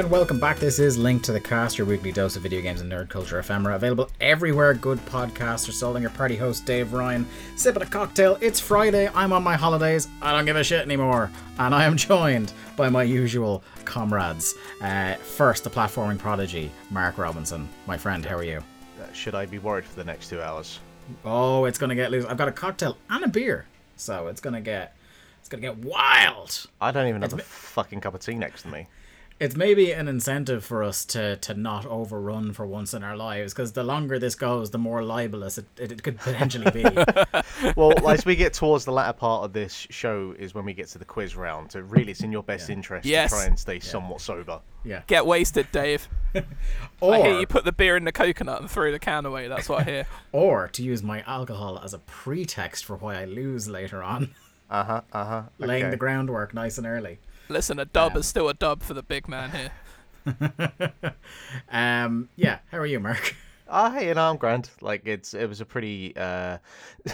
And welcome back. This is Link to the Cast, your weekly dose of video games and nerd culture ephemera. Available everywhere good podcasts are sold. Your party host, Dave Ryan. Sipping a cocktail. It's Friday. I'm on my holidays. I don't give a shit anymore. And I am joined by my usual comrades. Uh, first, the platforming prodigy, Mark Robinson. My friend, how are you? Uh, Should I be worried for the next two hours? Oh, it's gonna get loose. I've got a cocktail and a beer, so it's gonna get it's gonna get wild. I don't even have a fucking cup of tea next to me. It's maybe an incentive for us to to not overrun for once in our lives, because the longer this goes, the more libelous it, it, it could potentially be. Well, as we get towards the latter part of this show, is when we get to the quiz round. So really, it's in your best interest Yes. to try and stay somewhat sober. yeah. Get wasted, Dave. Or I hear you put the beer in the coconut and throw the can away. That's what I hear. or to use my alcohol as a pretext for why I lose later on, Uh huh. Uh huh. laying the groundwork nice and early. Listen, a dub is still a dub for the big man here. Um, yeah. How are you, Mark? Ah, hey, you know, I'm grand. Like it's it was a pretty uh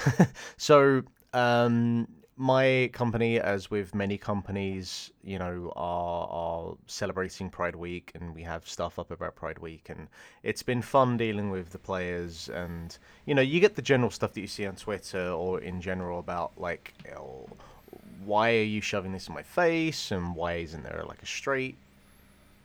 so um my company, as with many companies, you know, are are celebrating Pride Week and we have stuff up about Pride Week and it's been fun dealing with the players and you know, you get the general stuff that you see on Twitter or in general about like you know, why are you shoving this in my face and why isn't there like a straight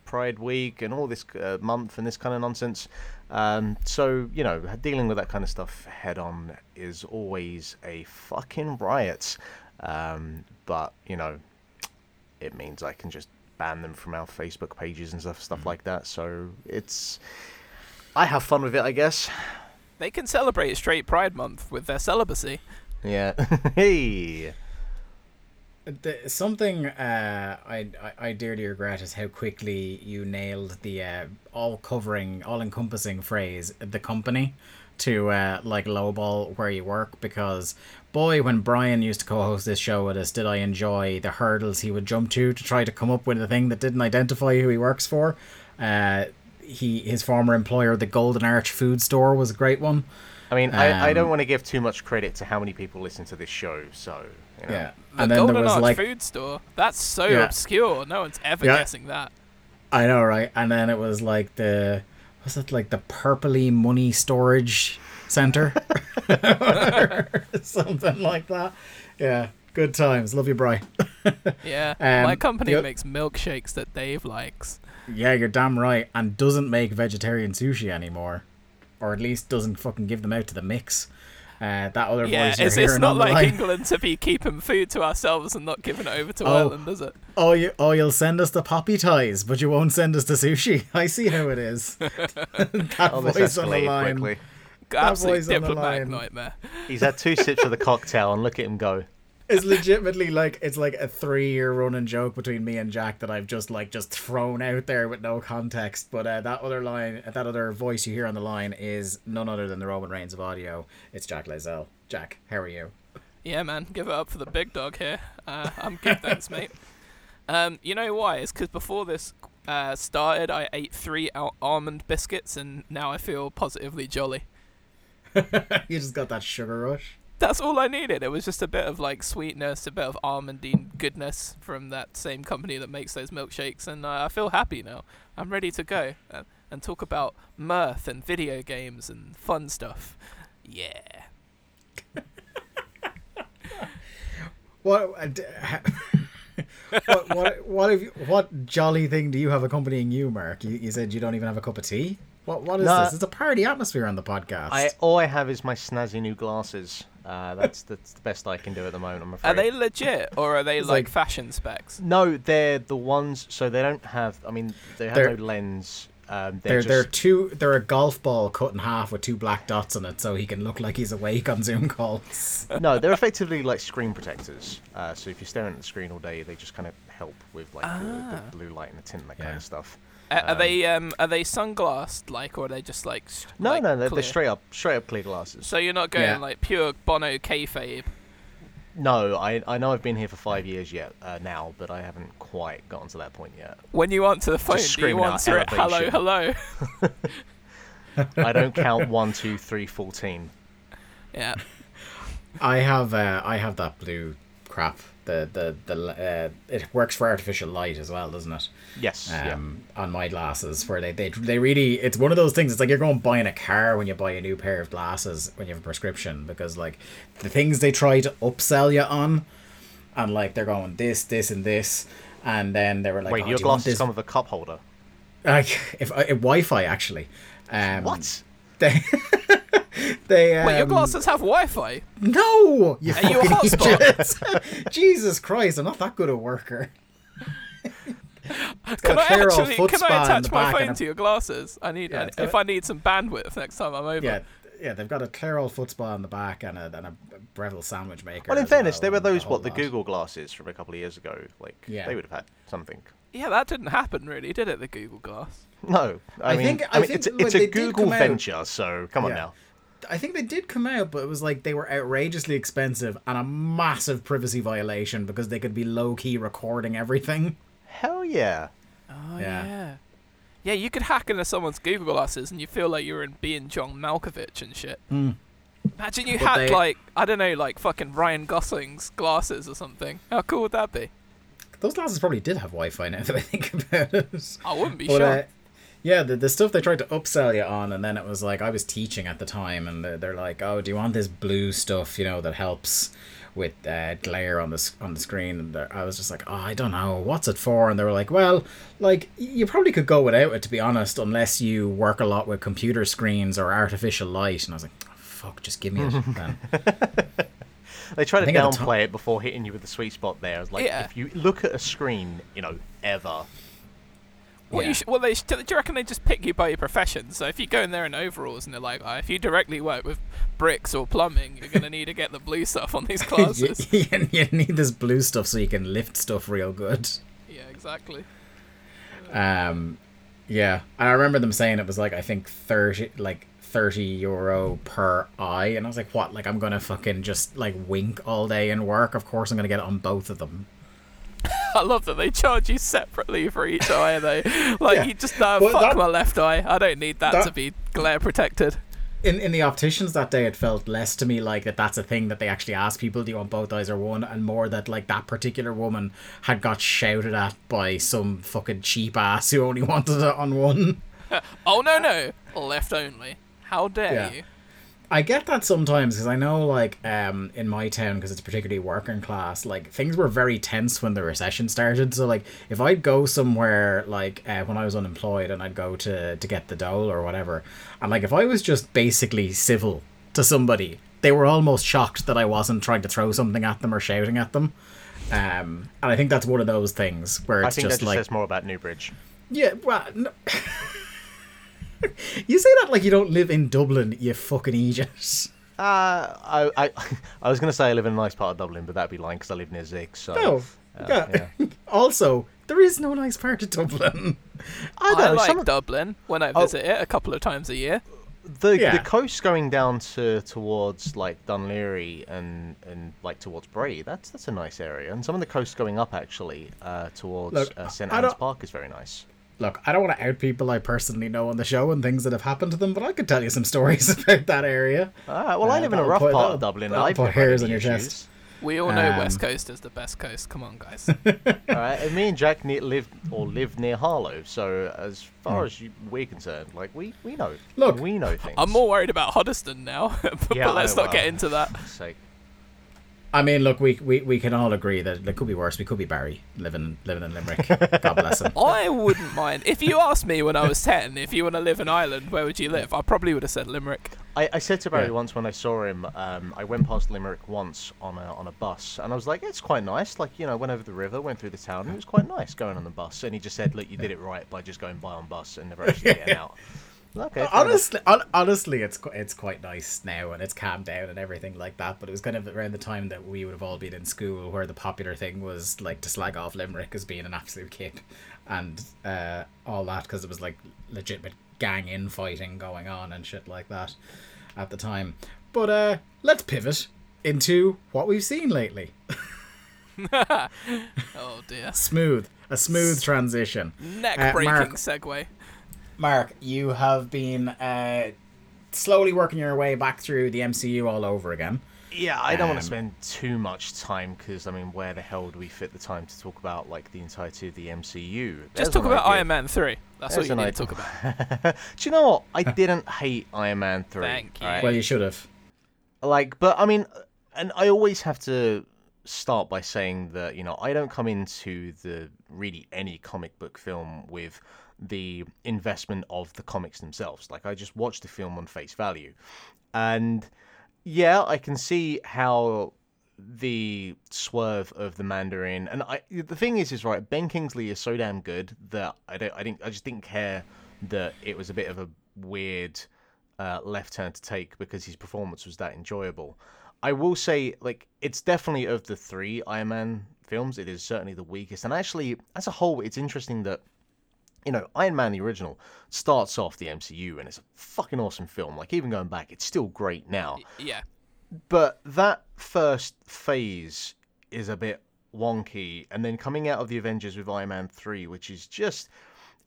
Pride Week and all this uh, month and this kind of nonsense. Um, so you know, dealing with that kind of stuff head on is always a fucking riot. Um, but you know, it means I can just ban them from our Facebook pages and stuff, stuff like that. So it's, I have fun with it, I guess. They can celebrate Straight Pride Month with their celibacy. Yeah. hey. The, something uh, I, I I dearly regret is how quickly you nailed the uh, all covering, all encompassing phrase "the company" to uh, like lowball where you work. Because boy, when Brian used to co-host this show with us, did I enjoy the hurdles he would jump to to try to come up with a thing that didn't identify who he works for. Uh, he his former employer, the Golden Arch Food Store, was a great one. I mean, I, I Um, don't want to give too much credit to how many people listen to this show, so you know. Yeah, The and then Golden there was Arch like food store. That's so Yeah. obscure. No one's ever Yeah. guessing that. I know, right? And then it was like the was it like the purpley money storage center, something like that. Yeah, good times. Love you, Bry. Yeah. Um, My company the- makes milkshakes that Dave likes. yeah, you're damn right. And doesn't make vegetarian sushi anymore, or at least doesn't fucking give them out to the mix. Uh, that other Yeah, voice you're it's, it's not like line. England to be keeping food to ourselves and not giving it over to Oh. Ireland, is it? Oh, you oh you'll send us the poppy ties, but you won't send us the sushi. I see how it is. that Oh, voice on the line. quickly. Absolute voice on the diplomatic line. nightmare. He's had two sips of the cocktail, and look at him go. It's legitimately like it's like a three year running joke between me and Jack that I've just like just thrown out there with no context. But uh, that other line, that other voice you hear on the line is none other than the Roman Reigns of audio. It's Jack Layzell. Jack, how are you? Yeah, man, give it up for the big dog here. Uh, I'm good, thanks, mate. Um, you know why? It's because before this uh, started, I ate three al- almond biscuits, and now I feel positively jolly. you just got that sugar rush. That's all I needed. It was just a bit of like sweetness, a bit of almondine goodness from that same company that makes those milkshakes, and uh, I feel happy now. I'm ready to go uh, and talk about mirth and video games and fun stuff. Yeah. What? uh, d- ha- what? What? What, have you, what jolly thing do you have accompanying you, Mark? You, you said you don't even have a cup of tea. What? What is No. this? It's a party atmosphere on the podcast. I all I have is my snazzy new glasses. Uh, that's that's the best I can do at the moment. I'm afraid. Are they legit or are they like, like- fashion specs? No, they're the ones. So they don't have. I mean, they have They're- no lens. Um, they're, They're they're two. They're a golf ball cut in half with two black dots on it, so he can look like he's awake on Zoom calls. no, they're effectively like screen protectors. Uh, so if you're staring at the screen all day, they just kind of help with like the, Ah. the blue light and the tint and that kind of stuff. Uh, are Um, they um are they sunglassed like or are they just like s- No, like, no, they're, they're straight up, straight up clear glasses. So you're not going Yeah. like pure Bono kayfabe. No, I I know I've been here for five years yet uh, now, but I haven't quite gotten to that point yet. When you answer the phone, do you answer it hello hello? I don't count one, two, three, fourteen. Yeah. I have uh, I have that blue crap The the the uh, it works for artificial light as well, doesn't it? Yes. yeah. um, on my glasses where they, they they really it's one of those things it's like you're going buying a car when you buy a new pair of glasses when you have a prescription because like the things they try to upsell you on and like they're going this this and this and then they were like Wait, oh, your do you want glasses come with a cup holder. like if, uh, if Wi-Fi actually um, What? they they um, Wait, your glasses have Wi-Fi. no you Are you a hotspot? Jesus Christ I'm not that good a worker Can a I clear old actually? Can I attach my phone a- to your glasses? I need. Yeah, I- it's if a- I need some bandwidth next time I'm over. Yeah, yeah, they've got a clear old foot spa on the back and a, and a Breville sandwich maker. Well, in as fairness, well, they were those whole what the. Google glasses from a couple of years ago. Like Yeah. they would have had something. Yeah, that didn't happen really, did it? The Google Glass. No, I, I mean, think- I I mean, think it's, when it's a Google come out- venture, so come on Yeah. now. I think they did come out, but it was like they were outrageously expensive and a massive privacy violation because they could be low key recording everything. Hell yeah! Oh Yeah. yeah. yeah. you could hack into someone's Google glasses and you feel like you're in being John Malkovich and shit. Imagine you But had they- like I don't know, like fucking Ryan Gosling's glasses or something. How cool would that be? Those glasses probably did have Wi-Fi now that I think about it. I wouldn't be But sure. uh, yeah, the, the stuff they tried to upsell you on, and then it was like I was teaching at the time, and they're, they're like, "Oh, do you want this blue stuff? You know that helps with uh, glare on the on the screen." And I was just like, "Oh, I don't know, what's it for?" And they were like, "Well, like you probably could go without it, to be honest, unless you work a lot with computer screens or artificial light." And I was like, oh, "Fuck, just give me it." then. They try to downplay it before hitting you with the sweet spot. There, It's like Yeah. if you look at a screen, you know, ever, What Yeah. you sh- well, they sh- do you reckon they just pick you by your profession? So if you go in there in overalls and they're like, oh, if you directly work with bricks or plumbing, you're gonna need to get the blue stuff on these you, glasses. you, you need this blue stuff so you can lift stuff real good. yeah, exactly. Um, yeah, and I remember them saying it was like I think thirty, like thirty euro per eye, and I was like, what? Like I'm gonna fucking just like wink all day and work? Of course I'm gonna get it on both of them. I love that they charge you separately for each eye. Though, like Yeah. you just uh, no, But fuck that- my left eye. I don't need that, that- to be glare protected. In in the opticians that day, it felt less to me like that. That's a thing that they actually ask people: Do you want both eyes or one? And more that like that particular woman had got shouted at by some fucking cheap ass who only wanted it on one. Oh no no, left only. How dare Yeah. you? I get that sometimes because I know, like, um, in my town, because it's particularly working class, like things were very tense when the recession started. So, like, if I'd go somewhere, like, uh, when I was unemployed, and I'd go to to get the dole or whatever, and like, if I was just basically civil to somebody, they were almost shocked that I wasn't trying to throw something at them or shouting at them. Um, and I think that's one of those things where I it's think that just just like, says more about Newbridge. yeah, well, no. you say that like you don't live in Dublin, you fucking idiot. Uh, I, I, I was gonna say I live in a nice part of Dublin, but that'd be lying because I live near Zig. So No. uh, yeah. also, there is no nice part of Dublin. I I know like some Dublin when I Oh. visit it a couple of times a year. the Yeah. the coast going down to towards like Dunleary and and like towards Bray. That's that's a nice area, and some of the coast going up actually uh, towards Look, uh, St I Anne's Park is very nice. Look, I don't want to out people I personally know on the show and things that have happened to them, but I could tell you some stories about that area. Ah, well, I Uh, live in a rough put- part of Dublin. that'll I've put never hairs on your issues. chest. We all know Um, West Coast is the best coast. Come on, guys. All right, and me and Jack ne- live or live near Harlow, so as far as you, we're concerned, like we we know, Look, we know things. I'm more worried about Huddeston now, but Yeah, let's oh, not get into that. Sake. I mean, look, we, we, we can all agree that it could be worse. We could be Barry living living in Limerick. God bless him. I wouldn't mind if you asked me when I was ten if you want to live in Ireland, where would you live? I probably would have said Limerick. I, I said to Barry Yeah. once when I saw him, um, I went past Limerick once on a on a bus, and I was like, it's quite nice. Like you know, went over the river, went through the town, and it was quite nice going on the bus. And he just said, look, you did it right by just going by on bus and never actually getting out. Okay. Honestly, hon- honestly, it's it's quite nice now, and it's calmed down and everything like that. But it was kind of around the time that we would have all been in school, where the popular thing was like to slag off Limerick as being an absolute kip, and uh, all that because it was like legitimate gang infighting going on and shit like that at the time. But uh, let's pivot into what we've seen lately. Oh dear, Smooth, a smooth transition. neck Uh, breaking Mark. segue. Mark, you have been uh, slowly working your way back through the MCU all over again. Yeah, I don't want Um, to spend too much time because I mean, where the hell do we fit the time to talk about like the entirety of the MCU? There's Just talk about idea. Iron Man 3. That's There's all you an need to talk about. Do you know what? I didn't hate Iron Man three. Thank you. right? Well, you should have. like but i mean and i always have to start by saying that you know i don't come into the really any comic book film with the investment of the comics themselves like i just watched the film on face value and yeah i can see how the swerve of the mandarin and i the thing is is right ben kingsley is so damn good that i don't i didn't i just didn't care that it was a bit of a weird uh, left turn to take because his performance was that enjoyable. I will say, like, it's definitely of the three Iron Man films, it is certainly the weakest. And actually, as a whole, it's interesting that, you know, Iron Man the original starts off the MCU and it's a fucking awesome film. Like, even going back, it's still great now. Yeah. But that first phase is a bit wonky, and then coming out of the Avengers with Iron Man three, which is just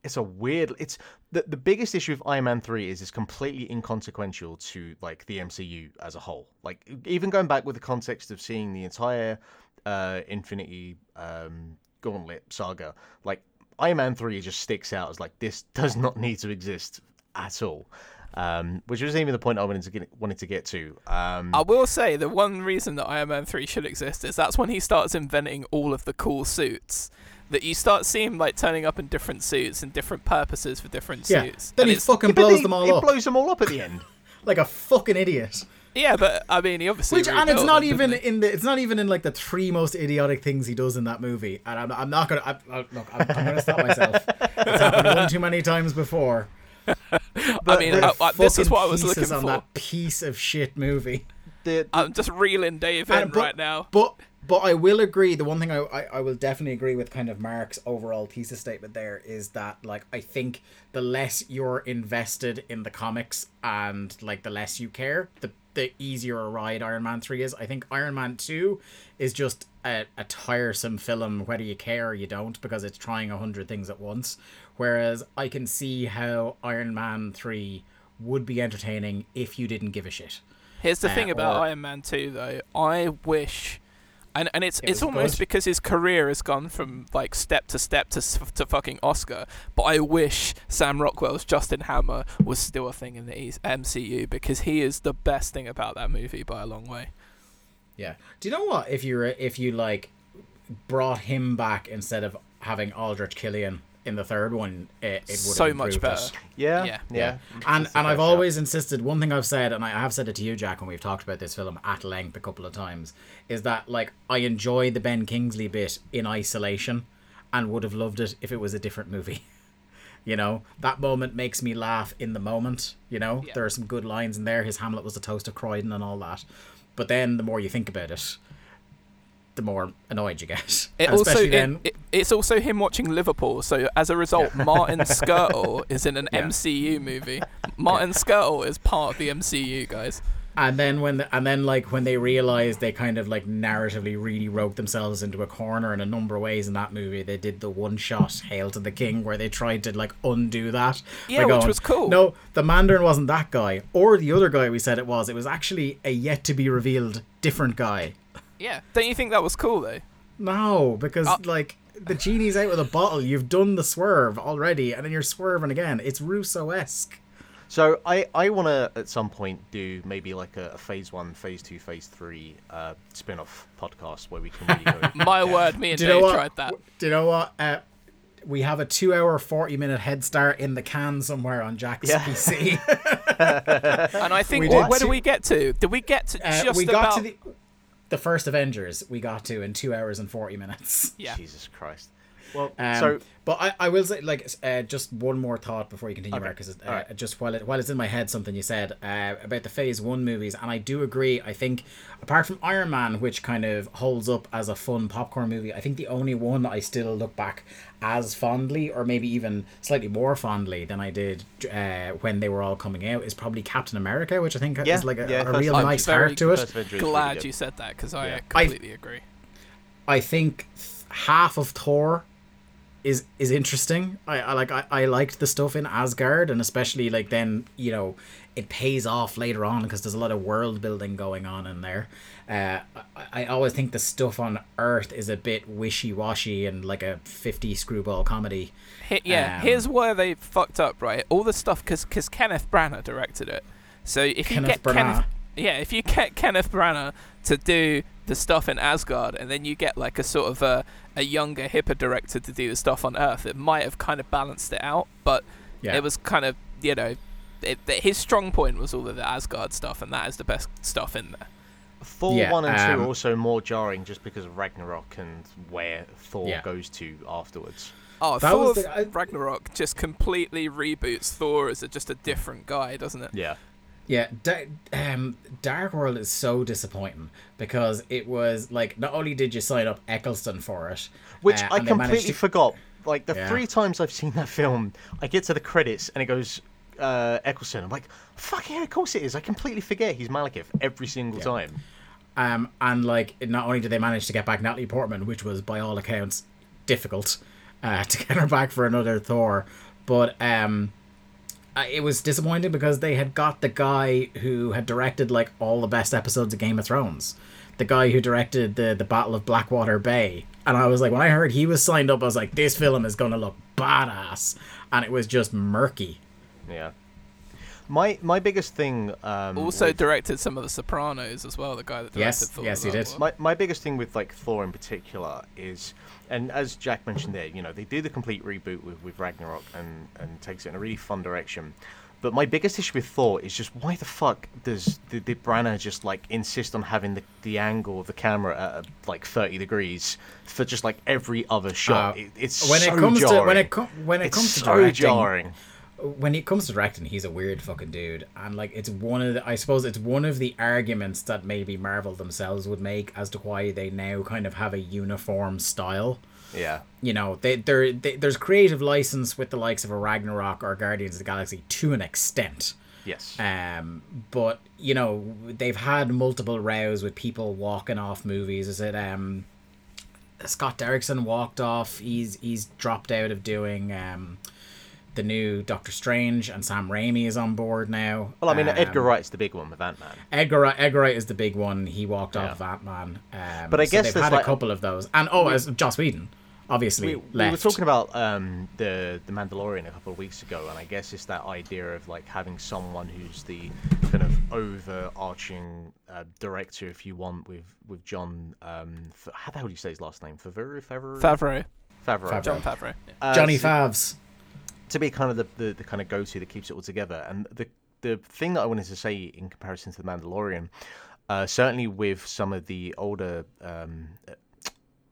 it's a weird it's the the biggest issue of Iron Man 3 is it's completely inconsequential to like the MCU as a whole. Like even going back with the context of seeing the entire uh Infinity um Gauntlet saga, like Iron Man 3 just sticks out as like this does not need to exist at all. Um, which was even the point I wanted to get wanted to get to. Um, I will say the one reason that Iron Man 3 should exist is that's when he starts inventing all of the cool suits. That you start seeing like turning up in different suits and different purposes for different Yeah. suits. Then And he fucking yeah, blows he- them all it up blows them all up at the end. like a fucking idiot. Yeah, but I mean, he obviously. Which and it's not them, even in the it's not even in like the three most idiotic things he does in that movie. And I'm, I'm not gonna I, I, look. I'm, I'm gonna stop myself. It's happened one too many times before. I mean, I, I, this is what I was looking pieces on for. that piece of shit movie. The, I'm just reeling Dave And- in but- right now. But but I will agree. The one thing I, I I will definitely agree with kind of Mark's overall thesis statement there is that like I think the less you're invested in the comics and like the less you care, the the easier a ride Iron Man three is. I think Iron Man two is just a, a tiresome film whether you care or you don't because it's trying a hundred things at once. Whereas I can see how Iron Man three would be entertaining if you didn't give a shit. Here's the uh, thing about or- Iron Man 2 though. I wish and and it's It it's almost good. because his career has gone from like step to step to to fucking Oscar. But I wish Sam Rockwell's Justin Hammer was still a thing in the MCU because he is the best thing about that movie by a long way. Yeah. Do you know what? If you if you like brought him back instead of having Aldrich Killian in the third one, it, it would So much better. it. yeah, Yeah. yeah, And and I've shout. always insisted. One thing I've said, and I have said it to you, Jack, when we've talked about this film at length a couple of times, is that like I enjoy the Ben Kingsley bit in isolation, and would have loved it if it was a different movie. You know, that moment makes me laugh in the moment. You know, Yeah. there are some good lines in there. His Hamlet was a toast of Croydon and all that. But then the more you think about it, the more annoyed you get. It also it, then, it, it's also him watching Liverpool. So as a result, Martin Skrtel is in an Yeah. MCU movie. Martin Skrtel is part of the MCU, guys. and then when the, and then like when they realized they kind of like narratively really wrote themselves into a corner in a number of ways in that movie they did the one shot hail to the king where they tried to like undo that Yeah, by which was cool. no the mandarin wasn't that guy or the other guy we said it was it was actually a yet to be revealed different guy Yeah, don't you think that was cool though? no because Uh, like the genie's out with a bottle you've done the swerve already and then you're swerving again it's russo-esque So I, I want to at some point do maybe like a, a phase one, phase two, phase three uh, spin off podcast where we can really go. My word, me and Do Dave what? tried that. Do you know what? Uh, we have a two-hour, forty-minute head start in the can somewhere on Jack's Yeah. PC. And I think We what, did where two- did we get to? Did we get to Uh, just we got about? to the the first Avengers. We got to in two hours and forty minutes. Yeah, Jesus Christ. Well, Um, so but I, I will say like uh, just one more thought before you continue, Okay. Mark, because uh, Alright. just while it while it's in my head, something you said uh, about the Phase One movies, and I do agree. I think apart from Iron Man, which kind of holds up as a fun popcorn movie, I think the only one I still look back as fondly, or maybe even slightly more fondly than I did uh, when they were all coming out, is probably Captain America, which I think Yeah, is like a, yeah, a real I'm nice very heart to it. First Avenger really glad you said that because Yeah. I I- completely agree. I think th- half of Thor is is interesting. I, I like I, I liked the stuff in Asgard and especially like then you know it pays off later on because there's a lot of world building going on in there. Uh, I, I always think the stuff on Earth is a bit wishy washy and like a 50 screwball comedy. He- yeah, Um, here's where they fucked up, right? All the stuff because because Kenneth Branagh directed it. So if you get Branagh. Kenneth, yeah, if you get Kenneth Branagh to do the stuff in Asgard, and then you get like a sort of a, a younger, hipper director to do the stuff on Earth, it might have kind of balanced it out. But Yeah. it was kind of you know, it, it- his strong point was all of the Asgard stuff, and that is the best stuff in there. Thor Yeah, one and two um, are also more jarring just because of Ragnarok and where Thor Yeah. goes to afterwards. Oh, That Thor was the- I- Ragnarok just completely reboots Thor as a, just a different guy, doesn't it? Yeah. Yeah, da- um, Dark World is so disappointing because it was like not only did you sign up Eccleston for it, Which uh, I and they managed completely to- forgot. Like the Yeah. three times I've seen that film, I get to the credits and it goes uh, Eccleston. I'm like, fuck yeah, of course it is. I completely forget he's Malekith every single time. Um, and like not only did they manage to get back Natalie Portman, which was by all accounts difficult uh, to get her back for another Thor, but um, it was disappointing because they had got the guy who had directed like all the best episodes of Game of Thrones, the guy who directed the the Battle of Blackwater Bay, and I was like, when I heard he was signed up, I was like, this film is gonna look badass, and it was just murky. Yeah. My my biggest thing. Um, Also with- directed some of the Sopranos as well. The guy that directed Yes, Thor. yes, he as well. did. My, my biggest thing with like Thor in particular is, and as Jack mentioned there, you know, they do the complete reboot with, with Ragnarok and, and takes it in a really fun direction. But my biggest issue with Thor is just why the fuck does did, did Branagh just like insist on having the, the angle of the camera at uh, like thirty degrees for just like every other shot? Uh, it, it's when so it comes jarring. to when it com- when it it's comes to so directing, jarring. When it comes to directing, he's a weird fucking dude, and like it's one of the, I suppose it's one of the arguments that maybe Marvel themselves would make as to why they now kind of have a uniform style. Yeah. You know, they, they're, they, there's creative license with the likes of a Ragnarok or Guardians of the Galaxy to an extent. Yes. Um, but you know, they've had multiple rows with people walking off movies. Is it um, Scott Derrickson walked off? He's he's dropped out of doing um, the new Doctor Strange, and Sam Raimi is on board now. well, I mean, Um, Edgar Wright's the big one with Ant Man. Edgar Wright, Edgar Wright is the big one. He walked Yeah. off of Ant Man. Um, But I so guess they've had like- a couple of those, and oh, as Joss Whedon, obviously we, we were talking about um, the the Mandalorian a couple of weeks ago, and I guess it's that idea of like having someone who's the kind of overarching uh, director, if you want, with with John. Um, F- how the hell do you say his last name? Favreau. Favreau. Favreau, Favreau. Favreau. Jon Favreau. Uh, Johnny so- Favs. To be kind of the, the, the kind of go-to that keeps it all together. And the the thing that I wanted to say in comparison to the Mandalorian, uh, certainly with some of the older um,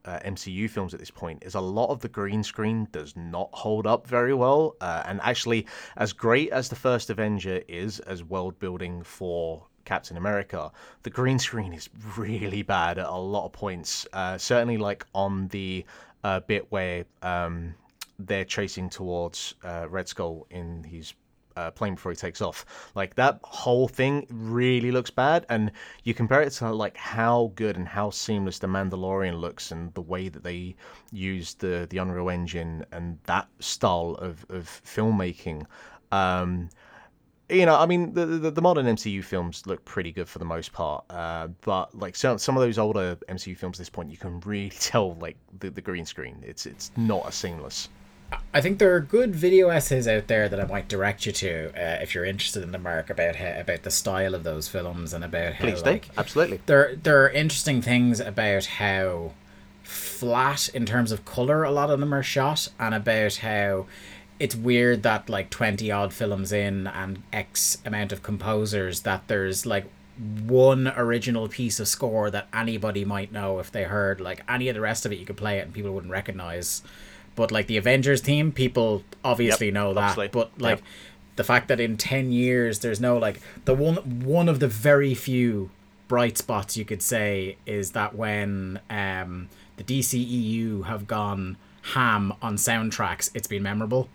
uh, MCU films at this point, is a lot of the green screen does not hold up very well. Uh, and actually, as great as the first Avenger is as world building for Captain America, the green screen is really bad at a lot of points. Uh, certainly, like on the uh, bit where um, they're chasing towards uh, Red Skull in his uh, plane before he takes off. Like that whole thing really looks bad, and you compare it to like how good and how seamless the Mandalorian looks, and the way that they use the the Unreal Engine and that style of of filmmaking. Um, you know, I mean, the, the the modern MCU films look pretty good for the most part, uh, but like some some of those older MCU films at this point, you can really tell like the, the green screen. It's it's not as seamless. I think there are good video essays out there that I might direct you to uh, if you're interested in the mark about how, about the style of those films and about how Please do, like absolutely. there there are interesting things about how flat in terms of color a lot of them are shot and about how it's weird that like 20 odd films in and x amount of composers that there's like one original piece of score that anybody might know if they heard like any of the rest of it you could play it and people wouldn't recognize but like the avengers team, people obviously Yep, know that obviously. but like Yep. the fact that in 10 years there's no like the one one of the very few bright spots you could say is that when um the DCEU have gone ham on soundtracks it's been memorable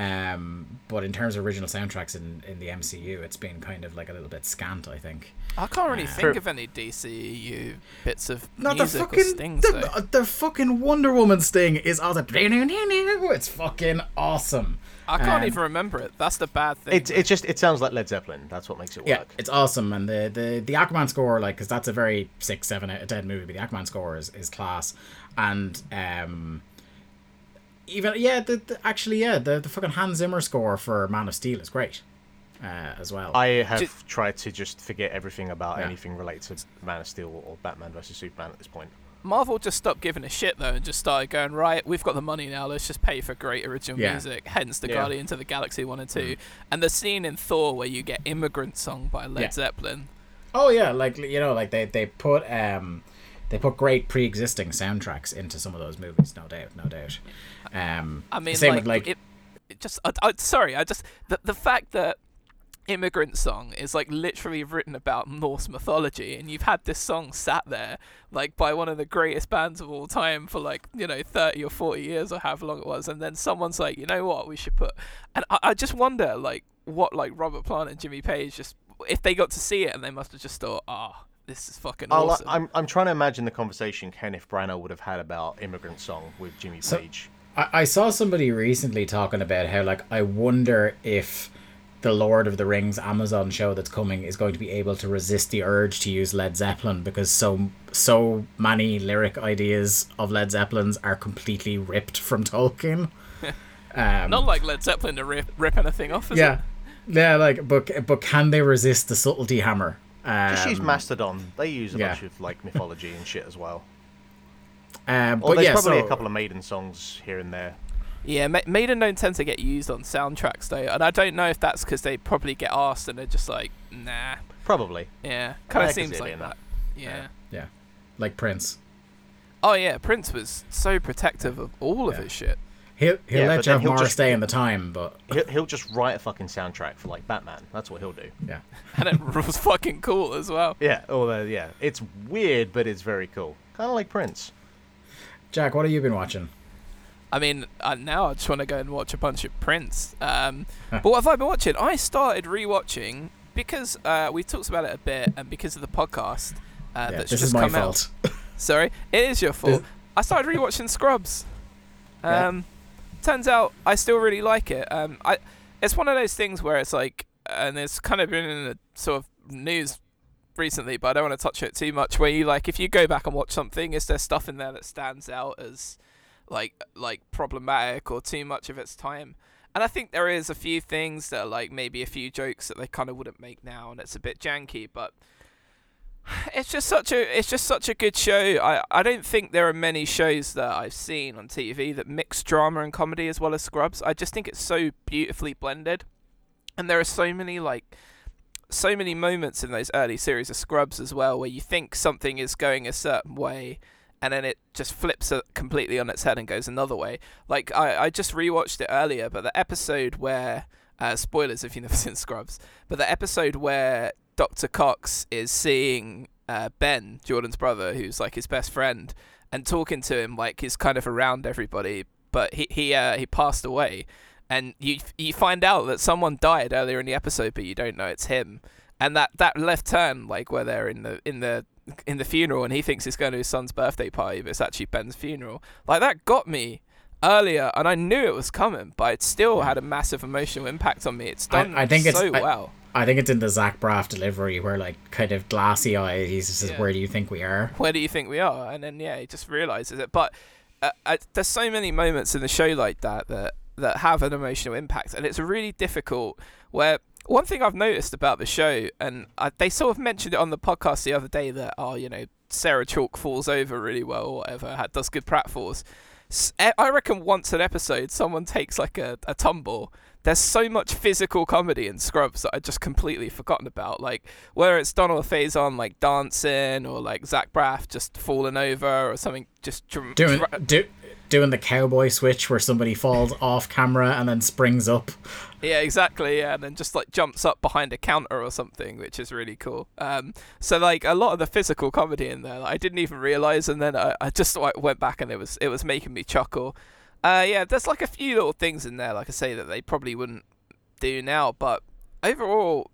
Um, but in terms of original soundtracks in, in the MCU, it's been kind of like a little bit scant, I think. I can't really Uh, think True. of any DCU bits of No, the music or fucking stings. though. the, the fucking Wonder Woman sting is awesome. It's fucking awesome. I can't um, even remember it. That's the bad thing. It it just it sounds like Led Zeppelin. That's what makes it work. Yeah, work. it's awesome, and the the the Aquaman score, like, because that's a very six, seven out of ten movie, but the Aquaman score is, is class, and um, even yeah, the, the actually yeah, the the fucking Hans Zimmer score for Man of Steel is great, uh, as well. I have Ju- tried to just forget everything about Yeah. anything related to Man of Steel or Batman versus Superman at this point. Marvel just stopped giving a shit though and just started going right. We've got the money now. Let's just pay for great original Yeah. music. Hence the Yeah. Guardians of the Galaxy one and two, and the scene in Thor where you get "Immigrant Song" by Led Yeah. Zeppelin. Oh yeah, like you know, like they they put um they put great pre-existing soundtracks into some of those movies, no doubt, no doubt. Um, I mean, same like, with like it, it just. I, I, sorry, I just the the fact that immigrant song is like literally written about Norse mythology, and you've had this song sat there like by one of the greatest bands of all time for like you know thirty or forty years or however long it was, and then someone's like, you know what, we should put, and I, I just wonder like what like Robert Plant and Jimmy Page just if they got to see it and they must have just thought, ah. this is fucking I'll- awesome. I'm I'm trying to imagine the conversation Kenneth Branagh would have had about Immigrant Song with Jimmy So- Page. I, I saw somebody recently talking about how like I wonder if the Lord of the Rings Amazon show that's coming is going to be able to resist the urge to use Led Zeppelin because so so many lyric ideas of Led Zeppelin's are completely ripped from Tolkien. um, Not like Led Zeppelin to rip, rip anything off, is it? yeah, yeah, like but but can they resist the subtlety hammer? Um, Just use Mastodon. They use a yeah. bunch of like mythology and shit as well. Um, Or but there's yeah, probably so, a couple of Maiden songs here and there. Yeah, Ma- Maiden don't tend to get used on soundtracks though, and I don't know if that's because they probably get asked and they're just like, nah. Probably. Yeah, kind of see seems like that. that. Yeah. yeah, like Prince. Oh yeah, Prince was so protective of all of his shit. He'll he'll Yeah, let but then Jeff he'll Morris just- stay in the time, but He'll, he'll just write a fucking soundtrack for like Batman. That's what he'll do. yeah. And it was fucking cool as well. Yeah. Although yeah, it's weird, but it's very cool. Kind of like Prince. Jack, what have you been watching? I mean, uh, now I just want to go and watch a bunch of Prince. Um, but what have I been watching? I started rewatching because uh, we talked about it a bit, and because of the podcast uh, yeah, that's this just is my come fault. out. Sorry, it is your fault. This- I started rewatching Scrubs. Yeah. Um, turns out I still really like it. Um, I it's one of those things where it's like, and it's kind of been in the sort of news recently, but I don't want to touch it too much. Where you like, if you go back and watch something, is there stuff in there that stands out as like like problematic or too much of its time? And I think there is a few things that are like maybe a few jokes that they kind of wouldn't make now, and it's a bit janky, but it's just such a it's just such a good show. I I don't think there are many shows that I've seen on TV that mix drama and comedy as well as Scrubs. I just think it's so beautifully blended, and there are so many like so many moments in those early series of Scrubs as well where you think something is going a certain way. And then it just flips completely on its head and goes another way. Like I, I just rewatched it earlier, but the episode where uh, spoilers if you've never seen Scrubs, but the episode where Dr. Cox is seeing uh, Ben, Jordan's brother, who's like his best friend, and talking to him like he's kind of around everybody, but he he uh, he passed away, and you you find out that someone died earlier in the episode, but you don't know it's him, and that that left turn like where they're in the in the in the funeral and he thinks it's going to his son's birthday party, but it's actually Ben's funeral. Like that got me earlier, and I knew it was coming, but it still had a massive emotional impact on me. It's done I think it's- so I- well. I think it's in the Zach Braff delivery where like kind of glassy eyed. He says, Yeah. "Where do you think we are?" where do you think we are? And then yeah, he just realizes it. But uh, uh, there's so many moments in the show like that that that have an emotional impact, and it's really difficult. Where one thing I've noticed about the show, and I, they sort of mentioned it on the podcast the other day that oh, you know, Sarah Chalke falls over really well or whatever, ha- does good pratfalls. I reckon once an episode, someone takes like a, a tumble. There's so much physical comedy in Scrubs that I just completely forgotten about. Like whether it's Donald Faison like dancing or like Zach Braff just falling over or something just dr- Doing dra- do, doing the cowboy switch where somebody falls off camera and then springs up. Yeah, exactly. Yeah, and then just like jumps up behind a counter or something, which is really cool. Um, so like a lot of the physical comedy in there, like, I didn't even realize, and then I, I just like, went back and it was it was making me chuckle. Uh, yeah, there's like a few little things in there, like I say, that they probably wouldn't do now. But overall,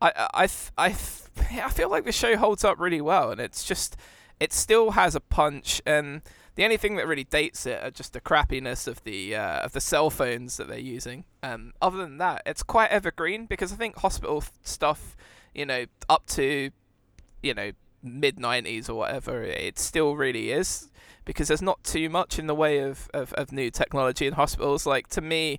I I I, I feel like the show holds up really well, and it's just it still has a punch. And the only thing that really dates it are just the crappiness of the uh, of the cell phones that they're using. Um, other than that, it's quite evergreen because I think hospital f- stuff, you know, up to you know mid 90s or whatever it still really is because there's not too much in the way of, of, of new technology in hospitals like to me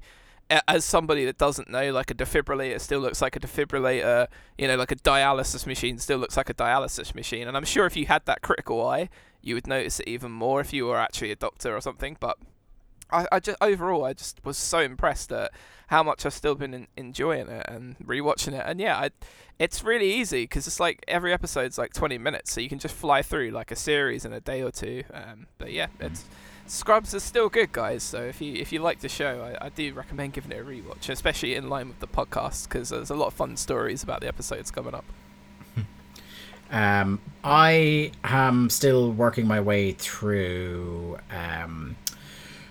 as somebody that doesn't know like a defibrillator still looks like a defibrillator you know like a dialysis machine still looks like a dialysis machine. And i'm sure if you had that critical eye you would notice it even more if you were actually a doctor or something. But I, I just overall I just was so impressed at how much I've still been in, enjoying it and rewatching it. And yeah I, it's really easy because it's like every episode's like 20 minutes so you can just fly through like a series in a day or two. Um, but yeah it's Scrubs is still good guys so if you if you like the show I, I do recommend giving it a rewatch especially in line with the podcast because there's a lot of fun stories about the episodes coming up. Um, I am still working my way through um,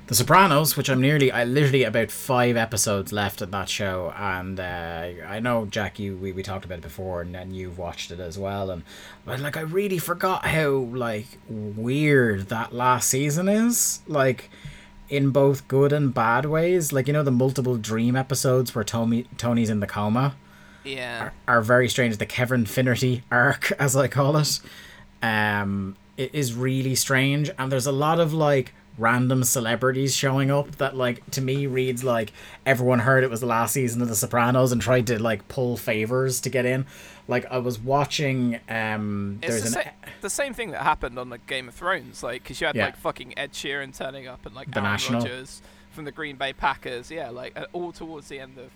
The Sopranos, which I'm nearly, I literally about five episodes left of that show, and uh, I know Jack, you we, we talked about it before, and then you've watched it as well, and but like I really forgot how like weird that last season is, like in both good and bad ways. Like you know the multiple dream episodes where Tony Tony's in the coma yeah are, are very strange. The Kevin Finnerty arc, as I call it, um, it is really strange, and there's a lot of like random celebrities showing up that like to me reads like everyone heard it was the last season of The Sopranos and tried to like pull favors to get in. Like I was watching, um, It's there's the, an sa- the same thing that happened on the Game of Thrones, like because you had Yeah. like fucking Ed Sheeran turning up and like The Aaron National. Rodgers from the Green Bay Packers, yeah, like uh, all towards the end of,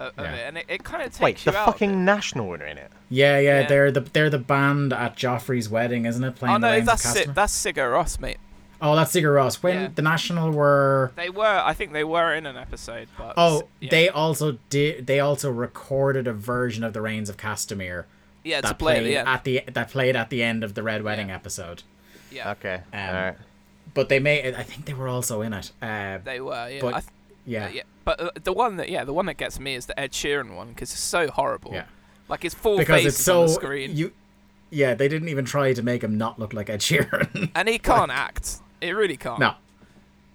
uh, of Yeah. it, and it, it kind of takes Wait, the out. fucking it. National winner in it. yeah, yeah, Yeah. they're the they're the band at Joffrey's wedding, isn't it? Playing Oh no, Reigns that's Castamere? Si- that's Sigur Rós, mate. Oh, that's Sigur Rós. When Yeah. the National were They were, I think they were in an episode, but Oh, yeah. they also did. They also recorded a version of the Rains of Castamere yeah to that play played at the end. at the that played at the end of the Red Wedding Yeah. episode. yeah, Okay. Um, alright. But they made. I think they were also in it. Uh, they were. Yeah, but- I th- yeah, yeah. But uh, the one that yeah, the one that gets me is the Ed Sheeran one because it's so horrible. Yeah. Like his full because face it's so on the screen, you. Yeah, they didn't even try to make him not look like Ed Sheeran. and he can't act. It really can't. no,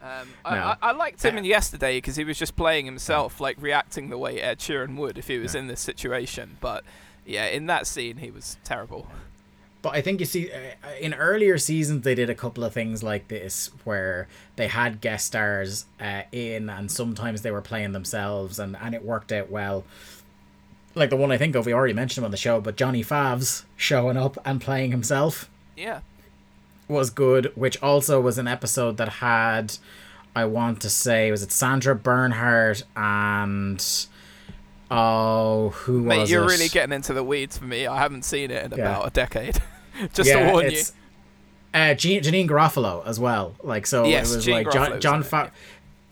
Um, I, No. I, I liked him Uh, in yesterday because he was just playing himself, like reacting the way Ed Sheeran would if he was Yeah. in this situation. But yeah, in that scene, he was terrible. But I think you see, uh, in earlier seasons, they did a couple of things like this where they had guest stars uh, in, and sometimes they were playing themselves, and, and it worked out well. Like the one I think of, we already mentioned him on the show, but Johnny Favs showing up and playing himself Yeah, was good, which also was an episode that had, I want to say, was it Sandra Bernhard and. Oh, who mate, was you're it? really getting into the weeds for me. I haven't seen it in Yeah. about a decade. just Yeah, to warn you. Uh, Jean, Janeane Garofalo as well. Like so, Yes, it was Jean like John John it, Fa-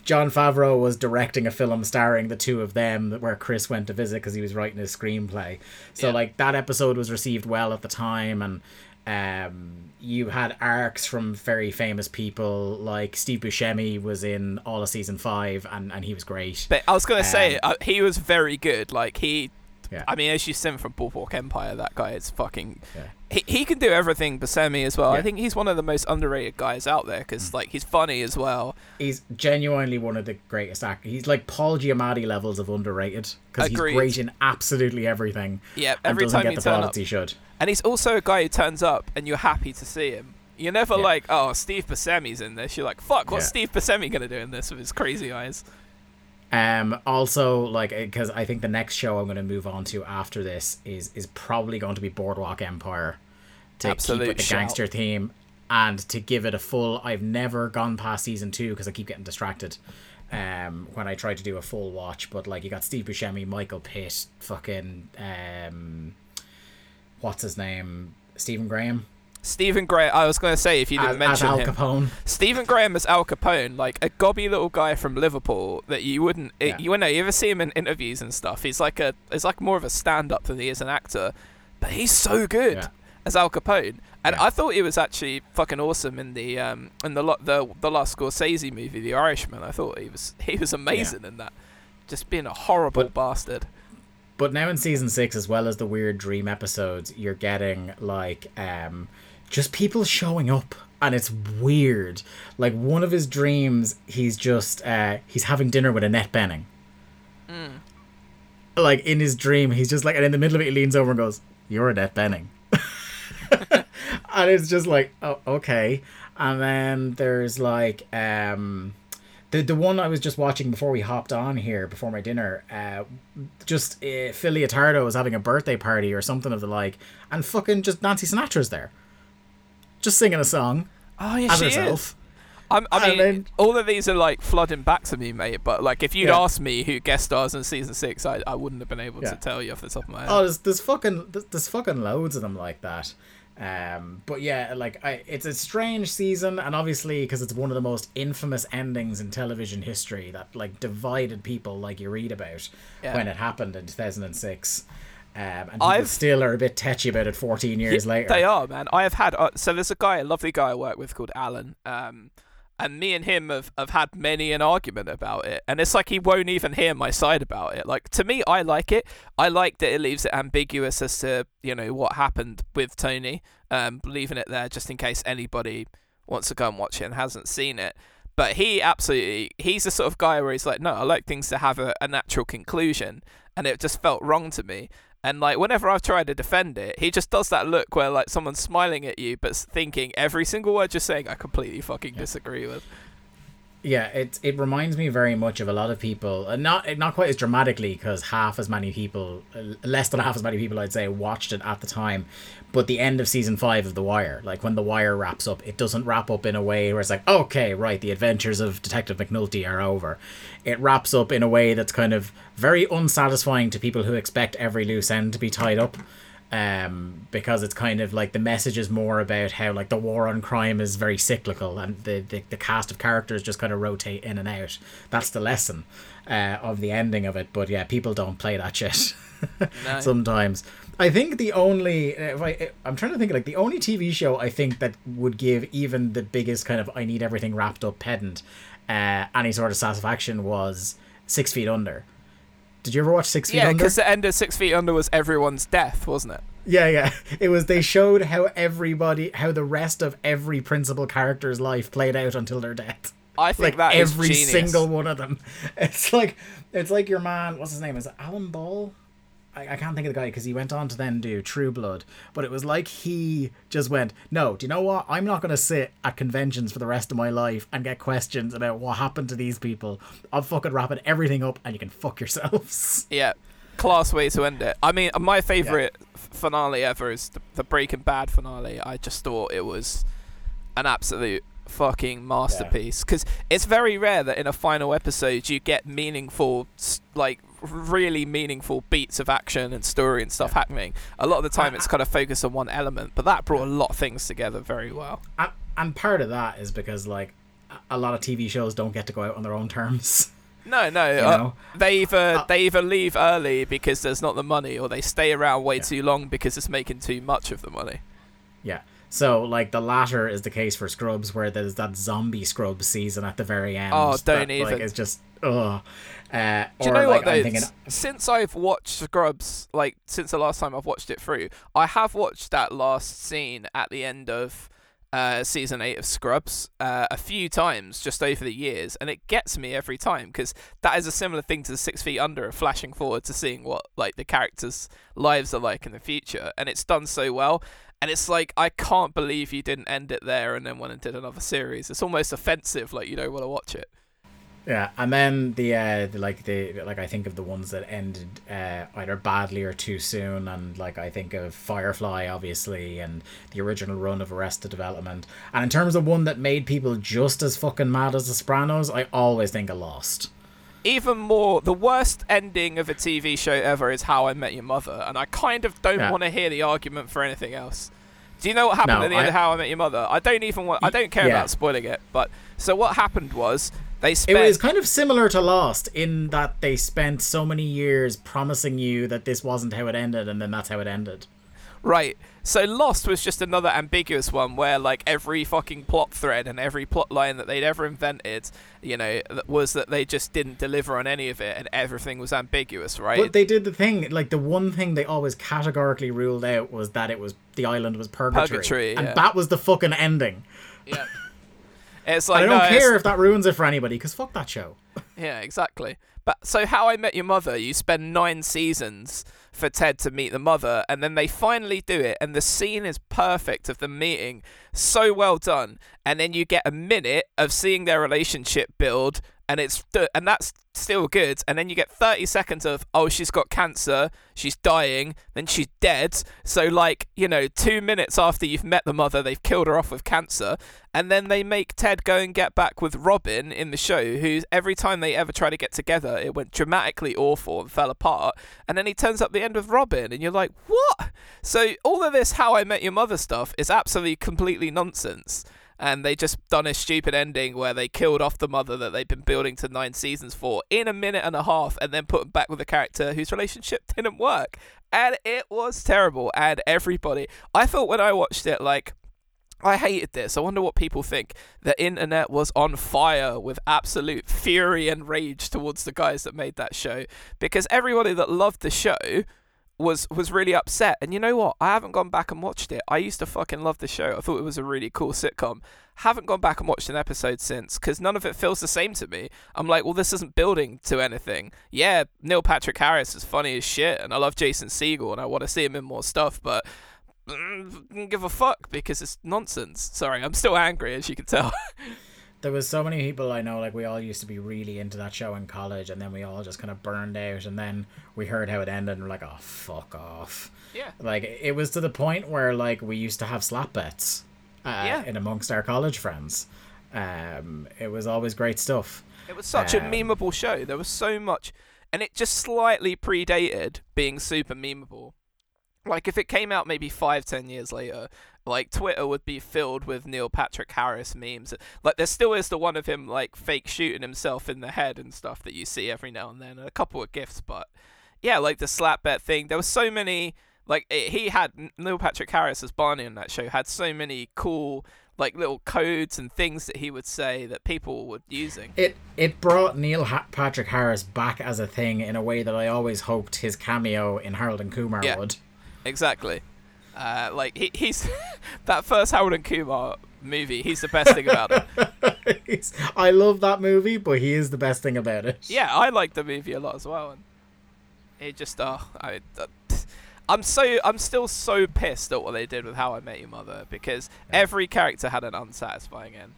Jon Favreau was directing a film starring the two of them, where Chris went to visit because he was writing his screenplay. So Yeah. like that episode was received well at the time, and um, you had arcs from very famous people like Steve Buscemi was in all of season five, and and he was great. But I was gonna say Um, uh, he was very good. Like he, Yeah. I mean, as you seen from Boardwalk Empire, that guy is fucking. Yeah. He, he can do everything Buscemi as well. I Yeah. Mm. think he's one of the most underrated guys out there because like he's funny as well. He's genuinely one of the greatest actors. He's like Paul Giamatti levels of underrated because he's great in absolutely everything. Yeah, and every doesn't time get he the turn up, he should. And he's also a guy who turns up and you're happy to see him. You're never Yeah. like, oh, Steve Buscemi's in this. You're like, fuck, what's Yeah. Steve Buscemi gonna do in this with his crazy eyes? Um, also, like, because I think the next show I'm going to move on to after this is is probably going to be Boardwalk Empire to Absolute keep with the shout. gangster theme and to give it a full. I've never gone past season two because I keep getting distracted. Um, when I try to do a full watch, but like you got Steve Buscemi, Michael Pitt, fucking um, what's his name, Stephen Graham Stephen Graham. I was gonna say if you didn't as, as mention Al him, Capone. Stephen Graham as Al Capone, like a gobby little guy from Liverpool that you wouldn't. Yeah. You know, you ever see him in interviews and stuff? He's like a, he's like more of a stand-up than he is an actor, but he's so good Yeah. as Al Capone. And Yeah. I thought he was actually fucking awesome in the um in the lo- the the last Scorsese movie, The Irishman. I thought he was he was amazing in that, just being a horrible But- bastard. But now in season six, as well as the weird dream episodes, you're getting like um, just people showing up, and it's weird. Like one of his dreams, he's just uh, he's having dinner with Annette Bening. Like in his dream, he's just like, and in the middle of it, he leans over and goes, "You're Annette Bening," and it's just like, oh, okay. And then there's like um. The, the one I was just watching before we hopped on here before my dinner, uh, just uh, Phil Leotardo was having a birthday party or something of the like, and fucking just Nancy Sinatra's there, just singing a song Oh yeah, as she herself. is. I'm, I mean, then- all of these are like flooding back to me, mate. But like, if you'd Yeah. asked me who guest stars in season six, I, I wouldn't have been able Yeah. to tell you off the top of my head. Oh, there's, there's fucking there's, there's fucking loads of them like that. Um, but yeah, like I, it's a strange season, and obviously because it's one of the most infamous endings in television history that like divided people, like you read about Yeah. when it happened in two thousand and six. Um, and people I've- still are a bit tetchy about it 14 years Yeah, later. They are, man. I have had uh, so there's a guy, a lovely guy I work with called Alan. Um, and me and him have, have had many an argument about it, and it's like he won't even hear my side about it. Like to me, I like it. I like that it leaves it ambiguous as to you know what happened with Tony, um, leaving it there just in case anybody wants to go and watch it and hasn't seen it. But he absolutely, he's the sort of guy where he's like, no, I like things to have a, a natural conclusion, and it just felt wrong to me. And like whenever I've tried to defend it, he just does that look where like someone's smiling at you but thinking every single word you're saying I completely fucking disagree with. Yeah, it it reminds me very much of a lot of people, uh, not not quite as dramatically because half as many people, uh, less than half as many people, I'd say, watched it at the time. But the end of season five of The Wire, like when The Wire wraps up, it doesn't wrap up in a way where it's like, okay, right, the adventures of Detective McNulty are over. It wraps up in a way that's kind of very unsatisfying to people who expect every loose end to be tied up um, because it's kind of like the message is more about how like the war on crime is very cyclical and the, the, the cast of characters just kind of rotate in and out. That's the lesson uh, of the ending of it. But yeah, people don't play that shit No. sometimes. I think the only if I I'm trying to think like the only TV show I think that would give even the biggest kind of I need everything wrapped up pedant uh, any sort of satisfaction was Six Feet Under. Did you ever watch Six Feet yeah, Under? because the end of Six Feet Under was everyone's death, wasn't it? Yeah, yeah. It was they showed how everybody how the rest of every principal character's life played out until their death. I think Like that is every single one of them. It's like it's like your man, what's his name? Is it Alan Ball? I, I can't think of the guy because he went on to then do True Blood. But it was like he just went, No, do you know what? I'm not gonna sit at conventions for the rest of my life and get questions about what happened to these people. I'm fucking wrapping everything up and you can fuck yourselves. Yeah, class way to end it. I mean, my favorite f finale ever is the, the Breaking Bad finale. I just thought it was an absolute fucking masterpiece because it's very rare that in a final episode you get meaningful, like really meaningful beats of action and story and stuff happening. A lot of the time it's kind of focused on one element, but that brought a lot of things together very well. and, and part of that is because like a- lot of TV shows don't get to go out on their own terms. No, no. You uh, they either Uh, they either leave early because there's not the money, or they stay around way Yeah. too long because it's making too much of the money. Yeah. So like the latter is the case for Scrubs, where there's that zombie Scrubs season at the very end. Oh, don't that, even. Like, it's just ugh. Uh, Do you know like, what though? thinking, Since I've watched Scrubs, like since the last time I've watched it through, I have watched that last scene at the end of uh, season eight of Scrubs uh, a few times just over the years, and it gets me every time because that is a similar thing to the Six Feet Under, of flashing forward to seeing what like the characters' lives are like in the future, and it's done so well. And it's like I can't believe you didn't end it there and then went and did another series. It's almost offensive, like you don't want to watch it. yeah, and then the uh, the, like the like I think of the ones that ended uh, either badly or too soon, and like I think of Firefly, obviously, and the original run of Arrested Development. And in terms of one that made people just as fucking mad as The Sopranos, I always think of Lost. even more the worst ending of a TV show ever is How I Met Your Mother, and I kind of don't Yeah. want to hear the argument for anything else. Do you know what happened No, at the end of How I Met Your Mother? I don't even want. I don't care Yeah. about spoiling it. But so what happened was they spent. It was kind of similar to Lost in that they spent so many years promising you that this wasn't how it ended, and then that's how it ended. Right. So Lost was just another ambiguous one where like every fucking plot thread and every plot line that they'd ever invented, you know, was that they just didn't deliver on any of it and everything was ambiguous, right? But they did the thing, like the one thing they always categorically ruled out was that it was the island was purgatory, Purgatory, and yeah. that was the fucking ending. yeah. It's like I don't no, it's- care if that ruins it for anybody, because fuck that show. Yeah, exactly. But so How I Met Your Mother, you spend nine seasons for Ted to meet the mother, and then they finally do it, and the scene is perfect of the meeting, so well done. And then you get a minute of seeing their relationship build, and it's and that's still good. And then you get thirty seconds of oh she's got cancer, she's dying, then she's dead. So like you know two minutes after you've met the mother, they've killed her off with cancer, and then they make Ted go and get back with Robin in the show, who's every time they ever try to get together, it went dramatically awful and fell apart. And then he turns up the end with Robin, and you're like, what? So all of this How I Met Your Mother stuff is absolutely completely nonsense. And they just done a stupid ending where they killed off the mother that they've been building to nine seasons for in a minute and a half, and then put them back with a character whose relationship didn't work, and it was terrible. And everybody, I thought when I watched it, like I hated this. I wonder what people think. The internet was on fire with absolute fury and rage towards the guys that made that show because everybody that loved the show was was really upset. And you know what? I haven't gone back and watched it. I used to fucking love the show. I thought it was a really cool sitcom. Haven't gone back and watched an episode since because none of it feels the same to me. I'm like, well, this isn't building to anything. Yeah, Neil Patrick Harris is funny as shit, and I love Jason Segel, and I want to see him in more stuff, but mm, give a fuck because it's nonsense. Sorry, I'm still angry as you can tell. There was so many people I know, like we all used to be really into that show in college, and then we all just kind of burned out, and then we heard how it ended, and we're like, oh fuck off. yeah. Like it was to the point where like we used to have slap bets, uh, Yeah. in amongst our college friends. Um, it was always great stuff. It was such a Um, memeable show. There was so much, and it just slightly predated being super memeable. Like if it came out maybe five, ten years later, like Twitter would be filled with Neil Patrick Harris memes. Like there still is the one of him like fake shooting himself in the head and stuff that you see every now and then, and a couple of gifs. But yeah, like the slap bet thing. There was so many. Like it, he had Neil Patrick Harris as Barney on that show had so many cool like little codes and things that he would say that people were using. It it brought Neil ha- Patrick Harris back as a thing in a way that I always hoped his cameo in Harold and Kumar Yeah. would. Exactly. Uh, like he, he's that first Harold and Kumar movie. He's the best thing about it. I love that movie, but he is the best thing about it. Yeah, I like the movie a lot as well, and it just uh, I, uh, I'm so I'm still so pissed at what they did with How I Met Your Mother because every character had an unsatisfying end.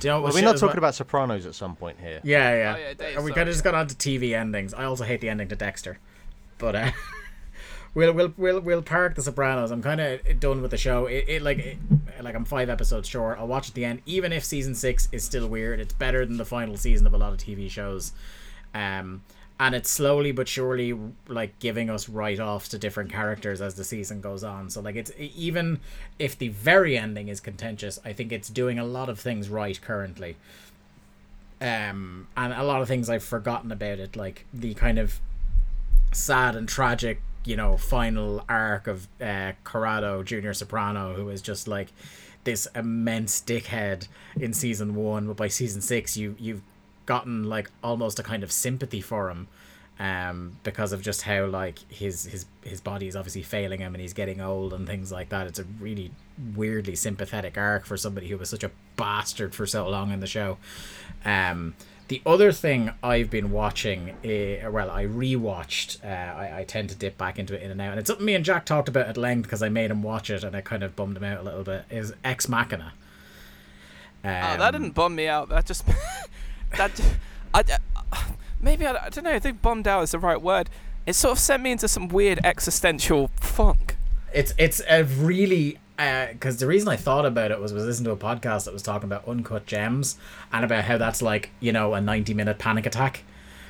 Do you know what Are we not talking well? about Sopranos at some point here? Yeah, yeah. Oh, yeah, Dave, And we sorry, kind of just yeah. on to TV endings. I also hate the ending to Dexter, but uh, we'll we'll we'll we'll park the Sopranos. I'm kind of done with the show. It, it like it, like I'm five episodes short. I'll watch at the end, even if season six is still weird. It's better than the final season of a lot of TV shows. Um, and it's slowly but surely like giving us write-offs to different characters as the season goes on. So like it's even if the very ending is contentious, I think it's doing a lot of things right currently um, and a lot of things I've forgotten about it, like the kind of sad and tragic, you know, final arc of uh, Corrado Junior Soprano, who is just like this immense dickhead in season one, but by season six, you you've gotten like almost a kind of sympathy for him. Um, because of just how like his his his body is obviously failing him and he's getting old and things like that. It's a really weirdly sympathetic arc for somebody who was such a bastard for so long in the show. Um, the other thing I've been watching, uh, well, I rewatched. Uh, I, I tend to dip back into it in and out, and it's something me and Jack talked about at length because I made him watch it, and it kind of bummed him out a little bit. Is Ex Machina? Um, Oh, that didn't bum me out. That just that I, I- maybe I, I don't know. I think bummed out is the right word. It sort of sent me into some weird existential funk. It's it's a really because the reason I thought about it was was listening to a podcast that was talking about uncut gems and about how that's like you know a ninety minute panic attack.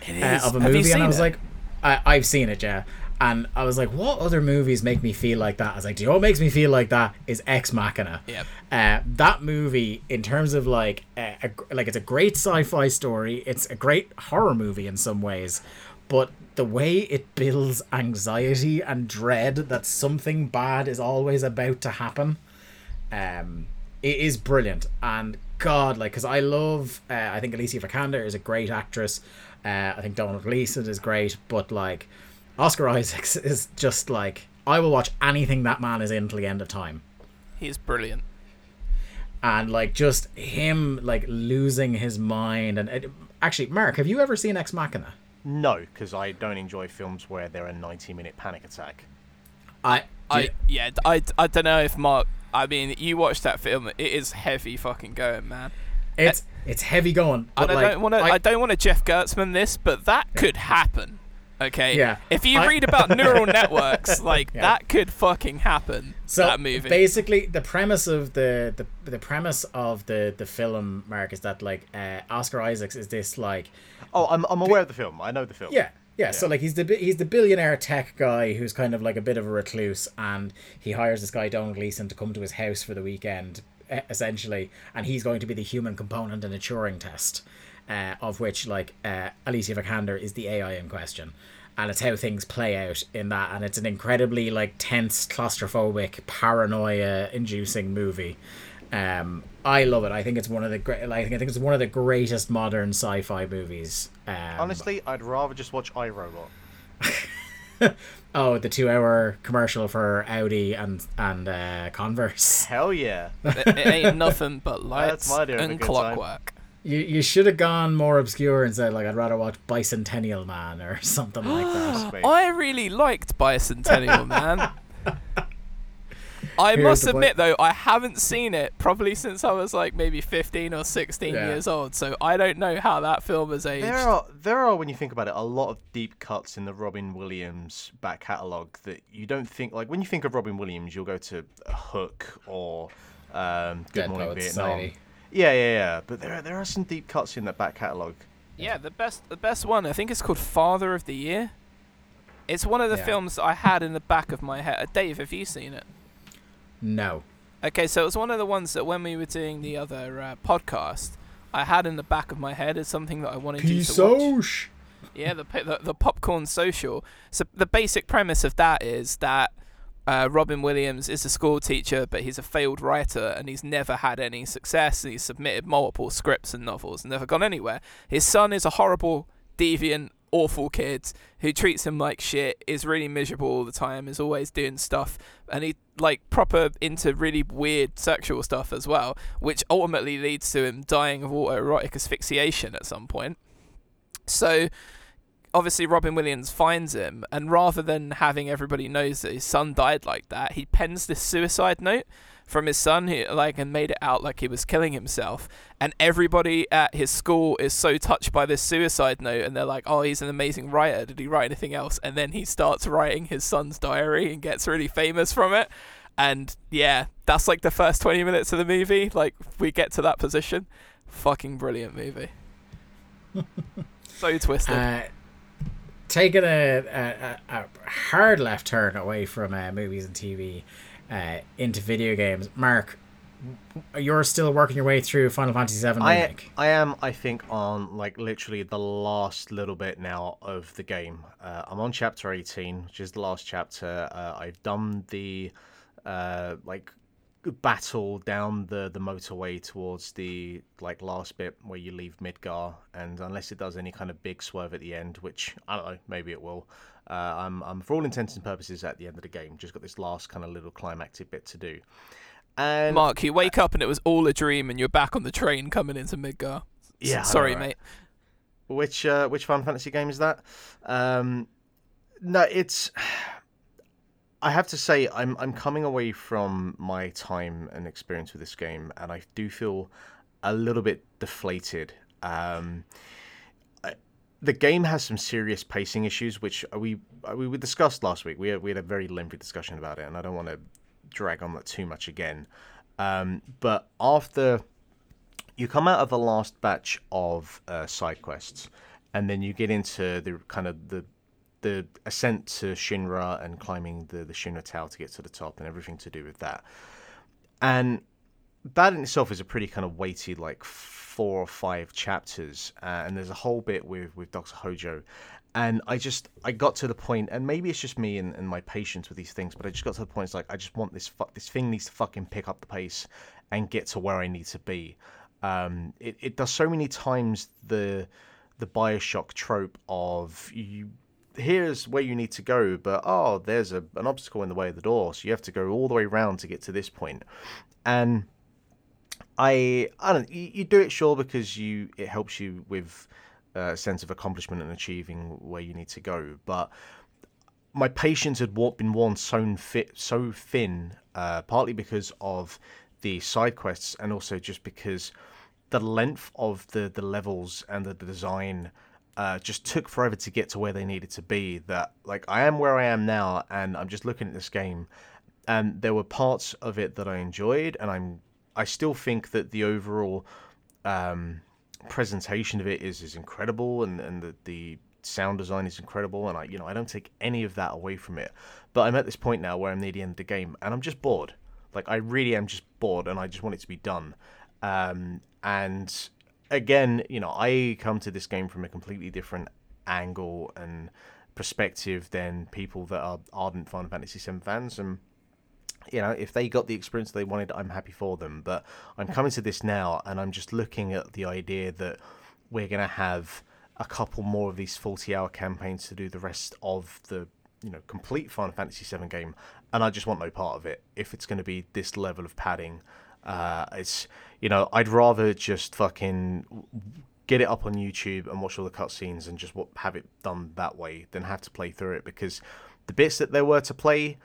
It uh, of a movie, and I was it? like, I, I've seen it, yeah. And I was like, what other movies make me feel like that? I was like, do you know what makes me feel like that? Is Ex Machina. Yep. Uh, that movie, in terms of like, a, a, like it's a great sci-fi story. It's a great horror movie in some ways, but the way it builds anxiety and dread that something bad is always about to happen, um, it is brilliant. And God, like, because I love, uh, I think Alicia Vikander is a great actress. Uh, I think Domhnall Gleeson is great, but like, Oscar Isaacs is just like, I will watch anything that man is in till the end of time He's brilliant. and like just him like losing his mind and it, actually mark have you ever seen ex machina No, because I don't enjoy films where there are 90 minute panic attack. i I yeah, I, I don't know if Mark. I mean, you watched that film. It is heavy fucking going, man. it's it's heavy going I don't, like, want to. I, I- don't want to Jeff Gertzman this, but that could happen. Okay. Yeah. If you I- read about neural networks, like Yeah. that could fucking happen. so that movie. basically the premise of the, the the premise of the the film mark is that like uh, oscar isaacs is this like Oh, I'm, I'm aware of the film. I know the film. Yeah, yeah. So like he's the he's the billionaire tech guy who's kind of like a bit of a recluse, and he hires this guy Domhnall Gleeson to come to his house for the weekend, e- essentially, and he's going to be the human component in a Turing test, uh, of which like uh, Alicia Vikander is the AI in question. And it's how things play out in that, and it's an incredibly like tense, claustrophobic, paranoia-inducing movie. Um, I love it. I think it's one of the great. Like, I think it's one of the greatest modern sci-fi movies. Um, Honestly, I'd rather just watch I, Robot. Oh, the two-hour commercial for Audi and and uh, Converse. Hell yeah. it, it ain't nothing but lights my idea of a and clockwork. time. Clockwork. You you should have gone more obscure and said like I'd rather watch Bicentennial Man or something like that. I really liked Bicentennial Man. I Here's must the point. admit though, I haven't seen it probably since I was like maybe 15 or 16 Yeah. years old. So I don't know how that film has aged. There are there are when you think about it a lot of deep cuts in the Robin Williams back catalogue that you don't think like when you think of Robin Williams you'll go to Hook or um, Good Dead Morning Poets Vietnam. Society. Yeah, yeah, yeah. But there are, there are some deep cuts in that back catalogue. Yeah, the best the best one I think it's called Father of the Year. It's one of the Yeah. films that I had in the back of my head. Uh, Dave, have you seen it? No. Okay, so it was one of the ones that when we were doing the other uh, podcast, I had in the back of my head as something that I wanted you to watch. Yeah, the, pi- the the popcorn social. So the basic premise of that is that uh, Robin Williams is a school teacher, but he's a failed writer and he's never had any success. He's submitted multiple scripts and novels and never gone anywhere. His son is a horrible, deviant, awful kid who treats him like shit. Is really miserable all the time. Is always doing stuff, and he like proper into really weird sexual stuff as well, which ultimately leads to him dying of autoerotic asphyxiation at some point. So obviously Robin Williams finds him, and rather than having everybody knows that his son died like that, he pens this suicide note from his son, who, like, and made it out like he was killing himself. And everybody at his school is so touched by this suicide note, and they're like, "Oh, he's an amazing writer. Did he write anything else?" And then he starts writing his son's diary and gets really famous from it. And yeah, that's like the first twenty minutes of the movie. Like, we get to that position. Fucking brilliant movie. so twisted. Uh, taking a, a, a hard left turn away from uh, movies and TV uh, into video games. Mark, you're still working your way through Final Fantasy VII I remake. I am I think on like literally the last little bit now of the game. Uh, I'm on chapter 18, which is the last chapter. Uh, I've done the uh, like battle down the the motorway towards the like last bit where you leave Midgar, and unless it does any kind of big swerve at the end, which I don't know, maybe it will. Uh, I'm I'm for all intents and purposes at the end of the game. Just got this last kind of little climactic bit to do. And Mark, you wake up and it was all a dream, and you're back on the train coming into Midgar. Yeah, I know, sorry, right? mate. Which uh, which Final Fantasy game is that? Um, no, it's. I have to say, I'm I'm coming away from my time and experience with this game, and I do feel a little bit deflated. Um, I- the game has some serious pacing issues, which we we we discussed last week. We had, we had a very lengthy discussion about it, and I don't want to drag on that too much again. Um, but after you come out of the last batch of uh, side quests, and then you get into the kind of the the ascent to Shinra and climbing the the Shinra Tower to get to the top and everything to do with that. And that in itself is a pretty kind of weighty like four or five chapters, uh, and there's a whole bit with with Doctor Hojo, and I just I got to the point, and maybe it's just me and, and my patience with these things, but I just got to the point. It's like I just want this fu- this thing needs to fucking pick up the pace and get to where I need to be. Um, it it does so many times the the Bioshock trope of you here's where you need to go, but oh, there's a, an obstacle in the way of the door, so you have to go all the way around to get to this point. And I, I don't, you, you do it sure because you it helps you with a sense of accomplishment and achieving where you need to go, but my patience had been worn so fit so thin, uh, partly because of the side quests and also just because the length of the the levels and the design uh, just took forever to get to where they needed to be. That like I am where I am now, and I'm just looking at this game, and there were parts of it that I enjoyed, and I'm I still think that the overall um, presentation of it is is incredible, and and the, the sound design is incredible, and I you know I don't take any of that away from it. But I'm at this point now where I'm near the end of the game, and I'm just bored. Like I really am just bored, and I just want it to be done. Um, and again, you know, I come to this game from a completely different angle and perspective than people that are ardent Final Fantasy VII fans, and you know, if they got the experience they wanted, I'm happy for them. But I'm coming to this now, and I'm just looking at the idea that we're going to have a couple more of these 40-hour campaigns to do the rest of the you know complete Final Fantasy VII game, and I just want no part of it. If it's going to be this level of padding, uh, it's you know I'd rather just fucking get it up on YouTube and watch all the cutscenes and just have it done that way than have to play through it because the bits that there were to play,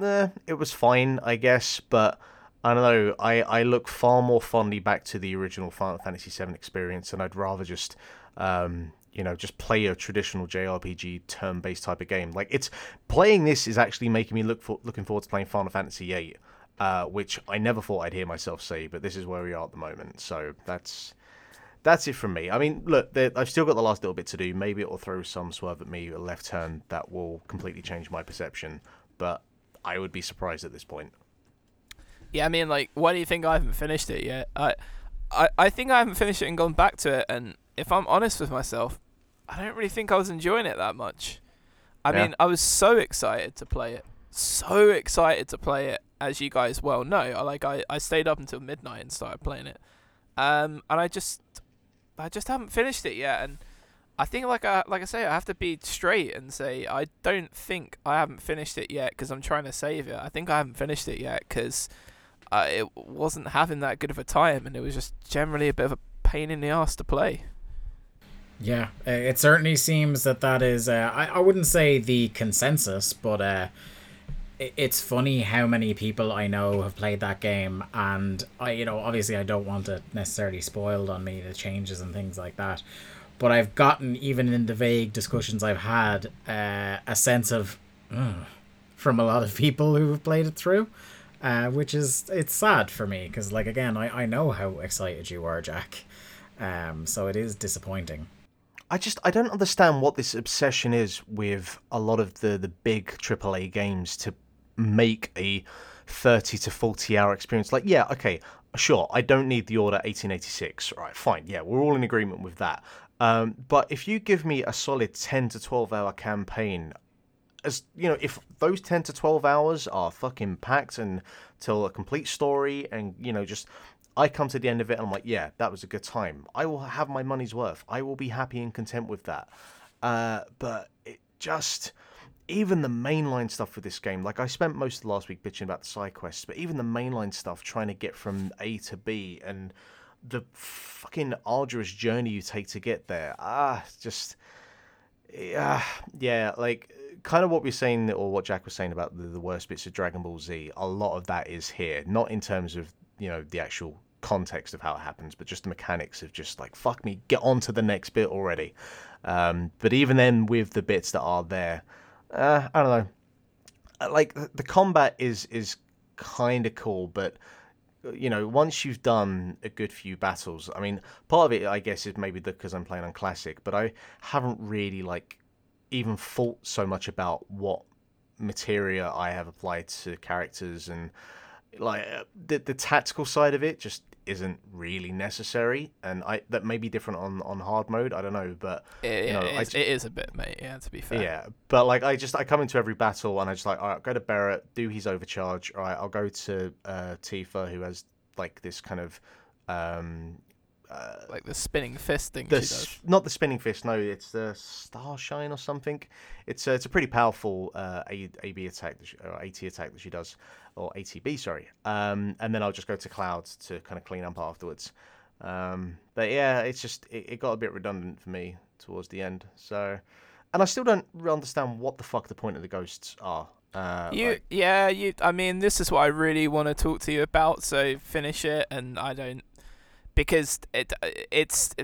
eh, it was fine I guess, but I don't know. I, I look far more fondly back to the original Final Fantasy VII experience, and I'd rather just um, you know just play a traditional JRPG turn-based type of game. Like it's playing this is actually making me look for looking forward to playing Final Fantasy VIII uh, which I never thought I'd hear myself say, but this is where we are at the moment. So that's that's it from me. I mean, look, I've still got the last little bit to do. Maybe it will throw some swerve at me, a left turn that will completely change my perception, but I would be surprised at this point. Yeah, I mean, like, why do you think I haven't finished it yet? I, I, I think I haven't finished it and gone back to it, and if I'm honest with myself, I don't really think I was enjoying it that much. I yeah. mean, I was so excited to play it, so excited to play it, as you guys well know, I like I, I stayed up until midnight and started playing it. Um, and I just I just haven't finished it yet, and I think like I like I say, I have to be straight and say I don't think I haven't finished it yet because I'm trying to save it. I think I haven't finished it yet because uh, it wasn't having that good of a time, and it was just generally a bit of a pain in the ass to play. Yeah, it certainly seems that that is. Uh, I I wouldn't say the consensus, but uh, it's funny how many people I know have played that game, and I, you know, obviously I don't want it necessarily spoiled on me the changes and things like that, but I've gotten even in the vague discussions I've had uh, a sense of from a lot of people who have played it through, uh, which is it's sad for me because like again I I know how excited you are, Jack, um, so it is disappointing. I just I don't understand what this obsession is with a lot of the the big AAA games to make a 30 to 40 hour experience. Like, yeah, okay, sure, I don't need the order 1886. Right, fine. Yeah, we're all in agreement with that. Um, but if you give me a solid 10 to 12 hour campaign, as you know, if those 10 to 12 hours are fucking packed and tell a complete story and, you know, just I come to the end of it and I'm like, yeah, that was a good time. I will have my money's worth. I will be happy and content with that. Uh, but it just even the mainline stuff for this game, like I spent most of the last week bitching about the side quests, but even the mainline stuff, trying to get from A to B and the fucking arduous journey you take to get there, ah, just, yeah, yeah, like kind of what we're saying, or what Jack was saying about the, the worst bits of Dragon Ball Z. A lot of that is here, not in terms of you know the actual context of how it happens, but just the mechanics of just like fuck me, get on to the next bit already. Um, but even then, with the bits that are there uh, I don't know. Uh, like the combat is is kind of cool, but you know, once you've done a good few battles, I mean, part of it, I guess, is maybe because I'm playing on classic, but I haven't really like even thought so much about what materia I have applied to characters and like uh, the the tactical side of it just isn't really necessary, and I that may be different on on hard mode. I don't know, but It, you know, it, I it is a bit, mate. Yeah, to be fair. yeah, but like I just I come into every battle and I just like all right, go to Barret, do his overcharge. All right, I'll go to uh, Tifa who has like this kind of um uh, Like the spinning fist thing the she does. not the spinning fist. No, it's the Starshine or something. It's a, it's a pretty powerful uh, A, AB attack that she, or AT attack that she does, or ATB, sorry. Um, and then I'll just go to Cloud to kind of clean up afterwards. Um, but yeah, it's just it, it got a bit redundant for me towards the end. So, and I still don't understand what the fuck the point of the ghosts are. Uh, You, like- yeah, you. I mean, this is what I really want to talk to you about. So finish it, and I don't because it it's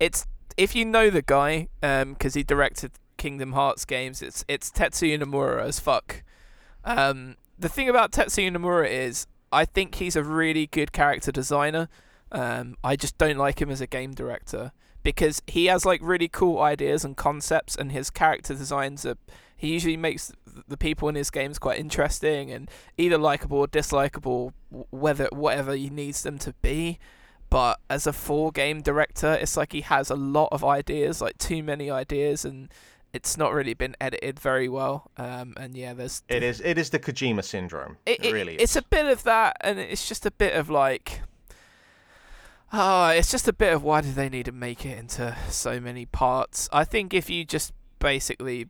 it's if you know the guy, um, because he directed Kingdom Hearts games. It's it's Tetsuya Nomura as fuck. Um, the thing about Tetsuya Nomura is I think he's a really good character designer. Um, I just don't like him as a game director because he has like really cool ideas and concepts, and his character designs are. He usually makes the people in his games quite interesting and either likable or dislikable, whether whatever he needs them to be. But as a full game director, it's like he has a lot of ideas, like too many ideas, and it's not really been edited very well. Um, and yeah, there's it is it is the Kojima syndrome. It, it, it- really it's is. a bit of that, and it's just a bit of like, ah, it's just a bit of why do they need to make it into so many parts? I think if you just basically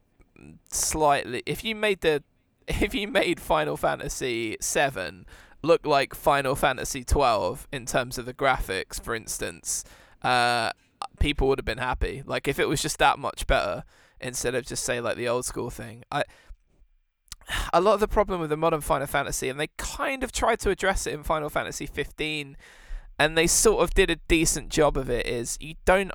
slightly, if you made the, if you made Final Fantasy Seven look like Final Fantasy Twelve in terms of the graphics, for instance, uh, people would have been happy. Like if it was just that much better instead of just say like the old school thing. I a lot of the problem with the modern Final Fantasy, and they kind of tried to address it in Final Fantasy 15, and they sort of did a decent job of it. Is you don't,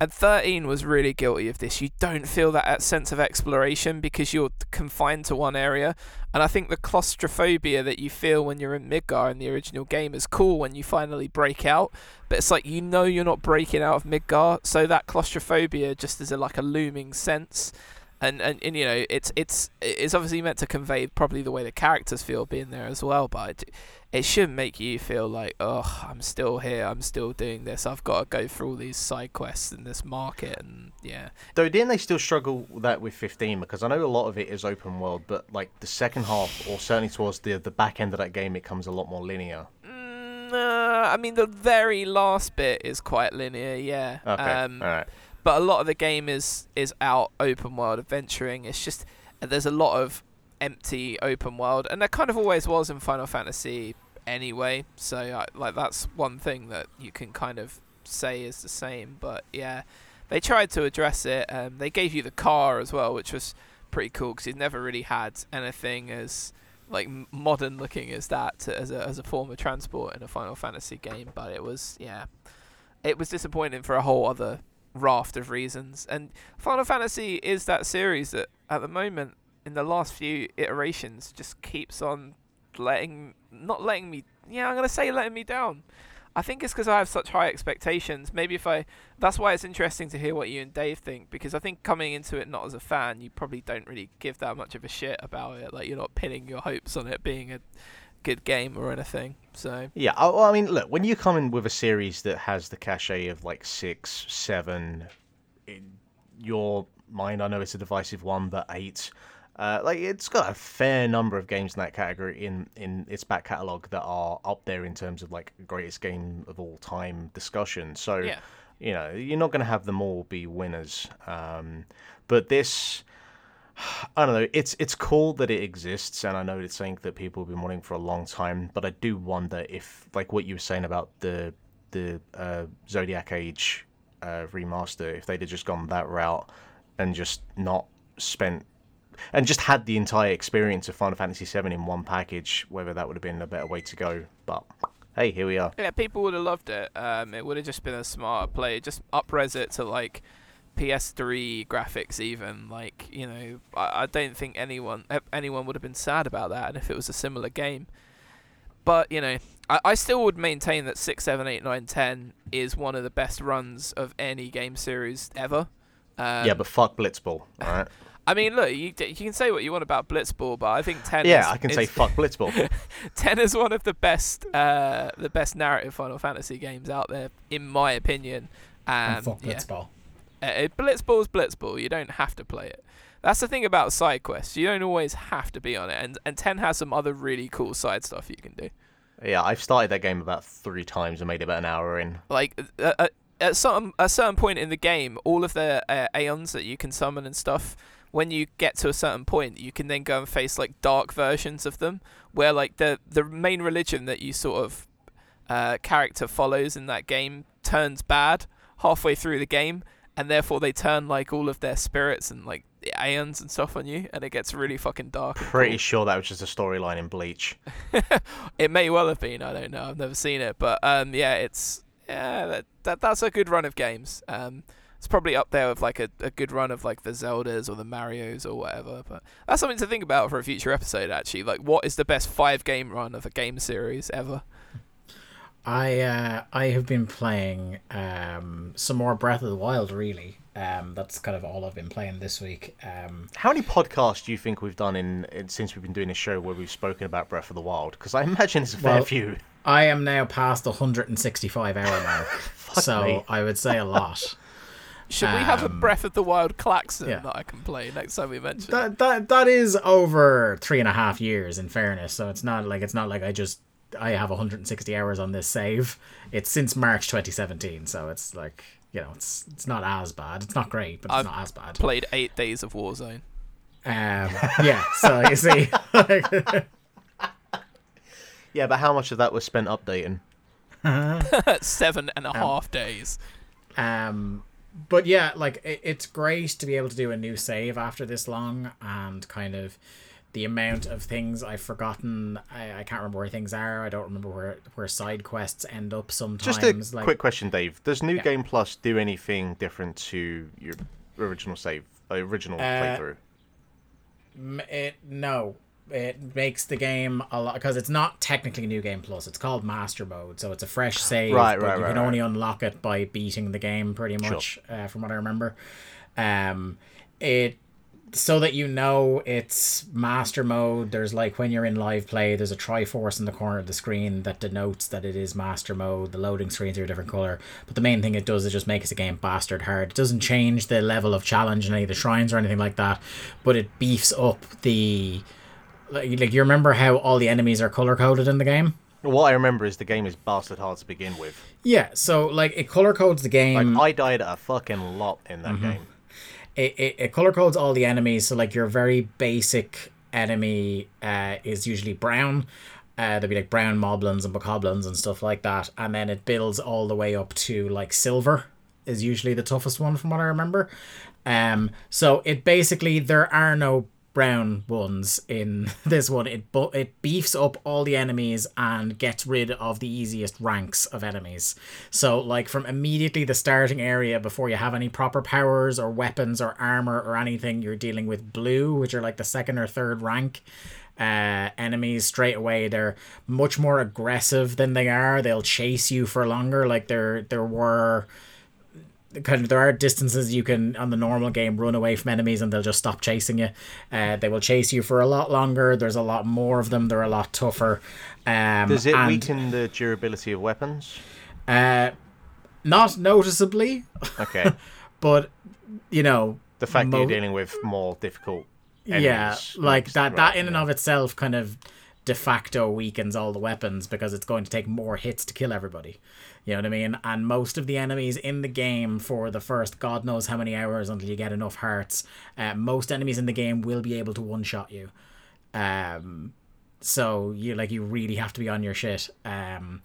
and 13 was really guilty of this. You don't feel that sense of exploration because you're confined to one area, and I think the claustrophobia that you feel when you're in Midgar in the original game is cool when you finally break out. But it's like you know you're not breaking out of Midgar, so that claustrophobia just is a, like a looming sense and, and and you know it's it's it's obviously meant to convey probably the way the characters feel being there as well but it, it shouldn't make you feel like oh i'm still here i'm still doing this i've got to go through all these side quests in this market and yeah Though didn't they still struggle that with 15? Because I know a lot of it is open world, but like the second half, or certainly towards the the back end of that game, it comes a lot more linear. mm, uh, i mean the very last bit is quite linear yeah Okay, um, all right. But a lot of the game is is out open world adventuring. It's just there's a lot of empty open world, and there kind of always was in Final Fantasy anyway. So I, like that's one thing that you can kind of say is the same. But yeah, they tried to address it. Um, they gave you the car as well, which was pretty cool because you've never really had anything as like modern looking as that to, as a as a form of transport in a Final Fantasy game. But it was yeah, it was disappointing for a whole other raft of reasons. And Final Fantasy is that series that at the moment in the last few iterations just keeps on letting not letting me yeah, I'm going to say letting me down. I think it's because I have such high expectations. Maybe if I that's why it's interesting to hear what you and Dave think because I think coming into it not as a fan, you probably don't really give that much of a shit about it. Like you're not pinning your hopes on it being a good game or anything. So Yeah, I, well, I mean, look, when you come in with a series that has the cachet of like six, seven, in your mind, I know it's a divisive one, but eight, uh, like it's got a fair number of games in that category in in its back catalog that are up there in terms of like greatest game of all time discussion. So, yeah. you know, you're not going to have them all be winners. Um, but this, I don't know. It's it's cool that it exists, and I know it's something that people have been wanting for a long time. But I do wonder if, like what you were saying about the the uh, Zodiac Age uh, remaster, if they'd have just gone that route and just not spent and just had the entire experience of Final Fantasy VII in one package, whether that would have been a better way to go. But hey, here we are. Yeah, people would have loved it. Um, it would have just been a smarter play. Just upres it to like PS3 graphics, even like you know. I, I don't think anyone anyone would have been sad about that, and if it was a similar game. But you know, I, I still would maintain that six, seven, eight, nine, ten is one of the best runs of any game series ever. Um, yeah, but fuck Blitzball, all right? I mean, look, you, you can say what you want about Blitzball, but I think ten. Yeah, is, I can is, say fuck Blitzball. ten is one of the best, uh, the best narrative Final Fantasy games out there, in my opinion. And Um, fuck yeah. Blitzball. Uh, Blitzball's Blitzball. You don't have to play it. That's the thing about side quests. You don't always have to be on it, and and ten has some other really cool side stuff you can do. yeah, I've started that game about three times and made it about an hour in. Like uh, uh, at some a certain point in the game, all of the uh, aeons that you can summon and stuff. When you get to a certain point, you can then go and face like dark versions of them, where like the the main religion that you sort of uh, character follows in that game turns bad halfway through the game, and therefore they turn like all of their spirits and like the aeons and stuff on you, and it gets really fucking dark. Pretty cool. sure that was just a storyline in Bleach. it may well have been. I don't know. I've never seen it, but um, yeah, it's yeah, that, that that's a good run of games. Um, it's probably up there with like a, a good run of like the Zeldas or the Mario's or whatever. But that's something to think about for a future episode. Actually, like what is the best five game run of a game series ever? I uh, I have been playing um, some more Breath of the Wild. Really, um, that's kind of all I've been playing this week. Um, How many podcasts do you think we've done in, in since we've been doing this show where we've spoken about Breath of the Wild? Because I imagine it's a fair Well, few. I am now past the 165 hour mark, so me. I would say a lot. Should we have a Um, Breath of the Wild klaxon yeah. that I can play next time we mention? That that that is over three and a half years. In fairness, so it's not like it's not like I just I have 160 hours on this save. It's since March 2017, so it's like you know it's it's not as bad. It's not great, but it's I've not as bad. Played eight days of Warzone. Um, yeah, so you see, Yeah, but how much of that was spent updating? Seven and a half days. um, but yeah, like it, it's great to be able to do a new save after this long, and kind of the amount of things I've forgotten. I, I can't remember where things are. I don't remember where where side quests end up. Sometimes, Just a like, quick question, Dave. Does New Yeah. Game Plus do anything different to your original save, uh, original Uh, playthrough? It no, it makes the game a lot because it's not technically new game plus. It's called master mode, so it's a fresh save. Right, but right, You right, can right. only unlock it by beating the game, pretty Sure. much, uh, from what I remember. Um, it so that you know it's master mode. There's like when you're in live play, there's a Triforce in the corner of the screen that denotes that it is master mode. The loading screens are a different color, but the main thing it does is just makes the game bastard hard. It doesn't change the level of challenge in any of the shrines or anything like that, but it beefs up the like, like you remember how all the enemies are color coded in the game. What I remember is the game is bastard hard to begin with. Yeah, so like it color codes the game. Like I died a fucking lot in that Mm-hmm. game. It, it, it color codes all the enemies. So like your very basic enemy uh, is usually brown. Uh, there'll be like brown moblins and bokoblins and stuff like that, and then it builds all the way up to like silver is usually the toughest one from what I remember. Um, so it basically there are no brown ones in this one. It bu- it beefs up all the enemies and gets rid of the easiest ranks of enemies. So like from immediately the starting area before you have any proper powers or weapons or armor or anything, you're dealing with blue, which are like the second or third rank uh enemies straight away they're much more aggressive than they are they'll chase you for longer like there there were kind of there are distances you can on the normal game run away from enemies and they'll just stop chasing you. Uh, they will chase you for a lot longer. There's a lot more of them. They're a lot tougher. Um, Does it and, weaken the durability of weapons? Uh, not noticeably, Okay. but you know, The fact that you're dealing with more difficult enemies. yeah, like that. right, that in and of itself kind of de facto weakens all the weapons because it's going to take more hits to kill everybody. You know what I mean? And most of the enemies in the game for the first God knows how many hours until you get enough hearts, uh, most enemies in the game will be able to one shot you. Um, so you like you really have to be on your shit. Um,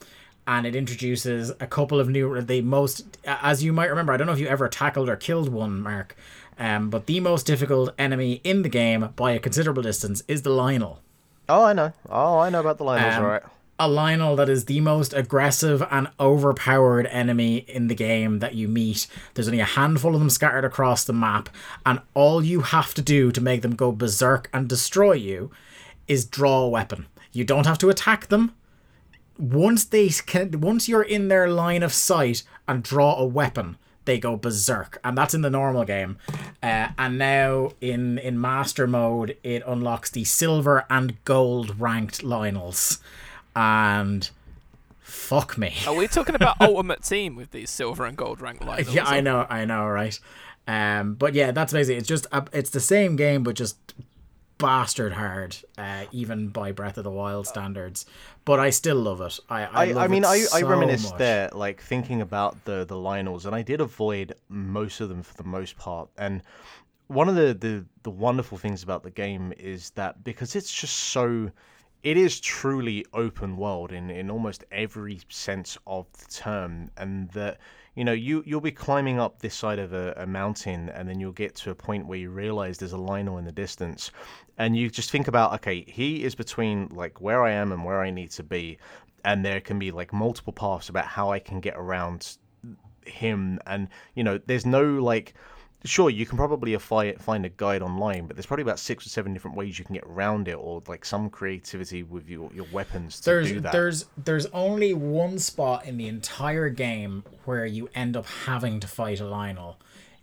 and it introduces a couple of new the most as you might remember. I don't know if you ever tackled or killed one, Mark. Um, but the most difficult enemy in the game by a considerable distance is the Lynel. Oh, I know. Oh, I know about the Lynels, Um, alright. A Lynel that is the most aggressive and overpowered enemy in the game that you meet. There's only a handful of them scattered across the map, and all you have to do to make them go berserk and destroy you is draw a weapon. You don't have to attack them. Once they can, once you're in their line of sight and draw a weapon, they go berserk, and that's in the normal game. Uh, and now in in master mode, it unlocks the silver and gold ranked Lynels, and fuck me. Are we talking about Ultimate Team with these silver and gold rank lines? yeah, I know, I know, right? Um, but yeah, that's basically it's just a, it's the same game, but just bastard hard, uh, even by Breath of the Wild standards. But I still love it. I I, I, love I mean, it I, I so reminisced much. there, like thinking about the the Lynels, and I did avoid most of them for the most part. And one of the the, the wonderful things about the game is that because it's just so, it is truly open world in in almost every sense of the term, and that you know you you'll be climbing up this side of a, a mountain, and then you'll get to a point where you realize there's a Lynel in the distance, and you just think about okay, he is between like where I am and where I need to be, and there can be like multiple paths about how I can get around him and you know there's no like sure you can probably fi- find a guide online but there's probably about six or seven different ways you can get around it or like some creativity with your, your weapons to there's do that. there's there's only one spot in the entire game where you end up having to fight a Lynel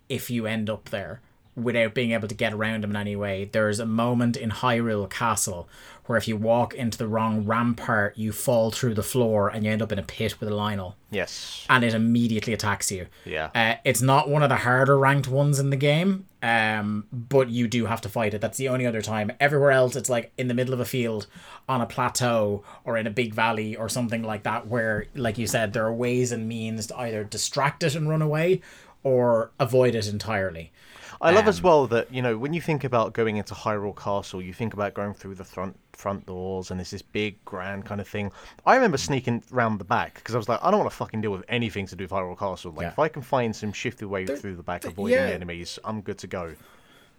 if you end up there without being able to get around him in any way. There's a moment in Hyrule Castle where if you walk into the wrong rampart, you fall through the floor and you end up in a pit with a Lynel yes and it immediately attacks you. yeah Uh, it's not one of the harder ranked ones in the game, um, but you do have to fight it. That's the only other time. Everywhere else, it's like in the middle of a field, on a plateau, or in a big valley, or something like that, where, like you said, there are ways and means to either distract it and run away, or avoid it entirely. I love as Um, well that you know when you think about going into Hyrule Castle, you think about going through the front front doors and it's this big grand kind of thing. I remember sneaking round the back because I was like, I don't want to fucking deal with anything to do with Hyrule Castle. Like Yeah. if I can find some shifty way through the back, avoiding yeah. enemies, I'm good to go.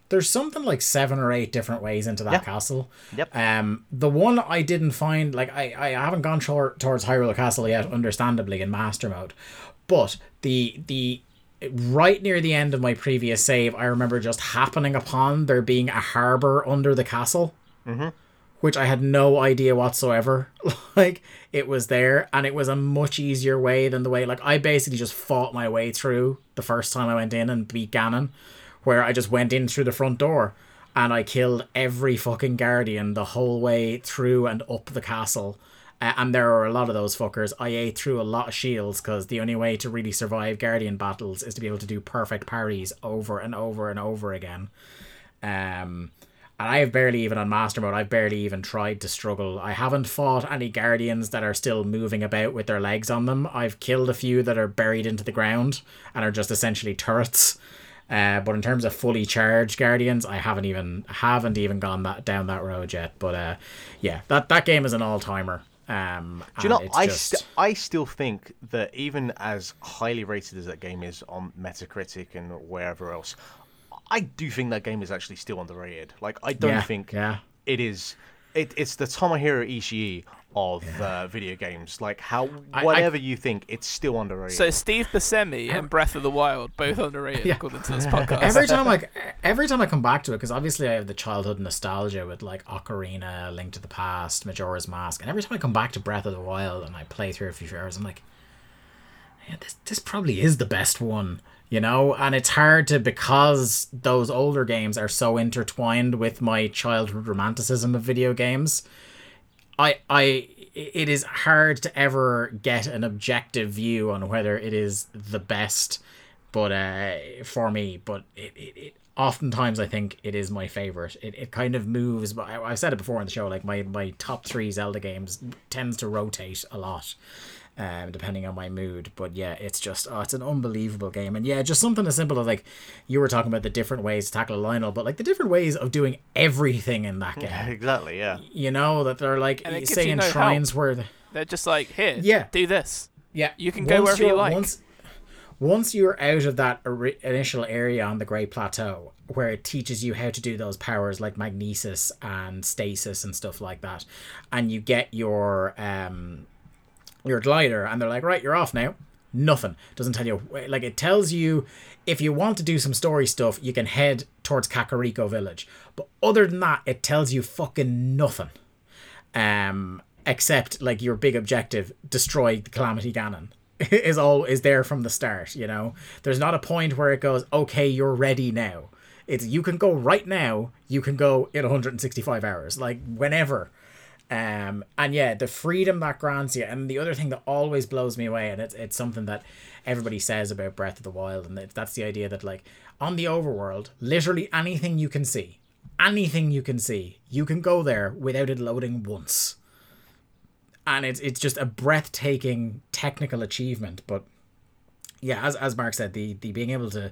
There's something like seven or eight different ways into that Yeah. castle. Yep. Um, the one I didn't find, like I, I haven't gone tor- towards Hyrule Castle yet, understandably in master mode, but the the right near the end of my previous save, I remember just happening upon there being a harbor under the castle, mm-hmm. which I had no idea whatsoever. like it was there, and it was a much easier way than the way. Like I basically just fought my way through the first time I went in and beat Ganon, where I just went in through the front door. And I killed every fucking guardian the whole way through and up the castle. Uh, and there are a lot of those fuckers. I ate through a lot of shields because the only way to really survive Guardian battles is to be able to do perfect parries over and over and over again. Um, and I have barely even on Master Mode, I've barely even tried to struggle. I haven't fought any Guardians that are still moving about with their legs on them. I've killed a few that are buried into the ground and are just essentially turrets. Uh, but in terms of fully charged guardians, I haven't even haven't even gone that down that road yet. But uh, yeah, that that game is an all timer. Um, Do you know? I just- st- I still think that even as highly rated as that game is on Metacritic and wherever else, I do think that game is actually still underrated. Like I don't yeah, think yeah. it is. It, it's the Tomohiro Ishii of uh, video games. Like how I- whatever you think, it's still underrated. So Steve Buscemi and Breath of the Wild both underrated Yeah. according to this podcast. every time I every time I come back to it, because obviously I have the childhood nostalgia with like Ocarina, Link to the Past, Majora's Mask, and every time I come back to Breath of the Wild and I play through a few hours, I'm like, yeah, this this probably is the best one, you know. And it's hard to because those older games are so intertwined with my childhood romanticism of video games. I I it is hard to ever get an objective view on whether it is the best but uh for me but it, it, it oftentimes i think it is my favorite. It, it kind of moves but I, i've said it before on the show like my my top three zelda games tends to rotate a lot um, depending on my mood. But yeah, it's just oh, it's an unbelievable game, and yeah, just something as simple as like you were talking about the different ways to tackle a Lynel, but like the different ways of doing everything in that game. exactly, yeah. You know that they're like And it gives in no help. shrines where the, They're just like, here, Yeah. do this. yeah You can go wherever you you're- like. Once, once you're out of that ori- initial area on the Great Plateau, where it teaches you how to do those powers like magnesis and stasis and stuff like that, and you get your um your glider, and they're like, right, you're off now. Nothing doesn't tell you like it tells you if you want to do some story stuff, you can head towards Kakariko Village. But other than that, it tells you fucking nothing um except like your big objective destroy the calamity ganon is all is there from the start. You know, there's not a point where it goes, okay, you're ready now. It's you can go right now. You can go in 165 hours, like whenever. Um, and yeah, the freedom that grants you, and the other thing that always blows me away, and it's it's something that everybody says about Breath of the Wild, and that's the idea that like on the overworld, literally anything you can see, anything you can see, you can go there without it loading once. And it's it's just a breathtaking technical achievement, but yeah, as as Mark said, the the being able to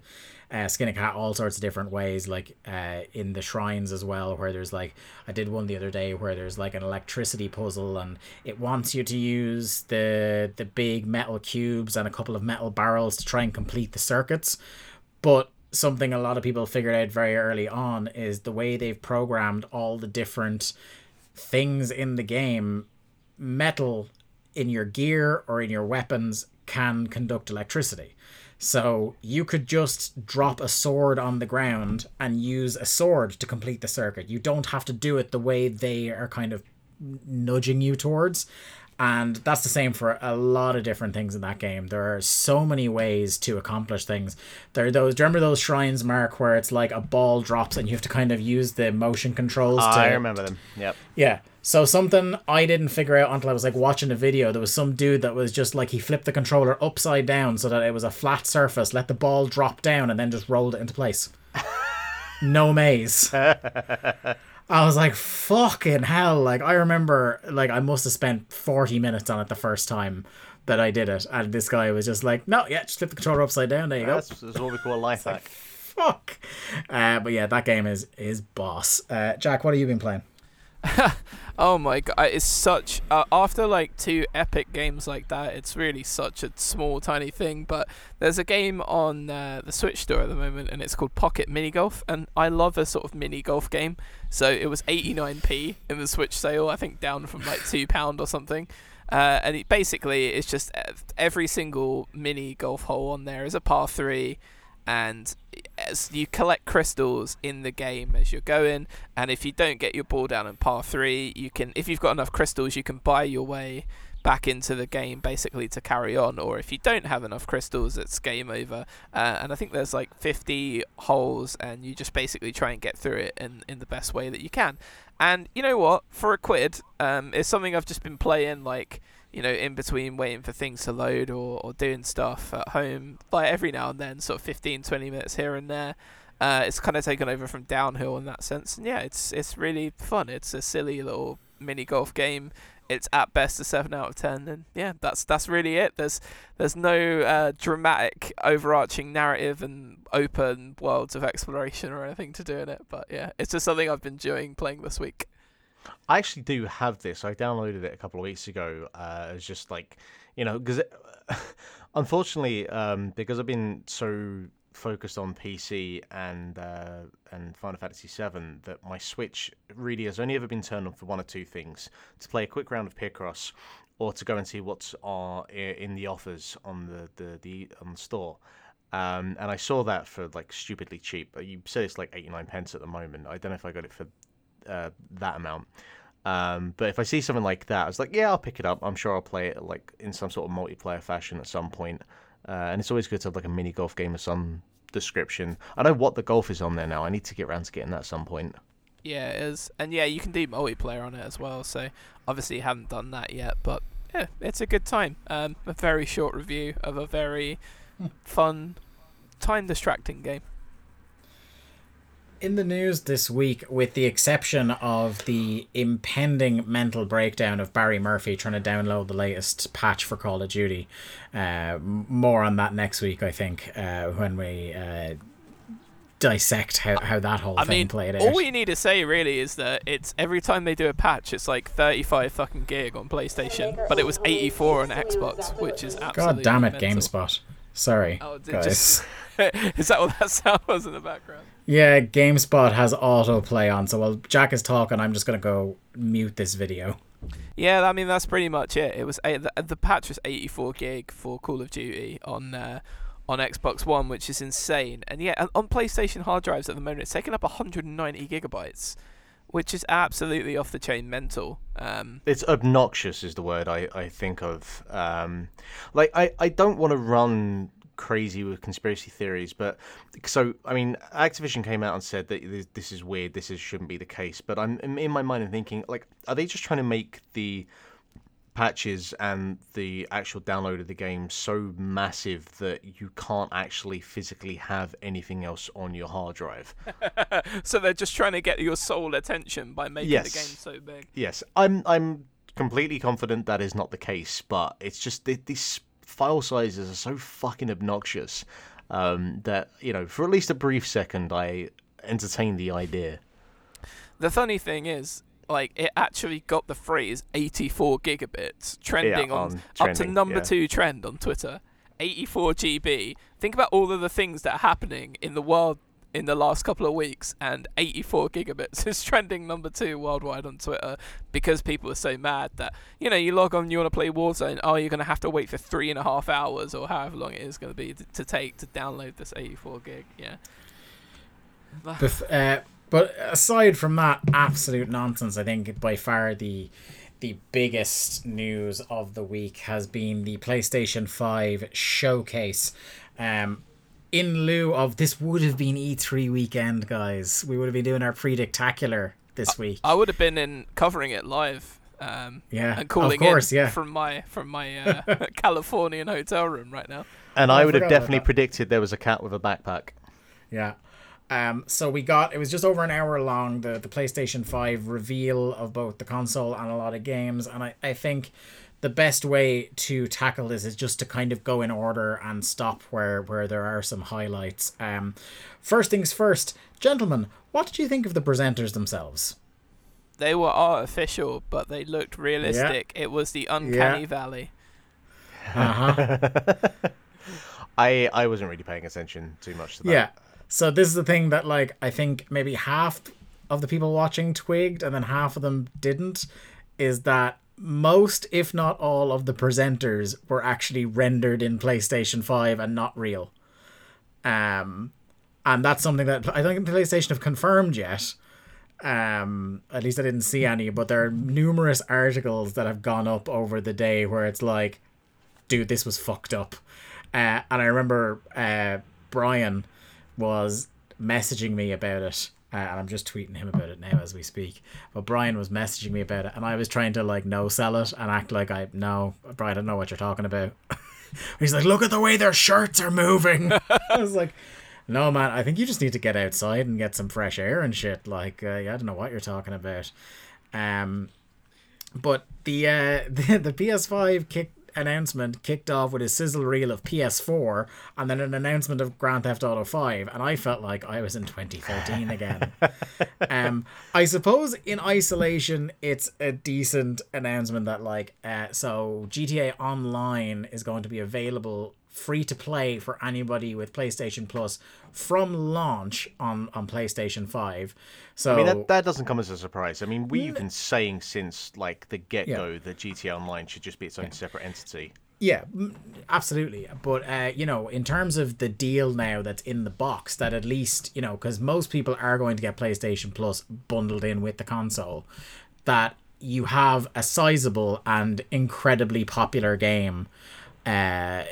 uh, skin a cat all sorts of different ways, like uh, in the shrines as well, where there's like I did one the other day where there's like an electricity puzzle and it wants you to use the the big metal cubes and a couple of metal barrels to try and complete the circuits, but something a lot of people figured out very early on is the way they've programmed all the different things in the game metal in your gear or in your weapons can conduct electricity so you could just drop a sword on the ground and use a sword to complete the circuit. You don't have to do it the way they are kind of nudging you towards. And that's the same for a lot of different things in that game. There are so many ways to accomplish things. There are those. Do you remember those shrines, Mark, where it's like a ball drops and you have to kind of use the motion controls? Uh, to, I remember them. Yep. Yeah. So something I didn't figure out until I was like watching a video. There was some dude that was just like he flipped the controller upside down so that it was a flat surface, let the ball drop down, and then just rolled it into place. no maze. I was like, fucking hell. Like, I remember, like, I must have spent 40 minutes on it the first time that I did it. And this guy was just like, no, yeah, just flip the controller upside down. There you That's, go. that's what we call a life hack. Fuck. Uh, but yeah, that game is is boss. Uh, Jack, what have you been playing? Oh my god, it's such uh, after like two epic games like that, it's really such a small tiny thing, but there's a game on uh, the Switch store at the moment and it's called Pocket Mini Golf and I love a sort of mini golf game. So it was 89p in the Switch sale, I think down from like 2 pound or something. Uh, and it basically it's just every single mini golf hole on there is a par 3 and as you collect crystals in the game as you're going and if you don't get your ball down in par 3 you can if you've got enough crystals you can buy your way back into the game basically to carry on or if you don't have enough crystals it's game over. Uh, and i think there's like 50 holes and you just basically try and get through it in, in the best way that you can. And you know what? For a quid um, it's something i've just been playing like you know, in between waiting for things to load or, or doing stuff at home, like every now and then, sort of 15, 20 minutes here and there. Uh, it's kind of taken over from downhill in that sense, and yeah, it's it's really fun. It's a silly little mini golf game. It's at best a seven out of ten, and yeah, that's that's really it. There's there's no uh, dramatic overarching narrative and open worlds of exploration or anything to do in it, but yeah, it's just something I've been enjoying playing this week. I actually do have this. I downloaded it a couple of weeks ago. Uh, it's just like, you know, because unfortunately, um, because I've been so focused on PC and uh, and Final Fantasy VII that my Switch really has only ever been turned on for one or two things: to play a quick round of Picross, or to go and see what's uh, in the offers on the the, the on the store. Um, and I saw that for like stupidly cheap. You said it's like 89 pence at the moment. I don't know if I got it for uh, that amount. Um, but if I see something like that, I was like, yeah, I'll pick it up. I'm sure I'll play it like in some sort of multiplayer fashion at some point. Uh, and it's always good to have like a mini golf game of some description. I know what the golf is on there now. I need to get around to getting that at some point. Yeah, it is, and yeah, you can do multiplayer on it as well. So obviously, you haven't done that yet, but yeah, it's a good time. Um, a very short review of a very fun, time distracting game in the news this week, with the exception of the impending mental breakdown of Barry Murphy trying to download the latest patch for Call of Duty. Uh, more on that next week, I think, uh, when we uh, dissect how, how that whole I thing mean, played out. All we need to say really is that it's every time they do a patch, it's like 35 fucking gig on PlayStation, but it was 84 on Xbox, which is absolutely God damn it, mental. GameSpot. Sorry, Oh, guys. just is that what that sound was in the background? Yeah, GameSpot has autoplay on, so while Jack is talking, I'm just gonna go mute this video. Yeah, I mean that's pretty much it. It was a, the, the patch was 84 gig for Call of Duty on uh, on Xbox One, which is insane. And yeah, on- on PlayStation hard drives at the moment, it's taking up 190 gigabytes, which is absolutely off the chain mental. Um, it's obnoxious is the word I, I think of. Um, like I, I don't want to run crazy with conspiracy theories, but so I mean, Activision came out and said that this, this is weird. This is, shouldn't be the case. But I'm in my mind, I'm thinking like, are they just trying to make the patches and the actual download of the game so massive that you can't actually physically have anything else on your hard drive. so they're just trying to get your sole attention by making yes. the game so big. Yes, I'm I'm completely confident that is not the case, but it's just these file sizes are so fucking obnoxious um, that you know for at least a brief second I entertained the idea. The funny thing is, like it actually got the phrase 84 gigabits trending yeah, on, on trending, up to number yeah. two trend on Twitter. 84 GB. Think about all of the things that are happening in the world in the last couple of weeks, and 84 gigabits is trending number two worldwide on Twitter because people are so mad that you know you log on, you want to play Warzone, oh you're gonna have to wait for three and a half hours or however long it is going to be to take to download this 84 gig. Yeah. Bef- uh, but aside from that absolute nonsense, I think by far the the biggest news of the week has been the PlayStation 5 showcase. Um, in lieu of this would have been E3 weekend, guys. We would have been doing our predictacular this week. I would have been in covering it live. Um, yeah, and calling of course, in yeah. from my from my uh, Californian hotel room right now. And oh, I, I would have definitely predicted there was a cat with a backpack. Yeah. Um, so we got it was just over an hour long the the PlayStation Five reveal of both the console and a lot of games, and I I think the best way to tackle this is just to kind of go in order and stop where where there are some highlights. Um, first things first, gentlemen, what did you think of the presenters themselves? They were artificial, but they looked realistic. Yeah. It was the uncanny yeah. valley. Uh huh. I I wasn't really paying attention too much to that. Yeah. So this is the thing that like I think maybe half of the people watching twigged and then half of them didn't is that most if not all of the presenters were actually rendered in PlayStation 5 and not real. Um and that's something that I don't think PlayStation have confirmed yet. Um at least I didn't see any, but there are numerous articles that have gone up over the day where it's like dude this was fucked up. Uh, and I remember uh Brian was messaging me about it. Uh, and I'm just tweeting him about it now as we speak. But Brian was messaging me about it, and I was trying to like no sell it and act like I no, Brian, I don't know what you're talking about. He's like, look at the way their shirts are moving. I was like, no, man, I think you just need to get outside and get some fresh air and shit. Like, uh, yeah, I don't know what you're talking about. Um, but the uh, the, the PS5 kick announcement kicked off with a sizzle reel of PS4 and then an announcement of Grand Theft Auto 5 and I felt like I was in 2013 again. um I suppose in isolation it's a decent announcement that like uh so GTA Online is going to be available free to play for anybody with PlayStation Plus from launch on on PlayStation 5. So I mean that, that doesn't come as a surprise. I mean we've been saying since like the get go yeah. that GTA Online should just be its own yeah. separate entity. Yeah, absolutely. But uh, you know, in terms of the deal now that's in the box, that at least you know, because most people are going to get PlayStation Plus bundled in with the console, that you have a sizable and incredibly popular game uh,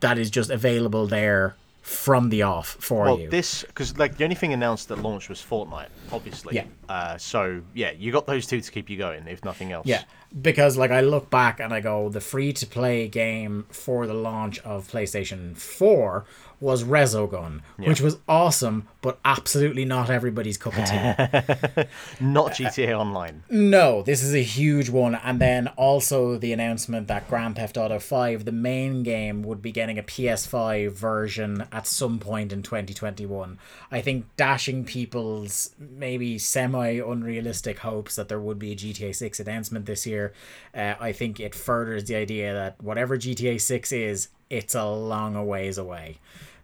that is just available there from the off for well, you. Well, this because like the only thing announced at launch was Fortnite, obviously. Yeah. Uh, so yeah, you got those two to keep you going, if nothing else. Yeah, because like I look back and I go, the free to play game for the launch of PlayStation Four was Resogun, yeah. which was awesome, but absolutely not everybody's cup of tea. not GTA Online. No, this is a huge one. And then also the announcement that Grand Theft Auto 5, the main game, would be getting a PS5 version at some point in 2021. I think dashing people's maybe semi unrealistic hopes that there would be a GTA 6 announcement this year. Uh, I think it furthers the idea that whatever GTA 6 is, it's a long ways away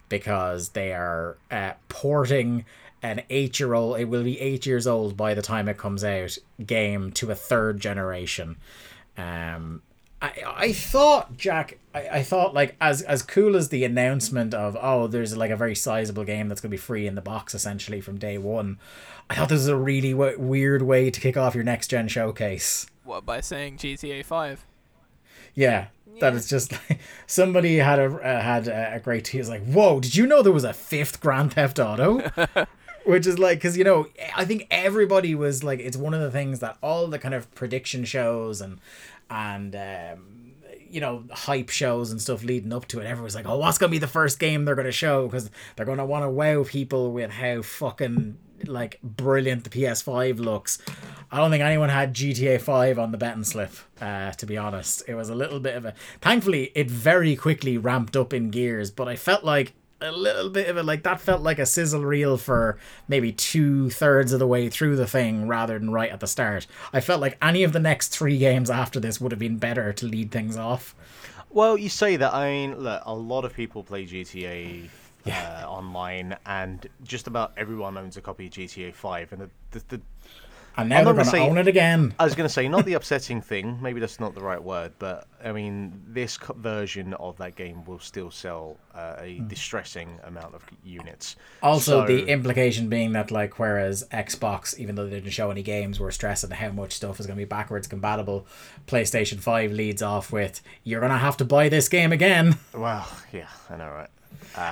because they are uh, porting an eight year old, it will be eight years old by the time it comes out, game to a third generation. Um, I, I thought Jack I, I thought like as as cool as the announcement of oh there's like a very sizable game that's gonna be free in the box essentially from day one I thought this was a really w- weird way to kick off your next gen showcase What by saying GTA Five? yeah that Yeah. it's just like somebody had a uh, had a, a great he was like whoa did you know there was a fifth Grand Theft Auto which is like because you know i think everybody was like it's one of the things that all the kind of prediction shows and and um you know hype shows and stuff leading up to it everyone's like oh what's gonna be the first game they're gonna show because they're gonna want to wow people with how fucking like brilliant the ps5 looks i don't think anyone had gta 5 on the betting slip uh to be honest it was a little bit of a thankfully it very quickly ramped up in gears but i felt like a little bit of it like that felt like a sizzle reel for maybe two thirds of the way through the thing rather than right at the start. I felt like any of the next three games after this would have been better to lead things off. Well, you say that. I mean, look, a lot of people play GTA uh, online, and just about everyone owns a copy of GTA 5. And the, the, the And now I'm they're going gonna own it again. I was going to say, not the upsetting thing. Maybe that's not the right word, but I mean, this co- version of that game will still sell uh, a distressing amount of units. Also, the implication being that, like, whereas Xbox, even though they didn't show any games, were stressing how much stuff is going to be backwards compatible, PlayStation 5 leads off with, you're going to have to buy this game again. Well, yeah, I know, right?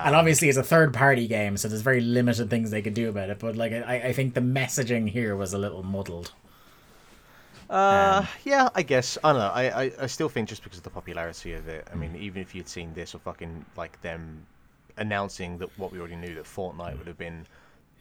And obviously it's a third party game so there's very limited things they could do about it but like I, I think the messaging here was a little muddled Uh, yeah, I guess. I don't know. I, I, I still think just because of the popularity of it. I mean, even if you'd seen this or fucking like them announcing that what we already knew that Fortnite would have been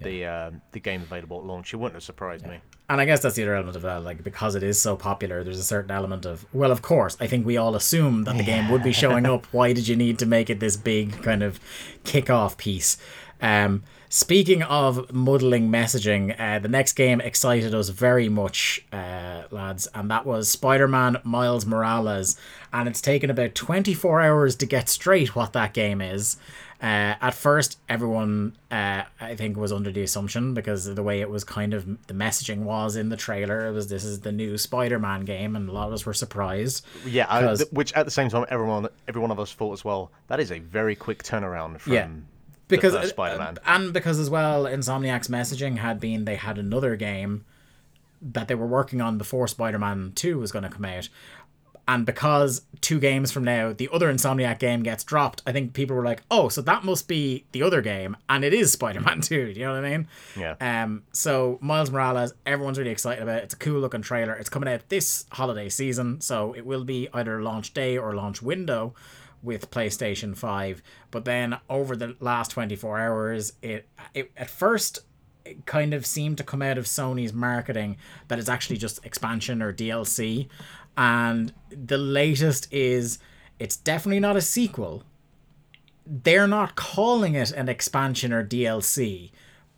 the um, the game available at launch, it wouldn't have surprised me. and i guess that's the other element of that like because it is so popular there's a certain element of well of course i think we all assumed that the game would be showing up why did you need to make it this big kind of kick-off piece um Speaking of muddling messaging, uh, the next game excited us very much, uh, lads, and that was Spider Man Miles Morales. And it's taken about 24 hours to get straight what that game is. Uh, at first, everyone, uh, I think, was under the assumption because of the way it was kind of the messaging was in the trailer. It was this is the new Spider Man game, and a lot of us were surprised. Yeah, I, th- which at the same time, everyone every one of us thought as well. That is a very quick turnaround from Yeah. because Spider-Man. uh, and because as well insomniac's messaging had been they had another game that they were working on before spider-man 2 was going to come out and because two games from now the other insomniac game gets dropped i think people were like oh so that must be the other game and it is spider-man 2 do you know what i mean? Yeah. um so miles morales everyone's really excited about it. It's a cool looking trailer. It's coming out this holiday season so it will be either launch day or launch window with PlayStation 5 but then over the last 24 hours it, it at first it kind of seemed to come out of Sony's marketing that it's actually just expansion or DLC and the latest is it's definitely not a sequel they're not calling it an expansion or DLC,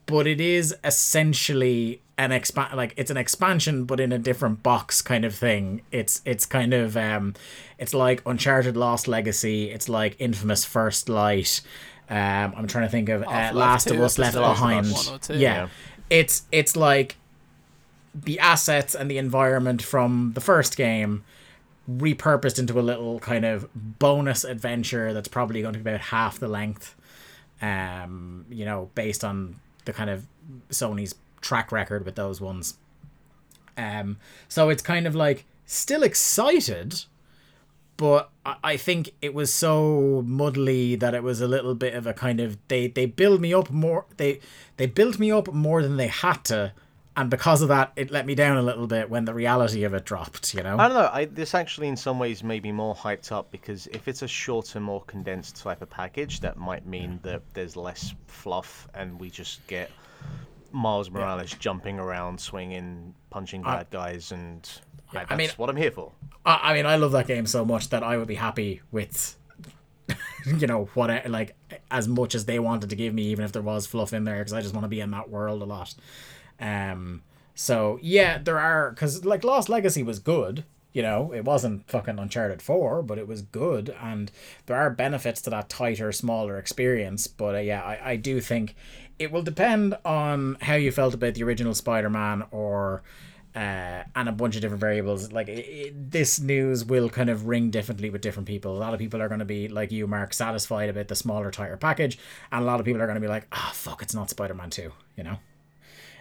but it is essentially an expand like it's an expansion but in a different box kind of thing. It's it's kind of um it's like Uncharted Lost Legacy, it's like Infamous First Light. Um I'm trying to think of uh, Last of Us Left Behind. one or two. Yeah. Yeah. It's it's like the assets and the environment from the first game repurposed into a little kind of bonus adventure that's probably going to be about half the length um you know based on the kind of sony's track record with those ones. Um so it's kind of like still excited but I- think it was so muddly that it was a little bit of a kind of they they build me up more they they built me up more than they had to and because of that it let me down a little bit when the reality of it dropped you know I don't know. I, this actually, in some ways, may be more hyped up because if it's a shorter, more condensed type of package, that might mean that there's less fluff and we just get Miles Morales jumping around, swinging, punching bad guys, and I, I that's mean- what I'm here for. I, I mean, I love that game so much that I would be happy with, you know, what I- like as much as they wanted to give me, even if there was fluff in there, because I just want to be in that world a lot. Um, so yeah, there are because like Lost Legacy was good. You know, it wasn't fucking Uncharted Four, but it was good, and there are benefits to that tighter, smaller experience. But uh, yeah, I, I do think it will depend on how you felt about the original Spider-Man or uh, and a bunch of different variables. Like it, it, this news will kind of ring differently with different people. A lot of people are going to be like you, Mark, satisfied about the smaller, tighter package, and a lot of people are going to be like, "Ah, oh, fuck, it's not Spider Man Two. You know,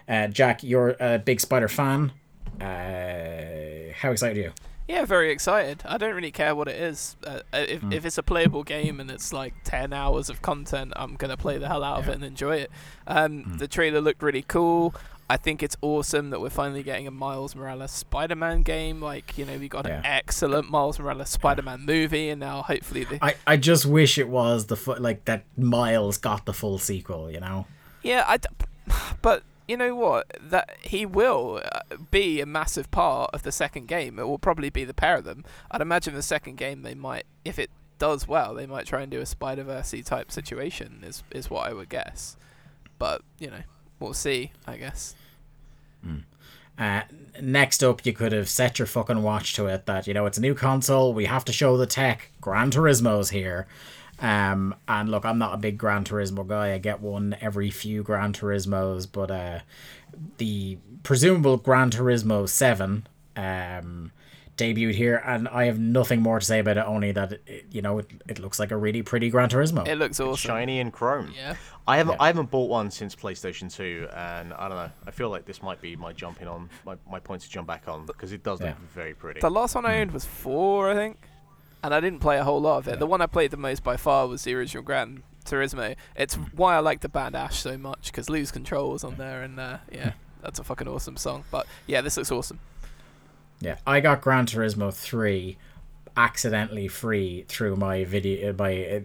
uh, Jack, you're a big Spider fan. Uh, how excited are you? Yeah, very excited. I don't really care what it is. Uh, if mm. if it's a playable game and it's like ten hours of content, I'm gonna play the hell out yeah. of it and enjoy it. Um, mm. The trailer looked really cool. I think it's awesome that we're finally getting a Miles Morales Spider-Man game. Like, you know, we got yeah. an excellent Miles Morales Spider-Man yeah. movie, and now hopefully the. I, I just wish it was the fu- like that Miles got the full sequel. You know. Yeah, I. D- but you know what? That he will uh, be a massive part of the second game. It will probably be the pair of them. I'd imagine the second game they might, if it does well, they might try and do a Spider Verse type situation. Is is what I would guess. But you know, we'll see. I guess. Mm. Uh, next up, you could have set your fucking watch to it that you know it's a new console. We have to show the tech. Gran Turismo's here. Um, and look, I'm not a big Gran Turismo guy. I get one every few Gran Turismos, but uh, the presumable Gran Turismo Seven um debuted here, and I have nothing more to say about it. Only that it, you know it, it looks like a really pretty Gran Turismo. It looks awesome, it's shiny and chrome. Yeah, I haven't yeah. I haven't bought one since PlayStation Two, and I don't know. I feel like this might be my jumping on my, my point to jump back on because it does yeah. look very pretty. The last one I owned was four, I think, and I didn't play a whole lot of it. Yeah. The one I played the most by far was the original Gran Turismo. It's why I like the band Ash so much because Lose Control was on there, and uh, yeah, that's a fucking awesome song. But yeah, this looks awesome. Yeah, I got Gran Turismo three accidentally free through my video uh, my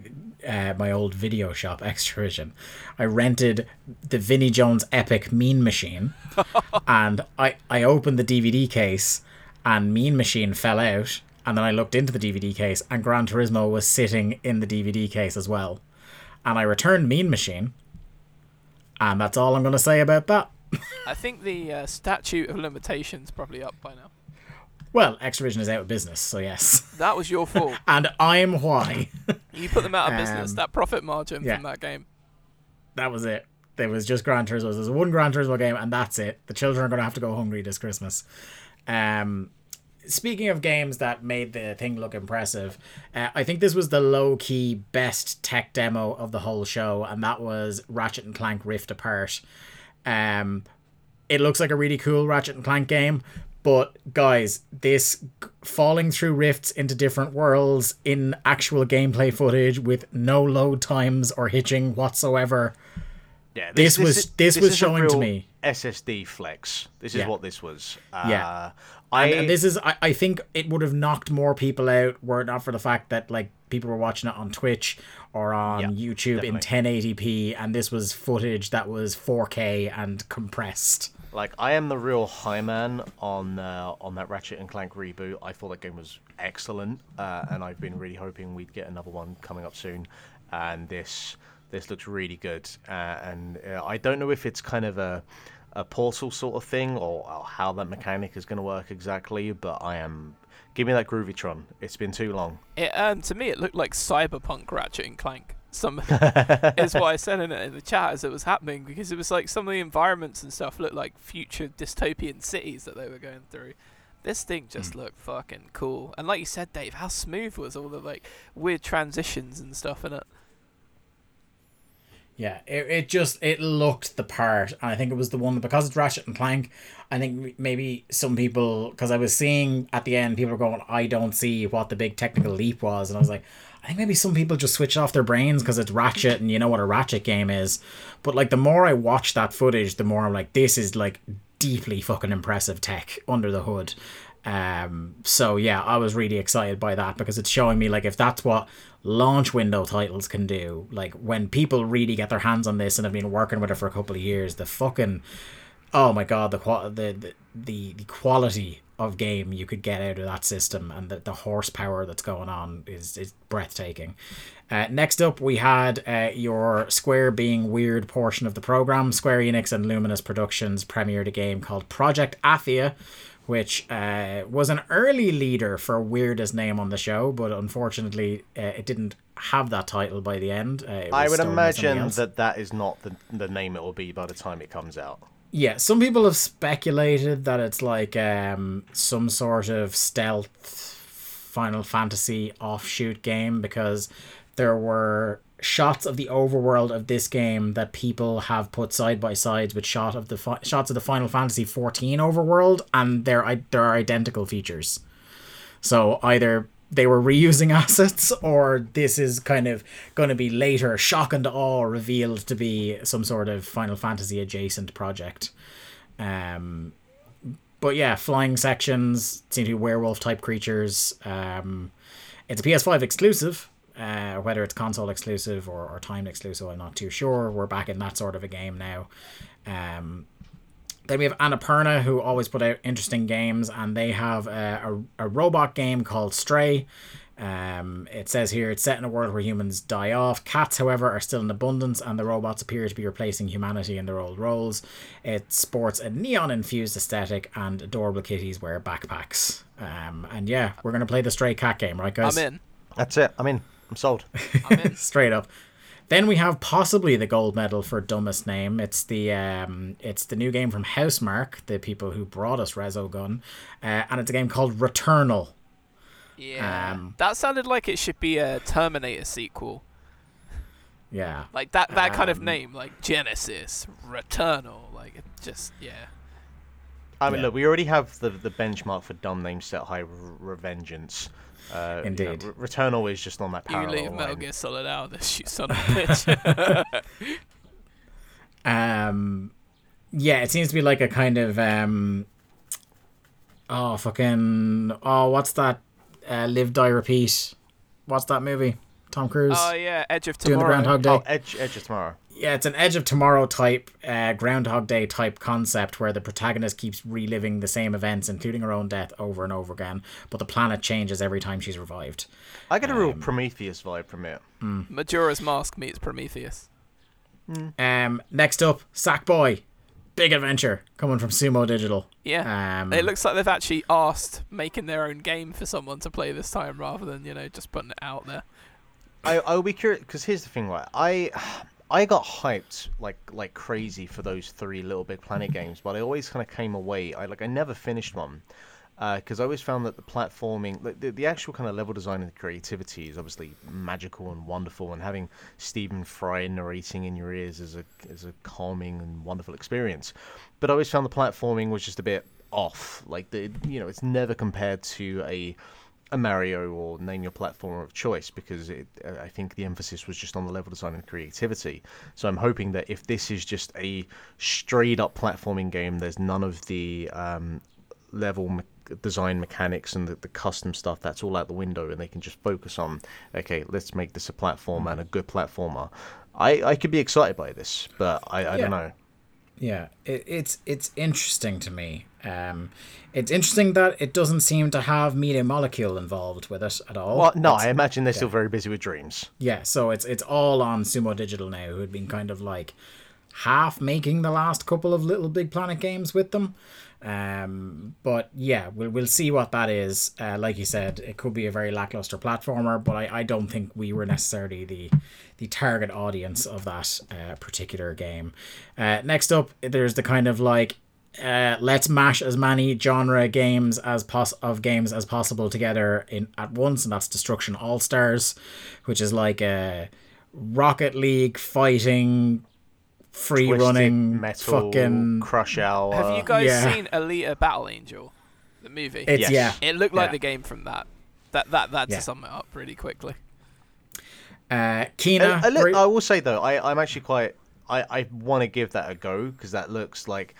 uh, my old video shop Xtra-vision. I rented the Vinnie Jones Epic Mean Machine, and I I opened the DVD case, and Mean Machine fell out, and then I looked into the DVD case, and Gran Turismo was sitting in the DVD case as well, and I returned Mean Machine, and that's all I'm gonna say about that. I think the uh, statute of limitations probably up by now. Well, Xtra-vision is out of business, so yes. That was your fault. and I'm why. you put them out of um, business. That profit margin yeah. from that game. That was it. There was just Gran Turismo. There's one Gran Turismo game, and that's it. The children are going to have to go hungry this Christmas. Um, speaking of games that made the thing look impressive, uh, I think this was the low key best tech demo of the whole show, and that was Ratchet and Clank Rift Apart. Um, it looks like a really cool Ratchet and Clank game, but guys, this falling through rifts into different worlds in actual gameplay footage with no load times or hitching whatsoever. Yeah, this, this, was this, this, this was showing to me SSD flex. This is yeah. what this was. Uh, yeah, I and, this is I, I think it would have knocked more people out were it not for the fact that like people were watching it on Twitch or on yeah, YouTube definitely. in 1080p, and this was footage that was 4K and compressed. Like I am the real high man on uh, on that Ratchet and Clank reboot. I thought that game was excellent, uh, and I've been really hoping we'd get another one coming up soon. And this this looks really good. Uh, and uh, I don't know if it's kind of a a portal sort of thing or, or how that mechanic is going to work exactly, but I am give me that Groovitron. It's been too long. It um to me it looked like cyberpunk Ratchet and Clank some is what I said in in the chat as it was happening because it was like some of the environments and stuff looked like future dystopian cities that they were going through. This thing just mm. looked fucking cool, and like you said, Dave, how smooth was all the like weird transitions and stuff in it. Yeah, it, it just it looked the part, and I think it was the one that because it's Ratchet and Clank. I think maybe some people because I was seeing at the end people were going, I don't see what the big technical leap was, and I was like, I think maybe some people just switch off their brains because it's Ratchet and you know what a Ratchet game is. But like the more I watch that footage, the more I'm like, this is like deeply fucking impressive tech under the hood. Um, so yeah, I was really excited by that because it's showing me like if that's what launch window titles can do, like when people really get their hands on this and have been working with it for a couple of years, the fucking oh my god, the the the, the quality of game you could get out of that system and the, the horsepower that's going on is, is breathtaking. Uh, next up, we had uh, your Square being weird portion of the program. Square Enix and Luminous Productions premiered a game called Project Athia, which uh, was an early leader for weirdest name on the show, but unfortunately, uh, it didn't have that title by the end. Uh, I would stolen by somebody imagine that that is not the the name it will be by the time it comes out. Yeah, some people have speculated that it's like um, some sort of stealth Final Fantasy offshoot game because there were shots of the overworld of this game that people have put side by sides with shot of the fi- shots of the Final Fantasy 14 overworld and they're are identical features. So either they were reusing assets or this is kind of going to be later shock and awe revealed to be some sort of Final Fantasy adjacent project. Um but yeah, flying sections seem to be werewolf type creatures. Um it's a PS5 exclusive. Uh, whether it's console exclusive or, or timed exclusive, I'm not too sure. We're back in that sort of a game now. Um, then we have Annapurna, who always put out interesting games, and they have a, a, a robot game called Stray. Um, it says here it's set in a world where humans die off. Cats, however, are still in abundance, and the robots appear to be replacing humanity in their old roles. It sports a neon infused aesthetic, and adorable kitties wear backpacks. Um, and yeah, we're going to play the Stray Cat game, right, guys? I'm in. That's it. I'm in. I'm sold. I'm in. Straight up. Then we have possibly the gold medal for dumbest name. It's the um, it's the new game from Housemarque, the people who brought us Resogun, uh, and it's a game called Returnal. Yeah. Um, that sounded like it should be a Terminator sequel. Yeah, Like that that kind of Um, name, like Genesis, Returnal, like it just yeah. I mean, Yeah. look, we already have the the benchmark for dumb names set high. Revengeance. Uh, you know, Indeed. R- Returnal is just on that You leave Metal line. Gear Solid out, this you son of a bitch. um, yeah, it seems to be like a kind of um, oh fucking oh what's that? Uh, Live Die Repeat. What's that movie? Tom Cruise oh yeah, Edge of Tomorrow. doing the Tomorrow. Groundhog Day. Oh, Edge, Edge of Tomorrow. Yeah, it's an Edge of Tomorrow type, uh, Groundhog Day type concept where the protagonist keeps reliving the same events, including her own death, over and over again, but the planet changes every time she's revived. I get a real Um, Prometheus vibe from it. Majora's Mask meets Prometheus. Um, next up, Sackboy, Big Adventure, coming from Sumo Digital. Yeah. Um, it looks like they've actually asked making their own game for someone to play this time rather than, you know, just putting it out there. I I'll be curious because here's the thing, right? I I got hyped like like crazy for those three Little Big Planet games, but I always kind of came away. I like I never finished one uh, because I always found that the platforming, like, the, the actual kind of level design and creativity is obviously magical and wonderful, and having Stephen Fry narrating in your ears is a is a calming and wonderful experience. But I always found the platforming was just a bit off. Like the you know, it's never compared to a a Mario or name your platformer of choice because it, uh, I think the emphasis was just on the level design and creativity. So I'm hoping that if this is just a straight up platforming game, there's none of the um, level me- design mechanics and the, the custom stuff that's all out the window, and they can just focus on okay, let's make this a platformer and a good platformer. I, I could be excited by this, but I, I Yeah. don't know. Yeah, it, it's it's interesting to me. Um, it's interesting that it doesn't seem to have Media Molecule involved with it at all. Well, no, It's- I imagine they're still very busy with dreams. Yeah, so it's it's all on Sumo Digital now, who had been kind of like half making the last couple of Little Big Planet games with them. Um, but yeah, we'll we'll see what that is. Uh, like you said, it could be a very lackluster platformer, but I, I don't think we were necessarily the the target audience of that uh, particular game. Uh, next up, there's the kind of like uh, let's mash as many genre games as pos- of games as possible together in at once, and that's Destruction All Stars, which is like a Rocket League fighting, free Twisted running, metal, fucking. crush hour. Have you guys yeah. seen Alita Battle Angel? The movie? It's Yes. yeah. it looked like yeah. the game from that. That that that Yeah. to sum it up really quickly. Uh, Kena. A- a li- Bri- I will say though, I, I'm actually quite. I, I want to give that a go because that looks like.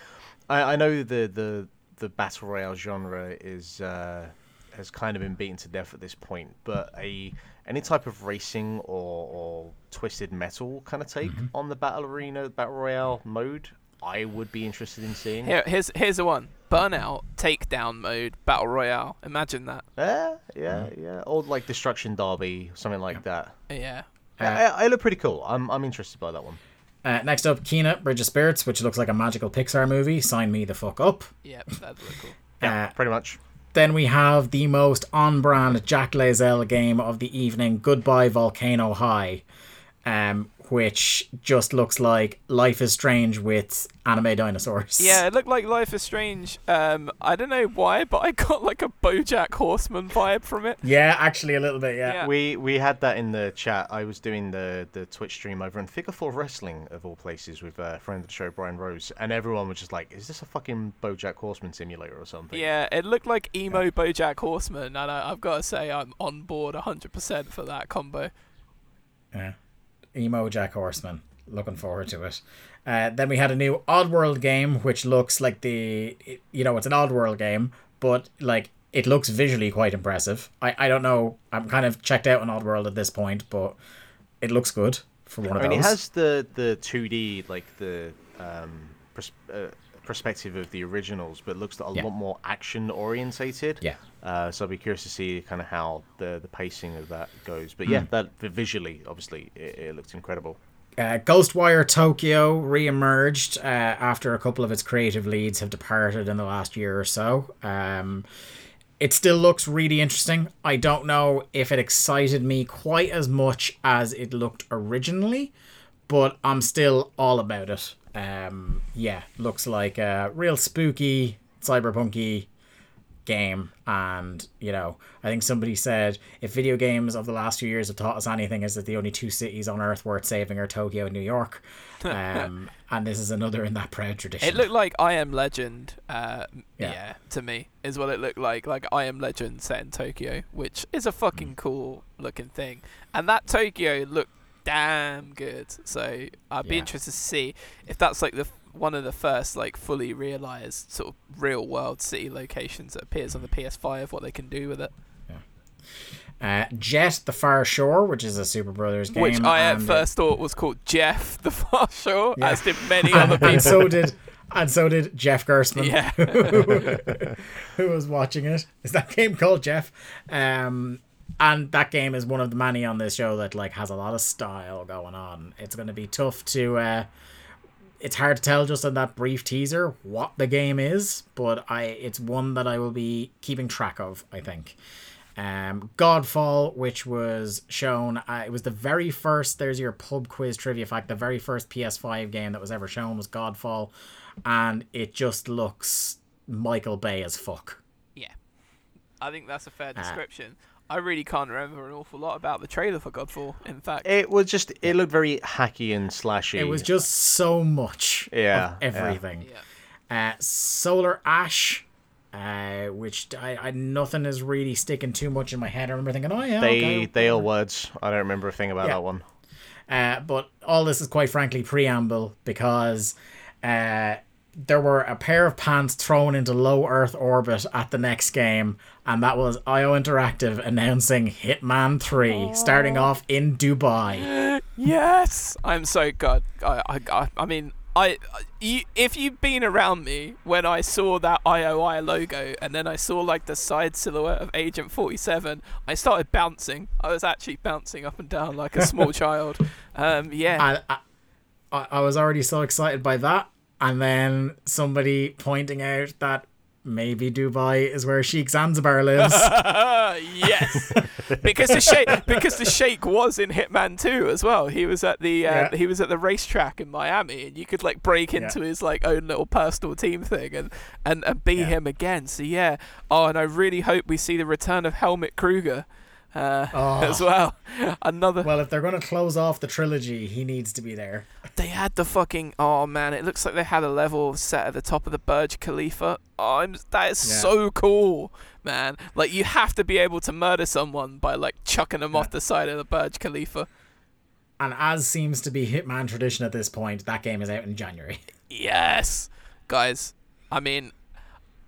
I, I know the, the the battle royale genre is uh, has kind of been beaten to death at this point, but a any type of racing or, or twisted metal kind of take on the battle arena battle royale mode, I would be interested in seeing. Here, here's here's the one: Burnout, Takedown Mode, Battle Royale. Imagine that. Yeah, yeah, yeah. Or like Destruction Derby, something like that. Yeah. Uh, I, I look pretty cool. I'm I'm interested by that one. uh, next up, Kena Bridge of Spirits, which looks like a magical Pixar movie. Sign me the fuck up. Yep, that'd look cool. Yeah, Uh, pretty much. Then we have the most on-brand Jack Layzell game of the evening, Goodbye Volcano High, um, which just looks like Life is Strange with anime dinosaurs. Yeah, it looked like Life is Strange. Um, I don't know why, but I got like a BoJack Horseman vibe from it. Yeah, actually a little bit, yeah. Yeah. We we had that in the chat. I was doing the the Twitch stream over on Figure Four Wrestling of all places with a friend of the show Brian Rose, and everyone was just like, "Is this a fucking BoJack Horseman simulator or something?" Yeah, it looked like emo BoJack Horseman, and I, I've got to say I'm on board 100% for that combo. Yeah. Emo Jack Horseman. Looking forward to it. Uh, then we had a new Oddworld game, which looks like the, you know, it's an Oddworld game, but like it looks visually quite impressive. I, I don't know. I'm kind of checked out on Oddworld at this point, but it looks good for one of I mean, those. it has the the 2D like the um, pers- uh, perspective of the originals, but looks a Yeah. lot more action orientated. Yeah. Uh, so I'll be curious to see kind of how the the pacing of that goes. But Hmm. yeah, that visually, obviously, it, it looked incredible. Uh, Ghostwire Tokyo re-emerged uh, after a couple of its creative leads have departed in the last year or so. Um, it still looks really interesting. I don't know if it excited me quite as much as it looked originally, but I'm still all about it. Um, yeah, looks like a real spooky, cyberpunky game and you know i think somebody said if video games of the last few years have taught us anything is that the only two cities on earth worth saving are tokyo and new york um, and this is another in that proud tradition It looked like I Am Legend, uh, yeah. Yeah. to me, is what it looked like. Like I Am Legend set in Tokyo, which is a fucking cool looking thing. And that Tokyo looked damn good. So I'd be Yeah. interested to see if that's like the one of the first like fully realized sort of real world city locations that appears on the PS5. What they can do with it, uh, Jett the far shore which is a super brothers game which I at first thought was called Jeff the Far Shore, Yeah. as did many other people. and so did and so did Jeff Gerstmann yeah. who was watching it. Is that game called Jeff? Um, and that game is one of the many on this show that like has a lot of style going on. It's going to be tough to. Uh, it's hard to tell just in that brief teaser what the game is, but I it's one that I will be keeping track of. I think. Um, Godfall, which was shown, uh, it was the very first. There's your pub quiz trivia fact. The very first PS5 game that was ever shown was Godfall, and it just looks Michael Bay as fuck. Yeah, I think that's a fair Ah. description. I really can't remember an awful lot about the trailer for Godfall. In fact, It was just it looked very hacky and slashy. It was just so much Yeah, of everything. yeah, Uh, Solar Ash, uh, which I, I nothing is really sticking too much in my head. I remember thinking, oh yeah, they okay, they are whatever. words. I don't remember a thing about Yeah. that one. Uh, but all this is quite frankly preamble because uh, there were a pair of pants thrown into low Earth orbit at the next game, and that was IO Interactive announcing Hitman 3 starting off in Dubai. yes, I'm so good. I, I, I, I mean, I, you, if you've been around me when I saw that IOI logo and then I saw like the side silhouette of Agent 47, I started bouncing. I was actually bouncing up and down like a small child. Um, yeah. I, I, I was already so excited by that, and then somebody pointing out that maybe Dubai is where Sheikh Zanzibar lives. yes, because the sheikh because the sheikh was in Hitman 2 as well. He was at the uh, Yeah. he was at the racetrack in Miami, and you could like break into his like own little personal team thing and and, and be Yeah. him again. So yeah. Oh, and I really hope we see the return of Helmut Kruger. Uh, Oh. as well, another. well, if they're going to close off the trilogy, he needs to be there. They had the fucking. Oh man, it looks like they had a level set at the top of the Burj Khalifa. Oh, I'm, that is Yeah. so cool, man. Like you have to be able to murder someone by like chucking them off the side of the Burj Khalifa. And as seems to be Hitman tradition at this point, that game is out in January. Yes, guys. I mean,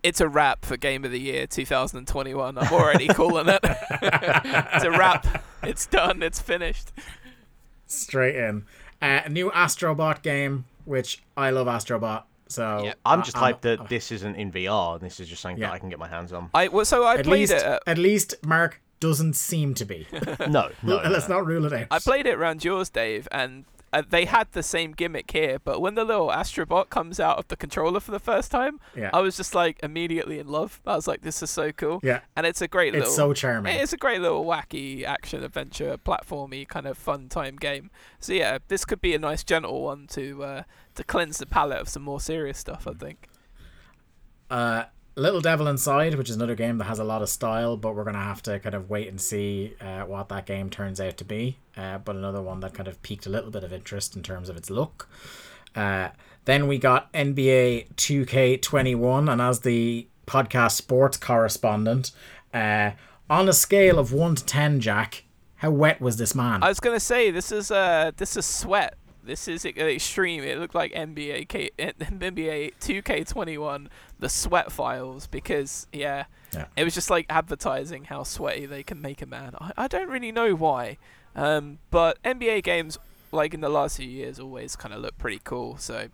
it's a wrap for Game of the Year 2021. I'm already calling it. it's a wrap. It's done. It's finished. Straight in. Uh, a new Astrobot game, which I love Astrobot. So Yep. I'm just I'm- hyped that this isn't in VR and this is just something Yeah. that I can get my hands on. I well, so I at played least, it. At, at least Mark doesn't seem to be. No, no, Let's no. not rule it out. I played it around yours, Dave, and uh, they had the same gimmick here, but when the little Astrobot comes out of the controller for the first time, Yeah. I was just like immediately in love. I was like, this is so cool. Yeah. And it's a great little. It's so charming. It's a great little wacky action adventure platformy kind of fun time game. So yeah, this could be a nice gentle one to uh, to cleanse the palate of some more serious stuff. I think. Uh, Little Devil Inside, which is another game that has a lot of style, but we're gonna have to kind of wait and see uh, what that game turns out to be. Uh, but another one that kind of piqued a little bit of interest in terms of its look. Uh, then we got NBA 2K21, and as the podcast sports correspondent, uh, on a scale of one to ten, Jack, how wet was this man? I was gonna say this is uh this is sweat. This is extreme. It looked like NBA K- NBA 2K21, the sweat files, because yeah, Yeah. it was just like advertising how sweaty they can make a man. I, I don't really know why, um, but NBA games like in the last few years always kind of look pretty cool. So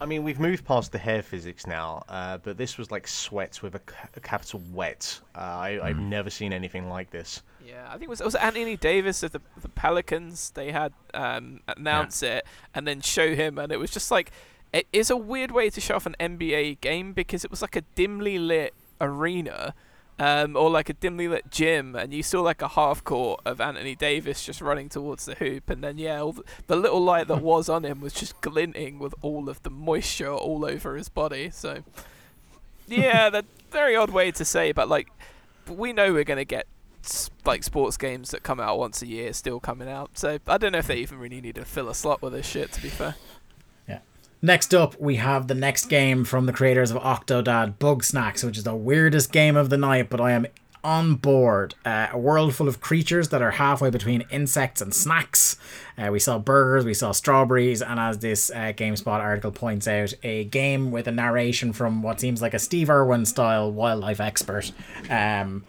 I mean, we've moved past the hair physics now, uh, but this was like sweats with a, ca- a capital wet. Uh, I, I've never seen anything like this. Yeah, I think it was it was Anthony Davis of the the Pelicans. They had um, announce it and then show him, and it was just like it is a weird way to show off an NBA game because it was like a dimly lit arena. Um, or like a dimly lit gym, and you saw like a half court of Anthony Davis just running towards the hoop, and then yeah, all the, the little light that was on him was just glinting with all of the moisture all over his body. So, yeah, that very odd way to say, but like we know we're gonna get like sports games that come out once a year still coming out. So I don't know if they even really need to fill a slot with this shit. To be fair, Next up, we have the next game from the creators of Octodad Bugsnax, which is the weirdest game of the night, but I am on board. Uh, a world full of creatures that are halfway between insects and snacks. Uh, we saw burgers, we saw strawberries, and as this uh, GameSpot article points out, a game with a narration from what seems like a Steve Irwin style wildlife expert. Um,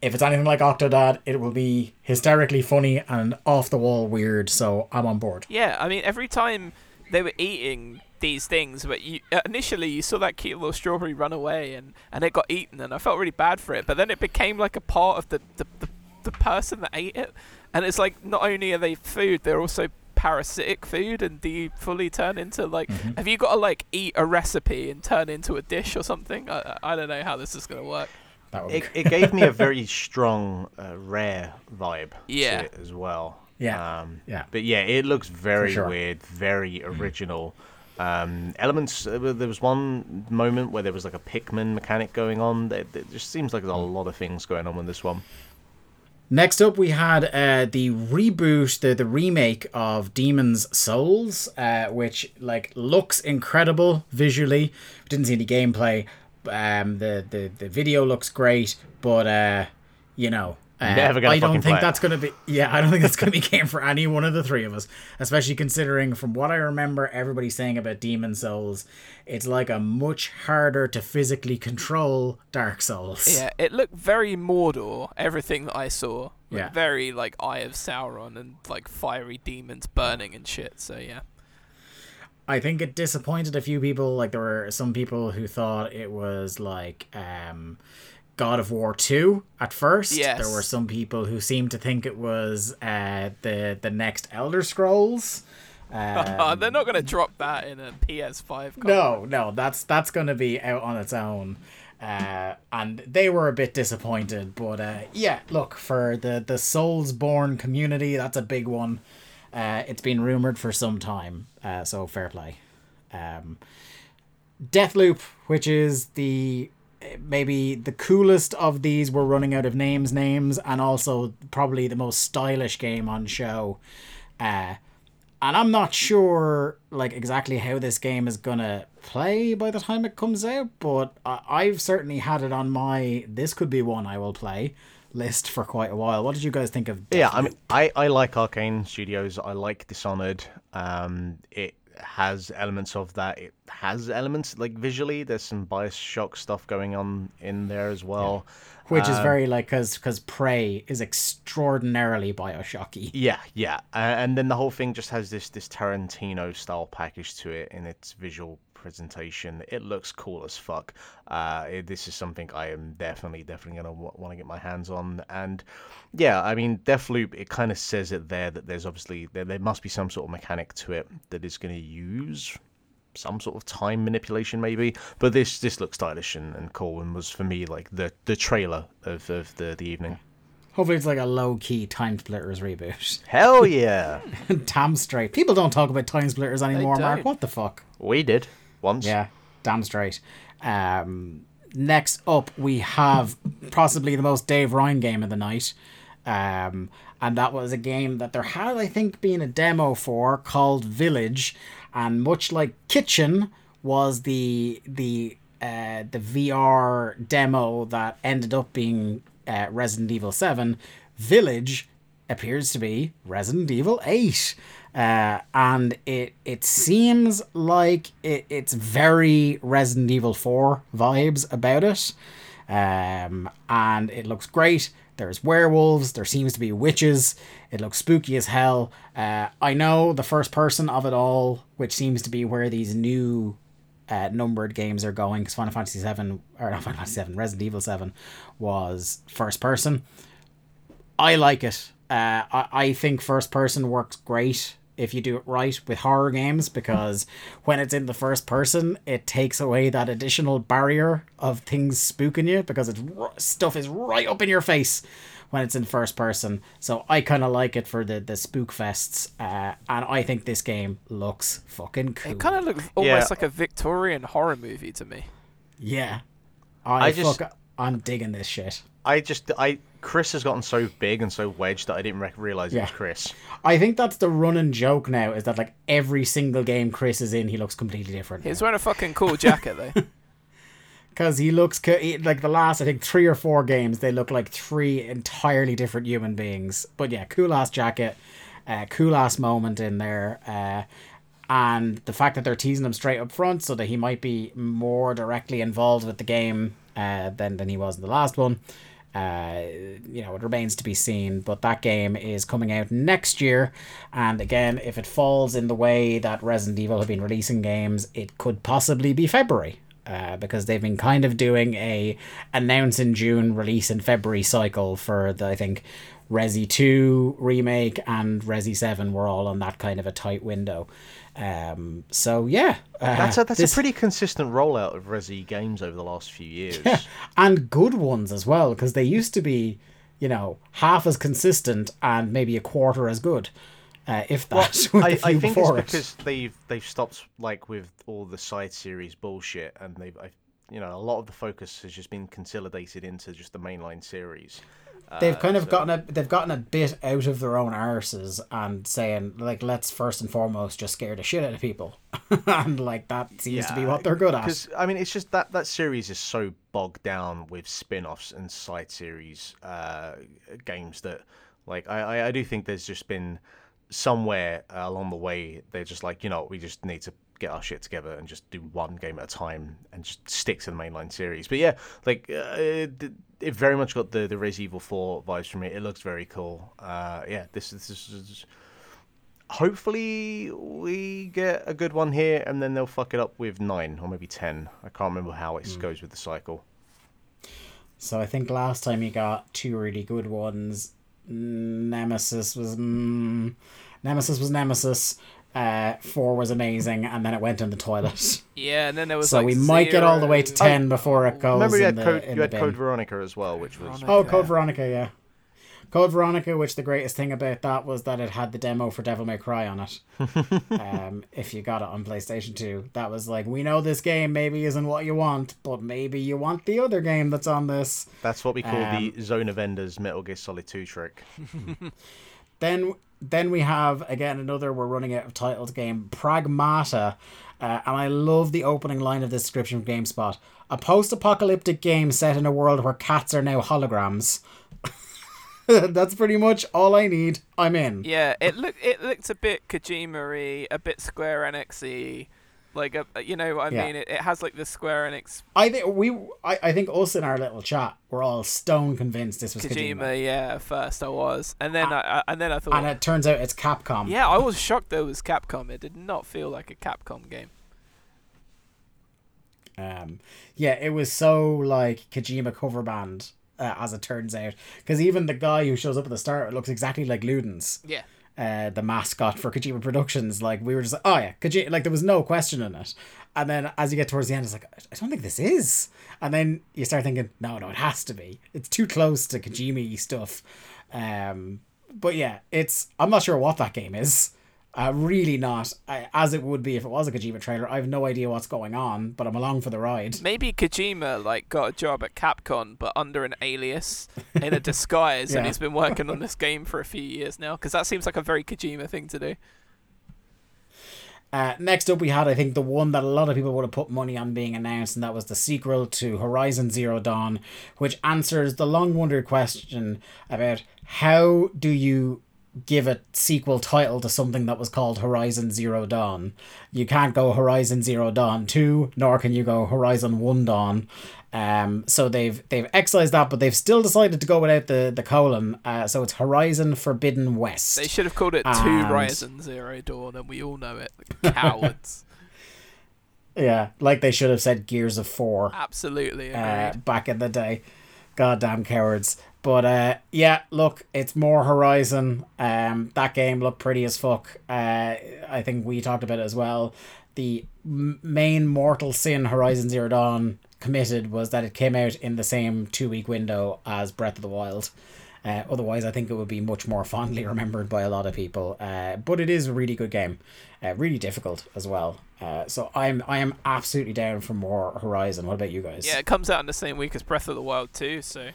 if it's anything like Octodad, it will be hysterically funny and off the wall weird, so I'm on board. yeah. I mean, every time they were eating these things, but you uh, initially you saw that cute little strawberry run away and and it got eaten, and I felt really bad for it. But then it became like a part of the the, the, the person that ate it, and it's like not only are they food, they're also parasitic food and do you fully turn into like have you got to like eat a recipe and turn into a dish or something I, I I don't know how this is going to work That would It, it gave me a very strong uh, rare vibe Yeah. to it as well. Yeah, Um, yeah. But yeah, it looks very sure. weird, very original. Um, elements. uh, There was one moment where there was like a Pikmin mechanic going on. It, just seems like there's a lot of things going on with this one. Next up, we had uh, the reboot, the the remake of Demon's Souls, uh, which like looks incredible visually. Didn't see any gameplay. Um, the the the video looks great, but uh, you know. Uh, Never gonna I don't think play that's gonna be. Yeah, I don't think that's gonna be game for any one of the three of us. Especially considering, from what I remember, everybody saying about Demon Souls, it's like a much harder to physically control Dark Souls. Yeah, it looked very Mordor. Everything that I saw, Like, Yeah. very like Eye of Sauron and like fiery demons burning and shit. So yeah, I think it disappointed a few people. Like there were some people who thought it was like um, God of War two at first. Yes. There were some people who seemed to think it was uh, the the next Elder Scrolls. Um, they're not gonna drop that in a PS5. console. no, no, that's that's going to be out on its own. Uh, and they were a bit disappointed, but uh, yeah, look for the the Soulsborne community, that's a big one. Uh, it's been rumored for some time, uh, so fair play. Um, Deathloop, which is the maybe the coolest of these, we're running out of names, names, and also probably the most stylish game on show. Uh, and I'm not sure like exactly how this game is gonna play by the time it comes out, but I- I've certainly had it on my this could be one I will play list for quite a while. What did you guys think of? Yeah, I mean, I, I like Arkane Studios. I like Dishonored. Um, it has elements of that. It has elements like visually. There's some Bioshock stuff going on in there as well. Which is very like because because Prey is extraordinarily Bioshocky. Yeah, yeah, uh, and then the whole thing just has this this Tarantino style package to it in its visual presentation. It looks cool as fuck. Uh, it, this is something I am definitely definitely gonna w- want to get my hands on. And yeah, I mean, Deathloop. It kind of says it there that there's obviously there, there must be some sort of mechanic to it that is going to use some sort of time manipulation maybe but this this looks stylish and, and cool and was for me like the the trailer of, of the the evening Hopefully, it's like a low key TimeSplitters reboot. hell yeah damn straight. People don't talk about TimeSplitters anymore, Mark. What the fuck? we did once Yeah, damn straight. Um, next up, we have possibly the most Dave Ryan game of the night. Um, and that was a game that there had, I think, been a demo for called Village. And much like Kitchen was the the uh, the VR demo that ended up being uh, Resident Evil 7, Village appears to be Resident Evil 8. Uh, and it it seems like it, it's very Resident Evil 4 vibes about it. Um, and it looks great. There's werewolves, there seems to be witches. It looks spooky as hell. Uh, I know the first person of it all, which seems to be where these new uh, numbered games are going, because Final Fantasy 7, or not Final Fantasy 7, Resident Evil 7 was first person. I like it. Uh, I, I think first person works great if you do it right with horror games because when it's in the first person, it takes away that additional barrier of things spooking you because it's stuff is right up in your face when it's in first person. So I kind of like it for the the spook fests, uh, and I think this game looks fucking cool. It kind of looks almost Yeah. like a Victorian horror movie to me. yeah. I, I just- fuck, I'm digging this shit. I just I Chris has gotten so big and so wedged that I didn't rec- realize it was Chris. I think that's the running joke now is that like every single game Chris is in, he looks completely different. He's wearing a fucking cool jacket though. because he looks like the last I think three or four games they look like three entirely different human beings. But yeah, cool ass jacket, uh, cool ass moment in there, uh, and the fact that they're teasing him straight up front so that he might be more directly involved with the game uh, than than he was in the last one. Uh, you know, it remains to be seen, but that game is coming out next year. And again, if it falls in the way that Resident Evil have been releasing games, it could possibly be February. Uh, because they've been kind of doing a announce in June, release in February cycle for the I think Resi 2 remake and Resi 7 were all on that kind of a tight window. Um, so yeah, uh, That's a that's this- a pretty consistent rollout of Resi games over the last few years. and good ones as well because they used to be you know half as consistent and maybe a quarter as good uh, if that with I, I think it's it. because they've they've stopped like with all the side series bullshit, and they've I, you know a lot of the focus has just been consolidated into just the mainline series. They've Uh, kind of so- gotten a they've gotten a bit out of their own arses and saying like let's first and foremost just scare the shit out of people. And like that seems to be what they're good at. Because I mean, it's just that that series is so bogged down with spin-offs and side series uh, games that, like, I, I I do think there's just been somewhere along the way they're just like, you know, we just need to get our shit together and just do one game at a time and just stick to the mainline series. But yeah, like uh, it, it very much got the the Resident Evil 4 vibes from it. It looks very cool. Uh, yeah, this is. this is hopefully we get a good one here and then they'll fuck it up with nine or maybe ten i can't remember how it goes with the cycle so i think last time you got two really good ones nemesis was mm, nemesis was nemesis uh, four was amazing, and then it went in the toilet. Yeah, and then there was so like we might get all the way to zero- ten before it goes. remember you in had, the, code, in you had code veronica as well which was Veronica. Oh, Code Veronica, yeah. Code Veronica, which the greatest thing about that was that it had the demo for Devil May Cry on it. um, if you got it on PlayStation 2, that was like, we know this game maybe isn't what you want, but maybe you want the other game that's on this. that's what we call Um, the zone of enders metal gear solid 2 trick Then then we have again another we're running out of titles game, Pragmata. Uh, and I love the opening line of the description from GameSpot. A post-apocalyptic game set in a world where cats are now holograms. That's pretty much all I need. I'm in. Yeah, it looked it looked a bit Kojima-y, a bit Square Enix-y. Like, uh, you know what I Yeah. mean? It, it has like the Square Enix I think we, I, I think us in our little chat were all stone convinced this was Kojima, Kojima. Yeah, at first I was, and then I, I and then I thought, and it turns out it's Capcom. yeah, I was shocked that it was Capcom. It did not feel like a Capcom game. Um, yeah, it was so like Kojima cover band, uh, as it turns out, because even the guy who shows up at the start looks exactly like Ludens. Yeah. Uh, the mascot for Kojima Productions. Like we were just like, oh yeah, Kojima. Like there was no question in it. And then as you get towards the end, it's like I don't think this is. And then you start thinking, no, no, it has to be. It's too close to Kojima stuff. Um, but yeah, it's I'm not sure what that game is. Uh, really not uh, as it would be if it was a Kojima trailer. I have no idea what's going on, but I'm along for the ride. Maybe Kojima like got a job at Capcom, but under an alias in a disguise, and he's been working on this game for a few years now. Because that seems like a very Kojima thing to do. Uh, next up, we had, I think, the one that a lot of people would have put money on being announced, and that was the sequel to Horizon Zero Dawn, which answers the long wondered question about how do you give a sequel title to something that was called Horizon Zero Dawn. You can't go Horizon Zero Dawn 2, nor can you go Horizon 1 Dawn. Um, so they've they've excised that, but they've still decided to go without the, the colon. Uh, so it's Horizon Forbidden West. They should have called it Two And- Horizon Zero Dawn, and we all know it. Cowards. yeah, like they should have said Gears of 4. Absolutely uh, back in the day. Goddamn cowards. But uh, yeah, look, it's more Horizon. Um, that game looked pretty as fuck. Uh, I think we talked about it as well. The main mortal sin Horizon Zero Dawn committed was that it came out in the same two week window as Breath of the Wild. Uh, otherwise, I think it would be much more fondly remembered by a lot of people. Uh, but it is a really good game, uh, really difficult as well. Uh, so I'm I am absolutely down for more Horizon. What about you guys? yeah, it comes out in the same week as Breath of the Wild too, so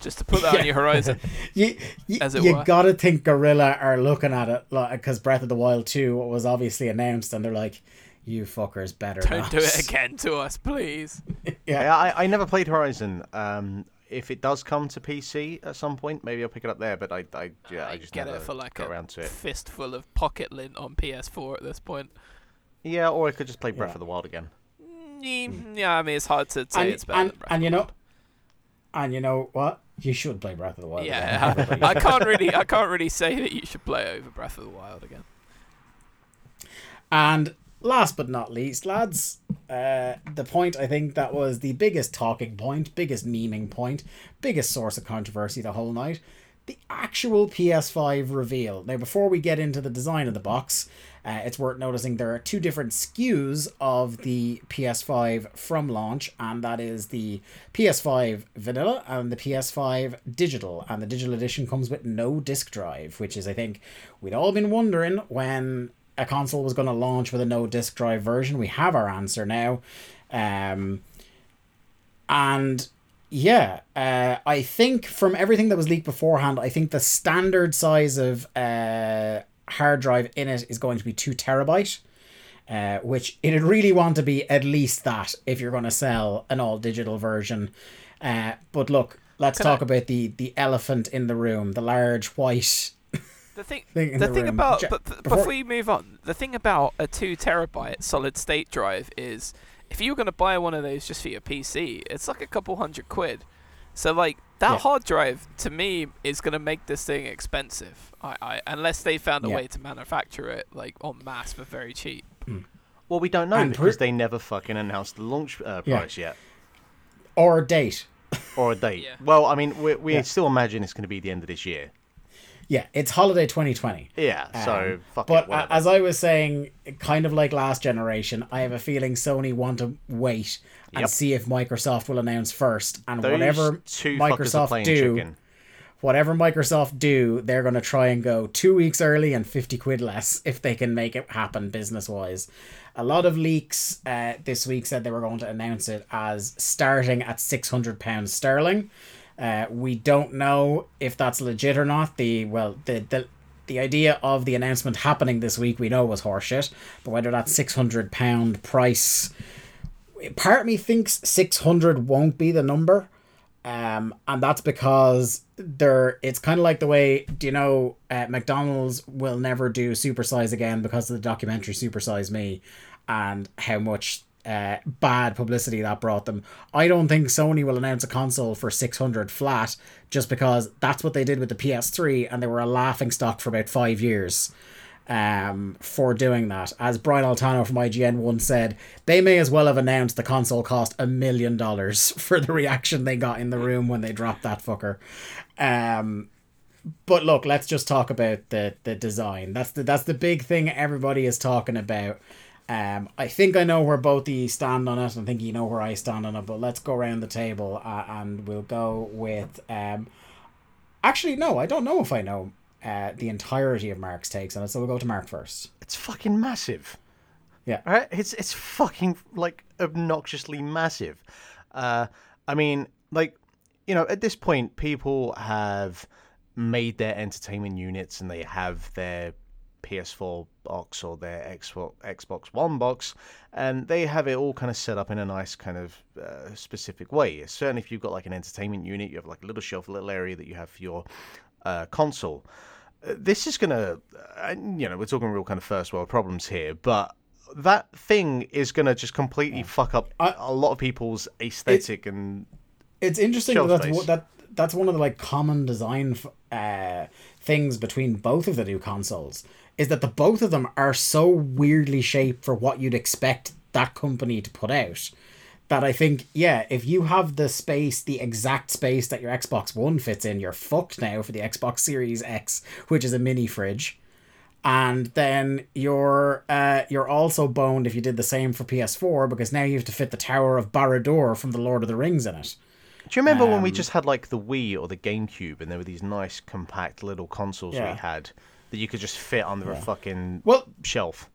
just to put that on your horizon. you you, As it you were. gotta think Guerrilla are looking at it like because Breath of the Wild two was obviously announced and they're like, you fuckers better Don't not. do it again to us, please. Yeah, Yeah, I, I never played Horizon. Um, if it does come to PC at some point, maybe I'll pick it up there. But I, I yeah, I I'd just get never it for like got a around to it. fistful of pocket lint on PS4 at this point. Yeah, or I could just play Breath Yeah. of the Wild again. Mm, Yeah, I mean it's hard to say and it's better and, than Breath and of you the know, Wild. and you know what? You should play Breath of the Wild. Yeah, Everybody I should. can't really, I can't really say that you should play over Breath of the Wild again. And last but not least, lads, uh, the point I think that was the biggest talking point, biggest memeing point, biggest source of controversy the whole night the actual PS5 reveal. Now, before we get into the design of the box, uh, it's worth noticing there are two different SKUs of the PS5 from launch, and that is the PS5 Vanilla and the PS5 Digital. And the digital edition comes with no disc drive, which is, I think, we'd all been wondering when a console was going to launch with a no disc drive version. We have our answer now. Um, and yeah, uh, I think from everything that was leaked beforehand, I think the standard size of uh, hard drive in it is going to be two terabyte. Uh, which it'd really want to be at least that if you're going to sell an all digital version. Uh, but look, let's Can talk I- about the the elephant in the room, the large white The thing, thing the the thing room. about, but before- before you move on, the thing about a two terabyte solid state drive is, if you were gonna buy one of those just for your PC, it's like a couple hundred quid. So like that Yeah. hard drive to me is gonna make this thing expensive. I, I unless they found a Yeah. way to manufacture it like en masse for very cheap. Well, we don't know And because per- they never fucking announced the launch uh, Yeah. price yet or a date. or a date. Yeah. Well, I mean, we, we Yeah. still imagine it's going to be the end of this year. Yeah, it's holiday 2020. Yeah, so Um, fuck but it. whatever. as I was saying, kind of like last generation, I have a feeling Sony want to wait and Yep. see if Microsoft will announce first, and Those whatever Microsoft do, chicken. whatever Microsoft do, they're going to try and go two weeks early and fifty quid less if they can make it happen business wise. A lot of leaks uh, this week said they were going to announce it as starting at six hundred pounds sterling. Uh, we don't know if that's legit or not. The well, the the the idea of the announcement happening this week we know was horseshit, but whether that six hundred pound price, part of me thinks six hundred won't be the number, um, and that's because they're. It's kind of like the way do you know uh, McDonald's will never do Supersize again because of the documentary Supersize Me, and how much uh, bad publicity that brought them. I don't think Sony will announce a console for 600 flat just because that's what they did with the PS3 and they were a laughing stock for about five years um, for doing that. As Brian Altano from IGN once said, they may as well have announced the console cost a million dollars for the reaction they got in the room when they dropped that fucker. Um, but look, let's just talk about the the design. That's the that's the big thing everybody is talking about. Um, I think I know where both of you stand on it. And I think you know where I stand on it. But let's go around the table uh, and we'll go with. Um, actually, no, I don't know if I know uh, the entirety of Mark's takes on it. So we'll go to Mark first. It's fucking massive. Yeah. Right? It's it's fucking like obnoxiously massive. Uh, I mean, like you know, at this point, people have made their entertainment units and they have their PS4 box or their Xbox Xbox One box, and they have it all kind of set up in a nice kind of uh, specific way. Certainly, if you've got like an entertainment unit, you have like a little shelf, a little area that you have for your uh, console. Uh, this is gonna, uh, you know, we're talking real kind of first world problems here, but that thing is gonna just completely fuck up I- a lot of people's aesthetic and It's interesting that that's, what- that that's one of the like common design f- uh, things between both of the new consoles is that the both of them are so weirdly shaped for what you'd expect that company to put out that I think yeah if you have the space the exact space that your Xbox One fits in you're fucked now for the Xbox Series X which is a mini fridge and then you're uh, you're also boned if you did the same for PS4 because now you have to fit the Tower of Barad-dûr from the Lord of the Rings in it. Do you remember when Um, we just had like the Wii or the GameCube and there were these nice compact little consoles Yeah. we had that you could just fit under a fucking Well, shelf?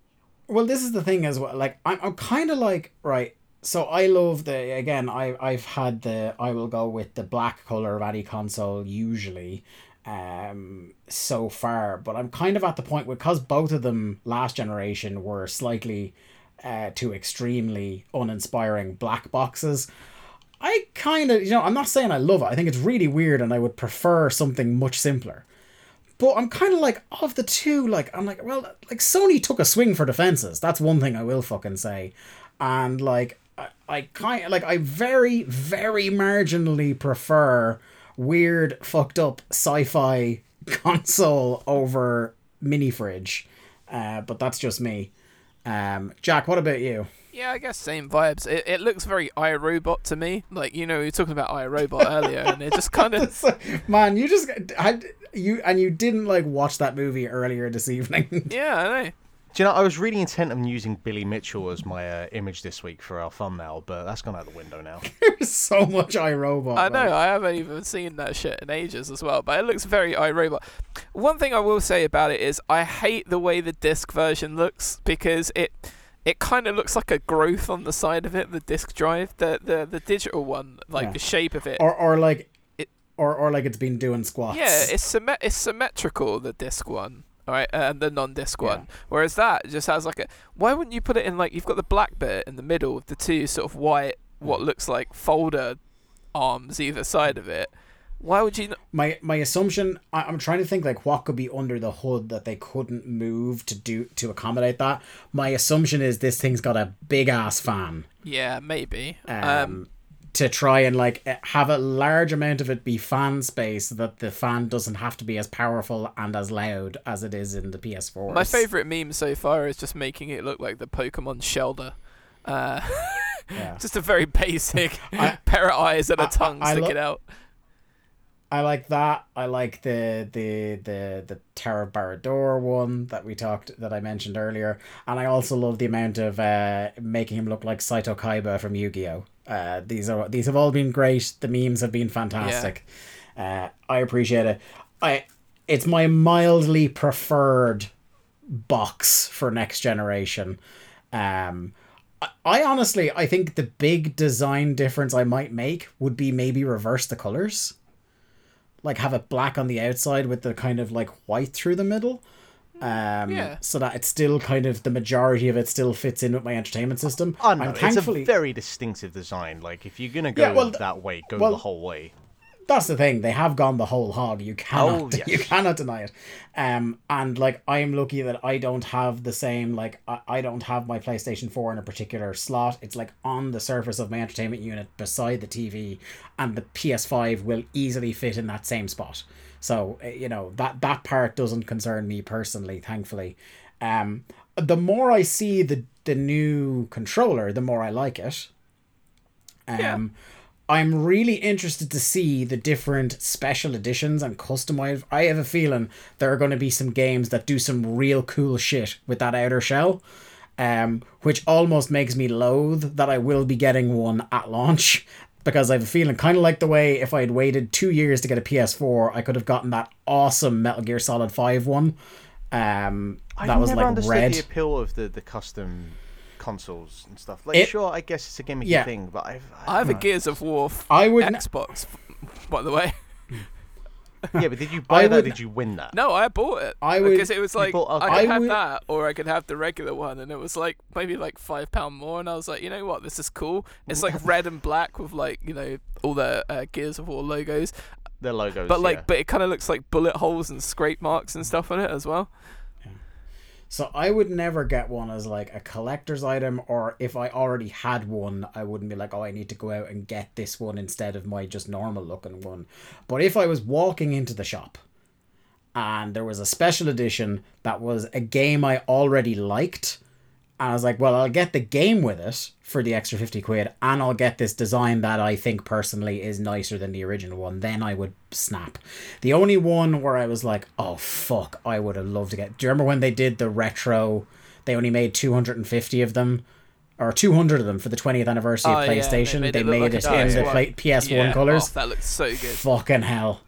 well, this is the thing as well. Like, I'm, I'm kind of like right. So I love the again. I I've had the. I will go with the black color of any console usually. Um, so far, but I'm kind of at the point because both of them last generation were slightly, uh, to extremely uninspiring black boxes. I kind of, you know, I'm not saying I love it. I think it's really weird, and I would prefer something much simpler. But I'm kind of like of the two, like I'm like, well, like Sony took a swing for defenses. That's one thing I will fucking say, and like I, I kind like I very very marginally prefer weird fucked up sci-fi console over mini fridge, uh, but that's just me. Um, Jack, what about you? Yeah, I guess same vibes. It, it looks very I, Robot to me. Like you know, we were talking about I, Robot earlier, and it just kind of Man, you just had you and you didn't like watch that movie earlier this evening. yeah, I know. Do you know, I was really intent on using Billy Mitchell as my uh, image this week for our thumbnail, but that's gone out the window now. There's so much I, Robot. I know. like- I haven't even seen that shit in ages as well, but it looks very I, Robot. One thing I will say about it is I hate the way the disc version looks because it it kind of looks like a growth on the side of it, the disc drive, the the the digital one, like Yeah. the shape of it. or or like It- or or like it's been doing squats. Yeah, it's symmet- it's symmetrical the disc one, all right, and the non-disc Yeah. one. Whereas that just has like a. Why wouldn't you put it in like you've got the black bit in the middle with the two sort of white, what looks like folder arms either side of it? Why would you? Not- my my assumption. I, I'm trying to think like what could be under the hood that they couldn't move to do to accommodate that. My assumption is this thing's got a big ass fan. yeah, maybe. Um, Um, to try and like eh, have a large amount of it be fan space so that the fan doesn't have to be as powerful and as loud as it is in the PS4. my favorite meme so far is just making it look like the Pokemon Shellder. Uh, Yeah. just a very basic I- pair of eyes and a I- tongue I lo- sticking out. I like that. I like the the the the Tower of Barad-dûr one that we talked that I mentioned earlier, and I also love the amount of uh, making him look like Seto Kaiba from Yu-Gi-Oh. Uh, these are these have all been great. The memes have been fantastic. Uh, I appreciate it. I it's my mildly preferred box for next generation. Um, I, I honestly I think the big design difference I might make would be maybe reverse the colors like have it black on the outside with the kind of like white through the middle. Um, Yeah. so that it's still kind of the majority of it still fits in with my entertainment system. I don't know, I'm it's a very distinctive design. Like, if you're going to go Yeah, well, that way, go well- the whole way. that's the thing. They have gone the whole hog. You cannot, Oh, yes. you cannot deny it. Um, and like I'm lucky that I don't have the same. Like I, I don't have my PlayStation Four in a particular slot. It's like on the surface of my entertainment unit beside the TV, and the PS5 will easily fit in that same spot. So uh, you know that that part doesn't concern me personally. Thankfully, um, the more I see the the new controller, the more I like it. Um, Yeah. I'm really interested to see the different special editions and customized. I have a feeling there are going to be some games that do some real cool shit with that outer shell, um, which almost makes me loathe that I will be getting one at launch. Because I have a feeling, kind of like the way if I had waited two years to get a PS4, I could have gotten that awesome Metal Gear Solid 5 one. Um, I that was never like understood red. the appeal of the, the custom consoles and stuff. Like, It- sure, I guess it's a gimmicky Yeah. thing, but I've, I have a Gears of War f- I would Xbox, by the way. yeah, but did you buy that? or would- Did you win that? No, I bought it. I would- because it was like bought a- I could I have would- that, or I could have the regular one, and it was like maybe like five pound more. And I was like, you know what, this is cool. It's like red and black with like you know all the uh, Gears of War logos, Their logos. but like yeah. but it kind of looks like bullet holes and scrape marks and stuff on it as well. So I would never get one as like a collector's item, or if I already had one, I wouldn't be like, oh, I need to go out and get this one instead of my just normal looking one. But if I was walking into the shop and there was a special edition that was a game I already liked, and I was like, well, I'll get the game with it for the extra 50 quid, and I'll get this design that I think personally is nicer than the original one, then I would snap. The only one where I was like, oh, fuck, I would have loved to get. Do you remember when they did the retro? They only made 250 of them. Or 200 of them for the 20th anniversary Oh, of yeah, they PlayStation. made they it made like it in the PS1. play- PS1 yeah, oh, colors oh, that looks so good. fucking hell.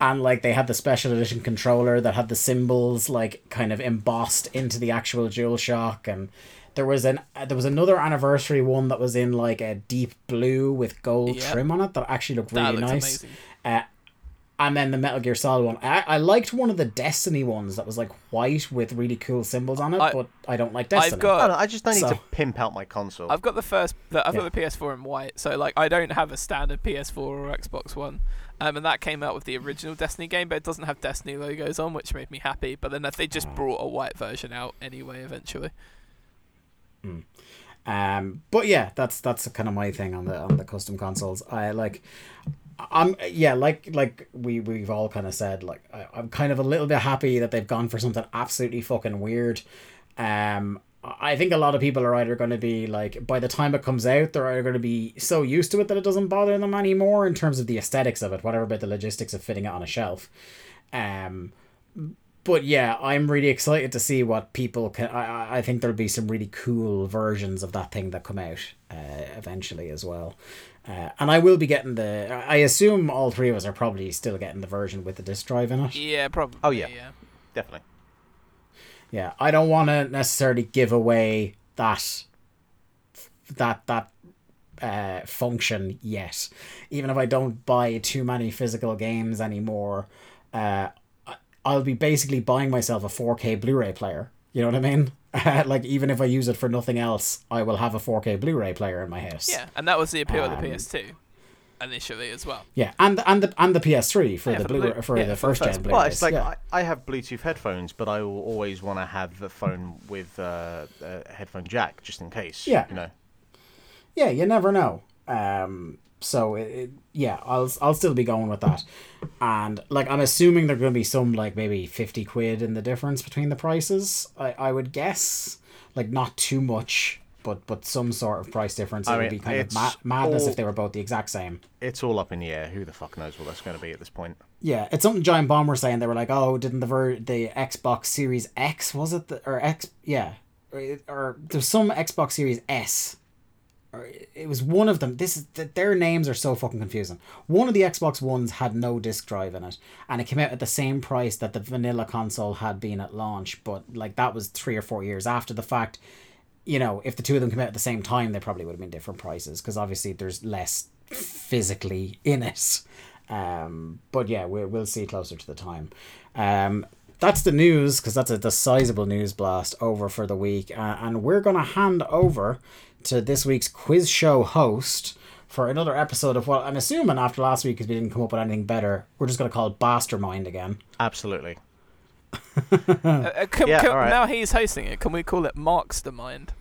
And like they had the special edition controller that had the symbols like kind of embossed into the actual DualShock and there was an uh, there was another anniversary one that was in like a deep blue with gold Yep. trim on it that actually looked That really looks nice. amazing. Uh, and then the Metal Gear Solid one. I, I liked one of the Destiny ones that was like white with really cool symbols on it, I- but I don't like Destiny. I've got I, don't know, I just don't need to pimp out my console. I've got the first. The, I've Yeah. got the PS4 in white, so like I don't have a standard PS4 or Xbox One. Um, and that came out with the original Destiny game, but it doesn't have Destiny logos on, which made me happy. But then they just brought a white version out anyway, eventually. Um, but yeah, that's that's kind of my thing on the on the custom consoles. I like, I'm yeah, like like we we've all kind of said, like I, I'm kind of a little bit happy that they've gone for something absolutely fucking weird. Um, I think a lot of people are either going to be like, by the time it comes out, they're either going to be so used to it that it doesn't bother them anymore in terms of the aesthetics of it, whatever about the logistics of fitting it on a shelf. Um, but yeah, I'm really excited to see what people can. I I- I think there'll be some really cool versions of that thing that come out uh, eventually as well. Uh, and I will be getting the. I assume all three of us are probably still getting the version with the disc drive in it. Yeah, probably. Oh, yeah. yeah. Definitely. Yeah, I don't want to necessarily give away that that that uh, function yet. Even if I don't buy too many physical games anymore, uh, I- I'll be basically buying myself a 4K Blu-ray player. You know what I mean? like even if I use it for nothing else, I will have a 4K Blu-ray player in my house. Yeah, and that was the appeal of Um, the PS2 initially as well. Yeah, and and the and the PS3 for Yeah, the for the Blu Blu- for yeah, the for the first gen first- Blu-rays. Well, it's like yeah. I, I have Bluetooth headphones, but I will always want to have a phone with uh, a headphone jack just in case. Yeah. You know. yeah, you never know. Um, so it, it, yeah, I'll I'll still be going with that, and like I'm assuming there's gonna be some like maybe fifty quid in the difference between the prices. I I would guess like not too much, but but some sort of price difference. It I would mean, be kind of ma- madness all- if they were both the exact same. It's all up in the air. Who the fuck knows what that's going to be at this point? Yeah, it's something Giant Bomb were saying. They were like, "Oh, didn't the ver- the Xbox Series X was it the, or X? Yeah, or, or there's some Xbox Series S, it was one of them. This is th- their names are so fucking confusing. One of the Xbox ones had no disc drive in it, and it came out at the same price that the vanilla console had been at launch. But like that was three or four years after the fact. You know, if the two of them came out at the same time, they probably would have been different prices because obviously there's less physically in it. Um, but yeah, we, we'll see closer to the time. Um, that's the news because that's a the sizable news blast over for the week, uh, and we're gonna hand over to this week's quiz show host for another episode of what I'm assuming after last week, because we didn't come up with anything better, we're just going to call it BastardMind again. Absolutely. Uh, can, Yeah, can- alright. Now he's hosting it. Can we call it Mark's the Mind?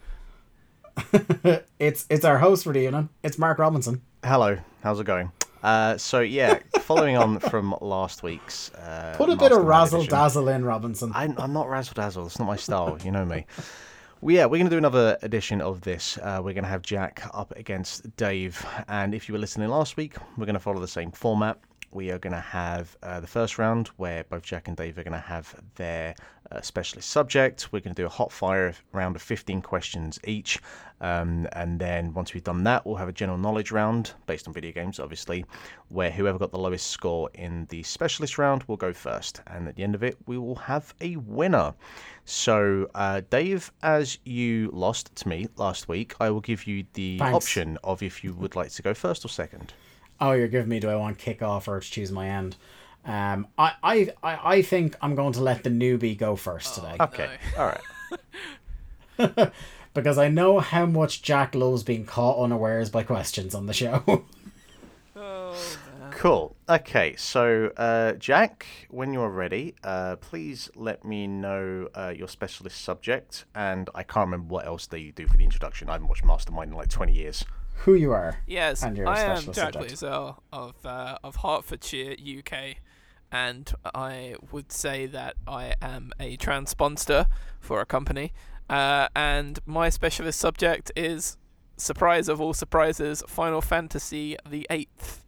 It's it's our host for the evening. It's Mark Robinson. Hello, how's it going? Uh, so yeah, following on from last week's. Uh, Put a bit of razzle edition- dazzle in, Robinson. I'm, I'm not razzle dazzle. It's not my style. You know me. Well, yeah, we're going to do another edition of this. Uh, we're going to have Jack up against Dave. And if you were listening last week, we're going to follow the same format. We are going to have uh, the first round where both Jack and Dave are going to have their uh, specialist subject. We're going to do a hot fire round of 15 questions each. Um, and then once we've done that, we'll have a general knowledge round based on video games, obviously, where whoever got the lowest score in the specialist round will go first. And at the end of it, we will have a winner. So, uh, Dave, as you lost to me last week, I will give you the Thanks. option of if you would like to go first or second. Oh, you're giving me do I want kick off or to choose my end? Um, I, I, I, I think I'm going to let the newbie go first today Okay, all right. because I know how much Jack loves being caught unawares by questions on the show. Oh. Cool. Okay, so uh, Jack, when you're ready, uh, please let me know uh, your specialist subject. And I can't remember what else they do for the introduction. I haven't watched Mastermind in like 20 years. Who you are? Yes, And you're a I am Jack subject. Layzell of uh, of Hertfordshire, UK, and I would say that I am a transponder for a company, uh, and my specialist subject is surprise of all surprises, Final Fantasy the Eighth.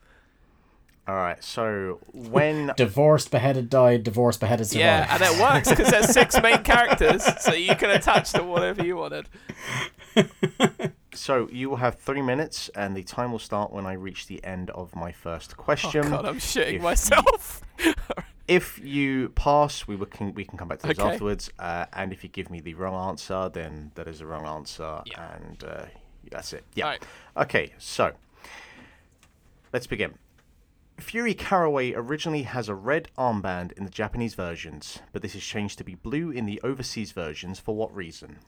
All right, so when. Divorced, beheaded, died. Divorced, beheaded, survived. Yeah, and it works because there's six main characters, so you can attach to whatever you wanted. So you will have three minutes, and the time will start when I reach the end of my first question. Oh question. God, I'm shitting if myself. If you pass, we can we can come back to this Okay. afterwards. Uh, and if you give me the wrong answer, then that is the wrong answer, Yeah. and uh, that's it. Yeah. Alright. Okay, so let's begin. Fury Caraway originally has a red armband in the Japanese versions, but this is changed to be blue in the overseas versions. For what reason?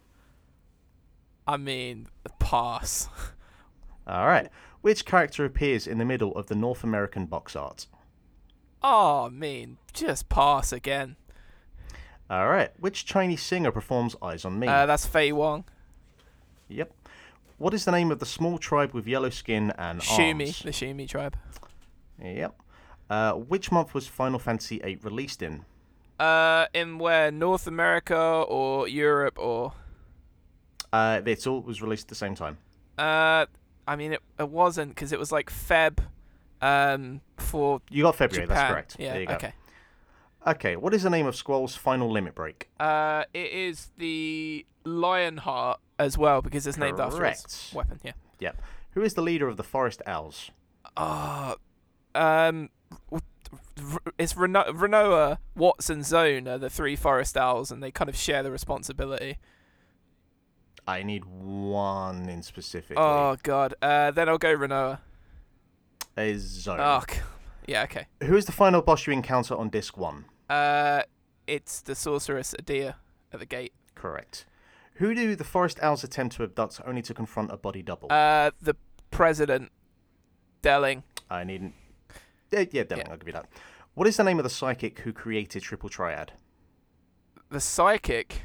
I mean, pass. All right. Which character appears in the middle of the North American box art? Oh, I mean, just pass again. All right. Which Chinese singer performs Eyes on Me? Uh, that's Faye Wong. Yep. What is the name of the small tribe with yellow skin and Shumi, arms? the Shumi tribe. Yep. Uh, which month was Final Fantasy VIII released in? Uh, in where North America or Europe or Uh, it's all was released at the same time. uh, I mean it it wasn't because it was like Feb, um, for You got February. Japan. That's correct. Yeah. there you go. Okay. Okay. What is the name of Squall's final limit break? Uh, it is the Lionheart as well because it's named after its weapon. Yeah. Yep. Who is the leader of the Forest Owls? Ah, um, it's Reno- Rinoa, Watts, and Zone are the three forest owls, and they kind of share the responsibility. I need one in specific. Oh God. Uh, then I'll go Rinoa. Is Zone. Oh, c- yeah. Okay. Who is the final boss you encounter on disc one? Uh, it's the sorceress Edea at the gate. Correct. Who do the Forest Owls attempt to abduct only to confront a body double? Uh, the president, Delling. I need. Yeah, yeah, Devin, I'll give you that. What is the name of the psychic who created Triple Triad? The psychic.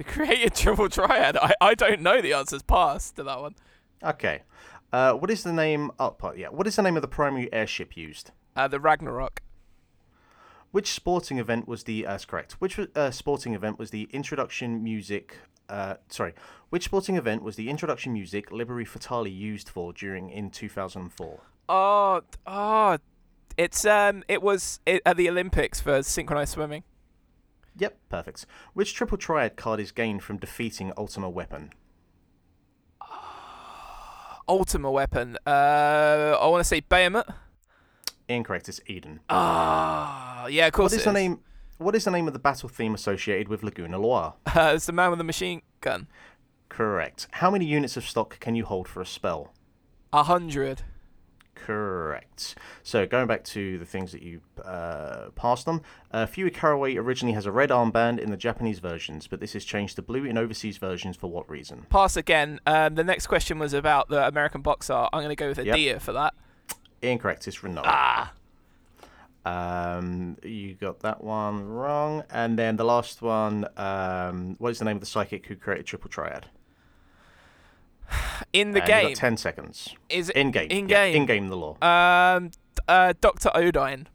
The created triple triad. I, I don't know the answers. Pass to that one. Okay. Uh, what is the name? Oh, part- yeah. What is the name of the primary airship used? Uh, the Ragnarok. Which sporting event was the? Uh, that's correct. Which uh, sporting event was the introduction music? Uh, sorry. Which sporting event was the introduction music Liberi Fatali used for during in 2004? Oh, oh, it's um, it was it, at the Olympics for synchronized swimming. Yep, perfect. Which triple triad card is gained from defeating Ultima Weapon? Ultima weapon. Uh, I want to say Behemoth. Incorrect. It's Eden. Ah, yeah, of course. What is the name? What is the name of the battle theme associated with Laguna Loire? Uh, it's the man with the machine gun. Correct. How many units of stock can you hold for a spell? A hundred. Correct. So going back to the things that you uh, passed on, uh, Fury Caraway originally has a red armband in the Japanese versions, but this is changed to blue in overseas versions for what reason? Pass again. Um, the next question was about the American box art. I'm going to go with a Yep. deer for that. Incorrect. It's Rinoa. Ah, Um, you got that one wrong. And then the last one, um, what is the name of the psychic who created Triple Triad? in the And game 10 seconds. is it In game. In game. in game, the law. Um, uh, Doctor Odine.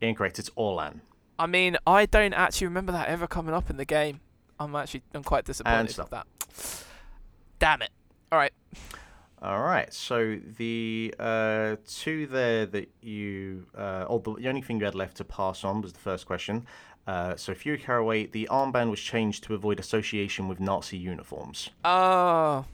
Incorrect. It's Orlan. I mean, I don't actually remember that ever coming up in the game. I'm actually, I'm quite disappointed with that. Damn it. All right. All right. So the uh, two there that you, uh, or the, the only thing you had left to pass on was the first question. Uh, so Fury Caraway, the armband was changed to avoid association with Nazi uniforms. Oh,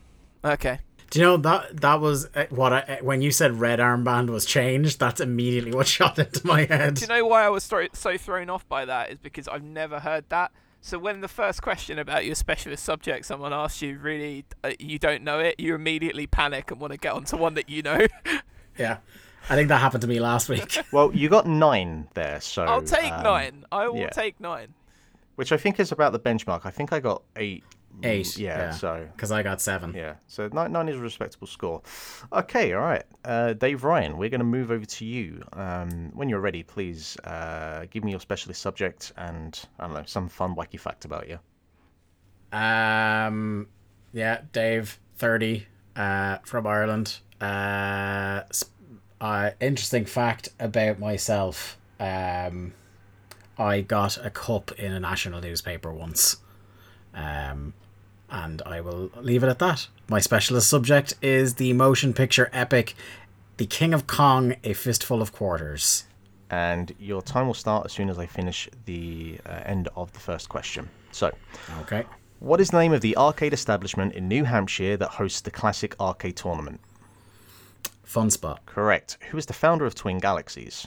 okay. Do you know that that was uh, what I uh, when you said red armband was changed? That's immediately what shot into my head. Do you know why I was so thrown off by that? Is because I've never heard that. So when the first question about your specialist subject, someone asks you, really, uh, you don't know it, you immediately panic and want to get onto one that you know. Yeah, I think that happened to me last week. Well, you got nine there, so I'll take um, nine. I will yeah. take nine. which I think is about the benchmark. I think I got eight. Eight. Yeah. So because I got seven. yeah. So nine, nine is a respectable score. Okay. All right. Uh, Dave Ryan, we're going to move over to you. Um, when you're ready, please uh, give me your specialist subject and I don't know some fun wacky fact about you. Um, yeah, Dave, thirty, uh, from Ireland. Uh, uh, interesting fact about myself. Um, I got a cup in a national newspaper once. Um, and I will leave it at that. My specialist subject is the motion picture epic, The King of Kong: A Fistful of Quarters. And your time will start as soon as I finish the uh, end of the first question. So, Okay. what is the name of the arcade establishment in New Hampshire that hosts the classic arcade tournament? Fun spot. Correct. Who is the founder of Twin Galaxies?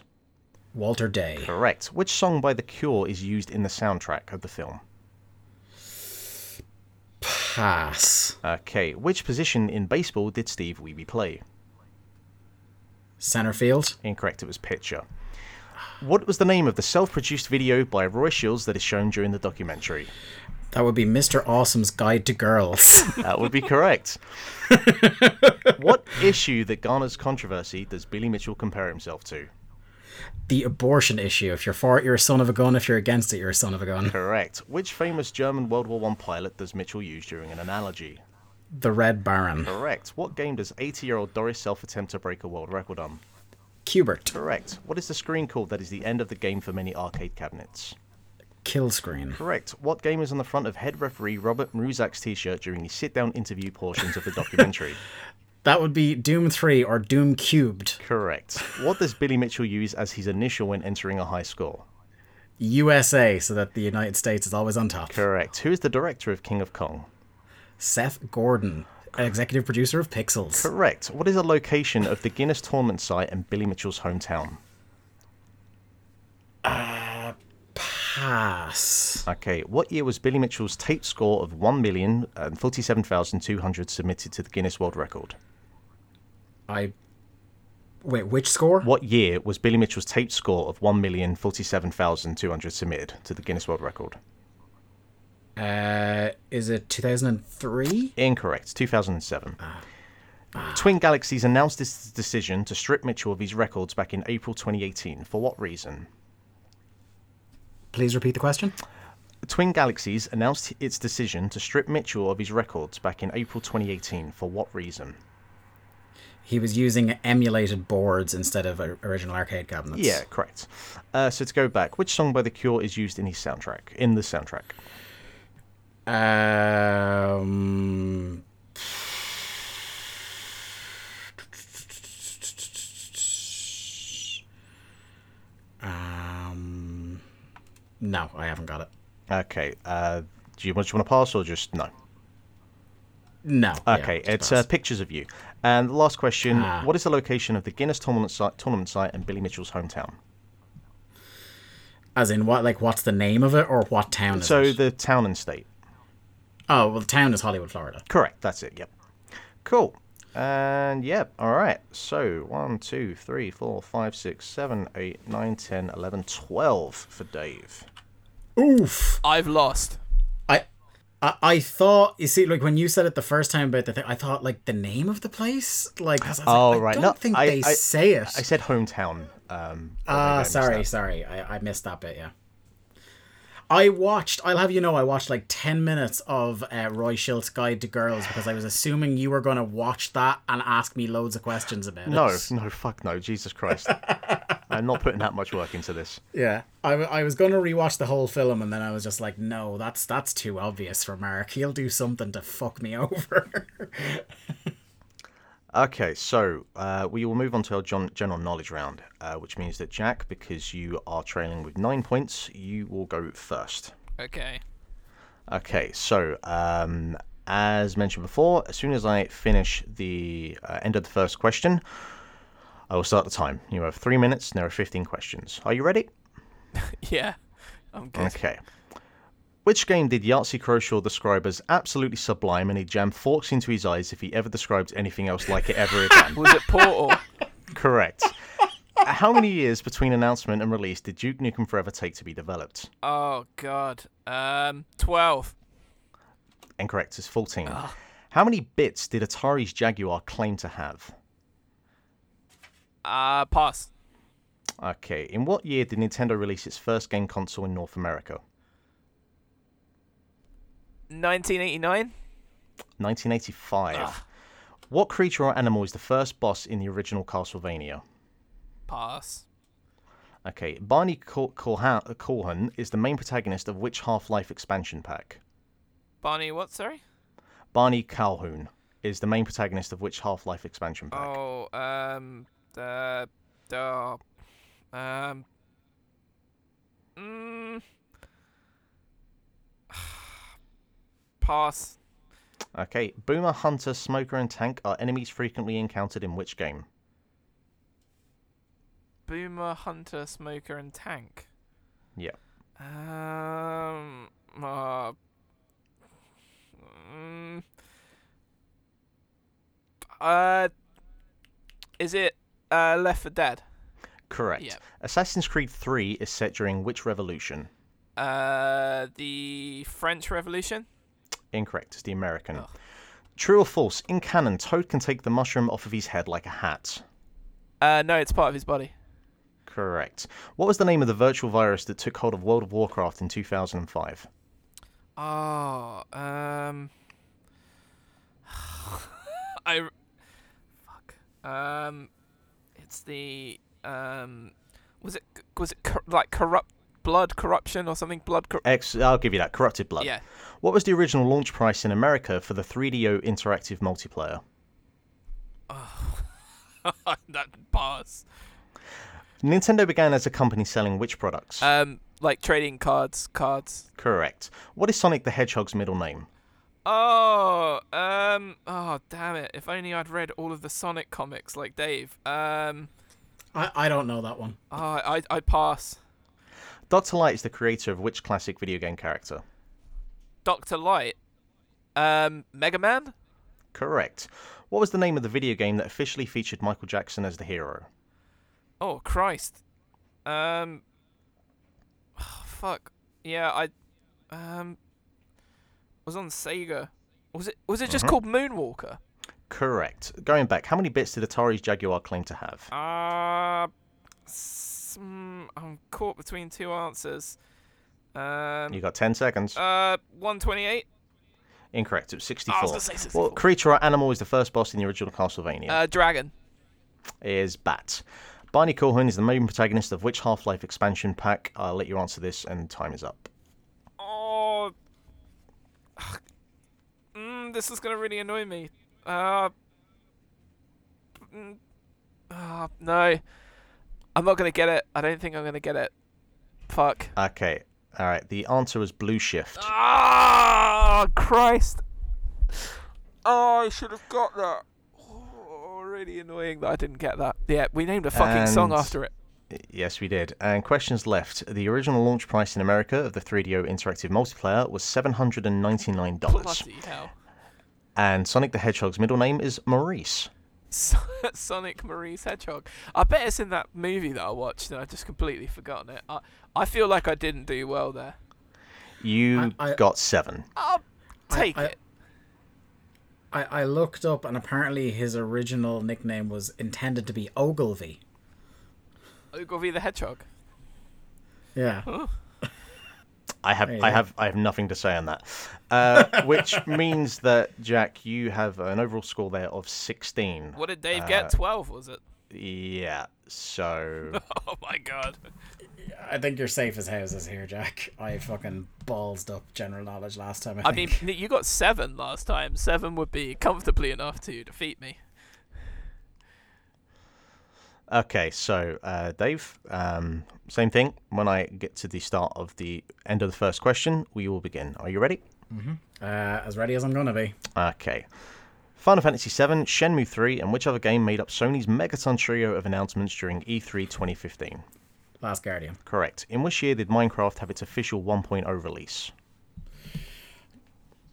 Walter Day. Correct. Which song by The Cure is used in the soundtrack of the film? Pass. Okay. Which position in baseball did Steve Wiebe play? Center field. Incorrect. It was pitcher. What was the name of the self-produced video by Roy Shildt that is shown during the documentary? That would be Mr. Awesome's Guide to Girls. That would be correct. what issue that garners controversy does Billy Mitchell compare himself to? The abortion issue. If you're for it, you're a son of a gun. If you're against it, you're a son of a gun. Correct. Which famous German World War One pilot does Mitchell use during an analogy? The Red Baron. Correct. What game does 80-year-old Doris Self attempt to break a world record on? Q*bert. Correct. What is the screen called that is the end of the game for many arcade cabinets? Kill screen. Correct. What game is on the front of head referee Robert Mruczek's t-shirt during the sit-down interview portions of the documentary? That would be Doom 3 or Doom Cubed. Correct. What does Billy Mitchell use as his initial when entering a high score? USA, so that the United States is always on top. Correct. Who is the director of King of Kong? Seth Gordon, executive producer of Pixels. Correct. What is the location of the Guinness tournament site and Billy Mitchell's hometown? Uh, pass. Okay. What year was Billy Mitchell's tape score of 1,047,200 submitted to the Guinness World Record? I. Wait, which score? What year was Billy Mitchell's taped score of 1,047,200 submitted to the Guinness World Record? Uh, is it 2003? Incorrect. 2007. Twin Galaxies announced its decision to strip Mitchell of his records back in April 2018. For what reason? Please repeat the question. Twin Galaxies announced its decision to strip Mitchell of his records back in April 2018. For what reason? He was using emulated boards instead of original arcade cabinets. Yeah, correct. Uh, so to go back, which song by The Cure is used in his soundtrack? In the soundtrack. Um. Um. No, I haven't got it. Okay. Uh, do you, do you want to pass or just no? No. Okay, just it's uh, pictures of you. And the last question: Ah. What is the location of the Guinness tournament site, tournament site and Billy Mitchell's hometown? As in what? Like, what's the name of it, or what town is So it? the town and state. Oh, well, the town is Hollywood, Florida. Correct. That's it. Yep. Cool. And yep, all right. So one, two, three, four, five, six, seven, eight, nine, ten, eleven, twelve for Dave. Oof. I've lost. I, I I thought you see like when you said it the first time about the thing, I thought like the name of the place, like I was Oh, like, I right. don't No, think I- they I- say it. I said hometown. Um, I Ah, sorry, sorry. I, I missed that bit, yeah. I watched, I'll have you know, I watched like 10 minutes of uh, Roy Shildt's Guide to Girls because I was assuming you were going to watch that and ask me loads of questions about No, it. no, no, fuck no, Jesus Christ! I'm not putting that much work into this. Yeah. I was going to rewatch the whole film and then I was just like, no, that's that's too obvious for Mark. He'll do something to fuck me over. Okay, so uh, we will move on to our gen- knowledge round, uh, which means that Jack, because you are trailing with nine points, you will go first. Okay. Okay, so um, as mentioned before, as soon as I finish the uh, end of the first question, I will start the time. You have three minutes, and there are 15 questions. Are you ready? Yeah. I'm good. Okay. Which game did Yahtzee Croshaw describe as absolutely sublime and he'd jam forks into his eyes if he ever described anything else like it ever again? Was it Portal? Correct. How many years between announcement and release did Duke Nukem Forever take to be developed? oh God. Um, twelve. Incorrect, it's 14. How many bits did Atari's Jaguar claim to have? Uh, pass. Okay, in what year did Nintendo release its first game console in North America? 1989. 1985. What creature or animal is the first boss in the original Castlevania? Pass. Okay, Barney Cor- Corha- Corhan is the main protagonist of which Half-Life expansion pack? Barney, what? Sorry. Barney Calhoun is the main protagonist of which Half-Life expansion pack? Oh, um, the, the, um, mm, pass. Okay, Boomer, Hunter, Smoker, and Tank are enemies frequently encountered in which game? Boomer, Hunter, Smoker, and Tank. Yeah. Um, uh, mm, uh, is it uh Left 4 Dead? Correct. Yep. Assassin's Creed 3 is set during which revolution? Uh, the French Revolution. Incorrect. It's the American. Ugh. True or false? In canon, Toad can take the mushroom off of his head like a hat. Uh, no, it's part of his body. Correct. What was the name of the virtual virus that took hold of World of Warcraft in 2005? Oh, um, I, fuck. Um, it's the um, was it was it cor- like corrupt blood corruption or something? Blood. Cor- X. I'll give you that. Corrupted Blood. yeah. What was the original launch price in America for the 3DO interactive multiplayer? Oh. that pass. Nintendo began as a company selling which products? Um, like trading cards, cards. Correct. What is Sonic the Hedgehog's middle name? Oh, um, oh damn it! If only I'd read all of the Sonic comics like Dave. Um, I, I don't know that one. oh, I I pass. Dr. Light is the creator of which classic video game character? Doctor Light. Um, Mega Man. Correct. What was the name of the video game that officially featured Michael Jackson as the hero? Oh Christ. Um. fuck. Yeah, I. Um. Was on Sega. Was it? Was it just Mhm. called Moonwalker? Correct. Going back, how many bits did Atari's Jaguar claim to have? Uh. Mm, I'm caught between two answers. Um. You got 10 seconds. Uh, 128. Incorrect. It was 64. I was say 64. What creature or animal is the first boss in the original Castlevania? Uh, Dragon. is Bat. Barney Corhun is the main protagonist of which Half-Life expansion pack? I'll let you answer this, and time is up. Oh. Mm, this is gonna really annoy me. Uh. mm, ah, no. I'm not gonna get it. I don't think I'm gonna get it. Fuck. Okay. All right. The answer was Blue Shift. Ah, Christ. Oh, I should have got that. Oh, really annoying that I didn't get that. Yeah, we named a fucking song after it. Yes, we did. And questions left. The original launch price in America of the 3DO interactive multiplayer was $799. Bloody hell. And Sonic the Hedgehog's middle name is Maurice. Sonic Maurice Hedgehog. I bet it's in that movie that I watched and I just completely forgotten it. I, I feel like I didn't do well there. You I- I- got seven. I'll take I- it. I, I looked up and apparently his original nickname was intended to be Ogilvie. Ogilvie the Hedgehog. Yeah. I have I have I have nothing to say on that. Uh, which means that Jack, you have an overall score there of sixteen. What did Dave Uh, get? 12, was it? Yeah. So Oh my god. I think you're safe as houses here, Jack. I fucking ballsed up general knowledge last time. I, I mean, you got 7 last time. 7 would be comfortably enough to defeat me. Okay, so uh, Dave, um, same thing. When I get to the start of the end of the first question, we will begin. Are you ready? uh, as ready as I'm gonna be. Okay. Final Fantasy VII, Shenmue 3, and which other game made up Sony's Megaton trio of announcements during E E3 2015? Last Guardian. Correct. In which year did Minecraft have its official 1.0 release?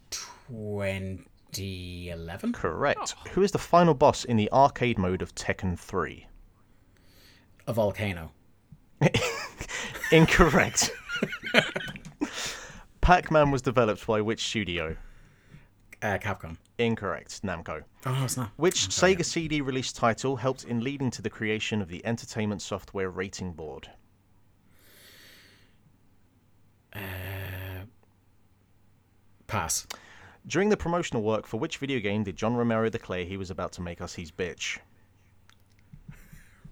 2011. Correct. Who is the final boss in the arcade mode of Tekken 3? A volcano. Incorrect. Pac Man was developed by which studio? Uh, Capcom. Incorrect. Namco. Oh, it's not. Which Sega CD release title helped in leading to the creation of the Entertainment Software Rating Board? Pass. During the promotional work for which video game did John Romero declare he was about to make us his bitch?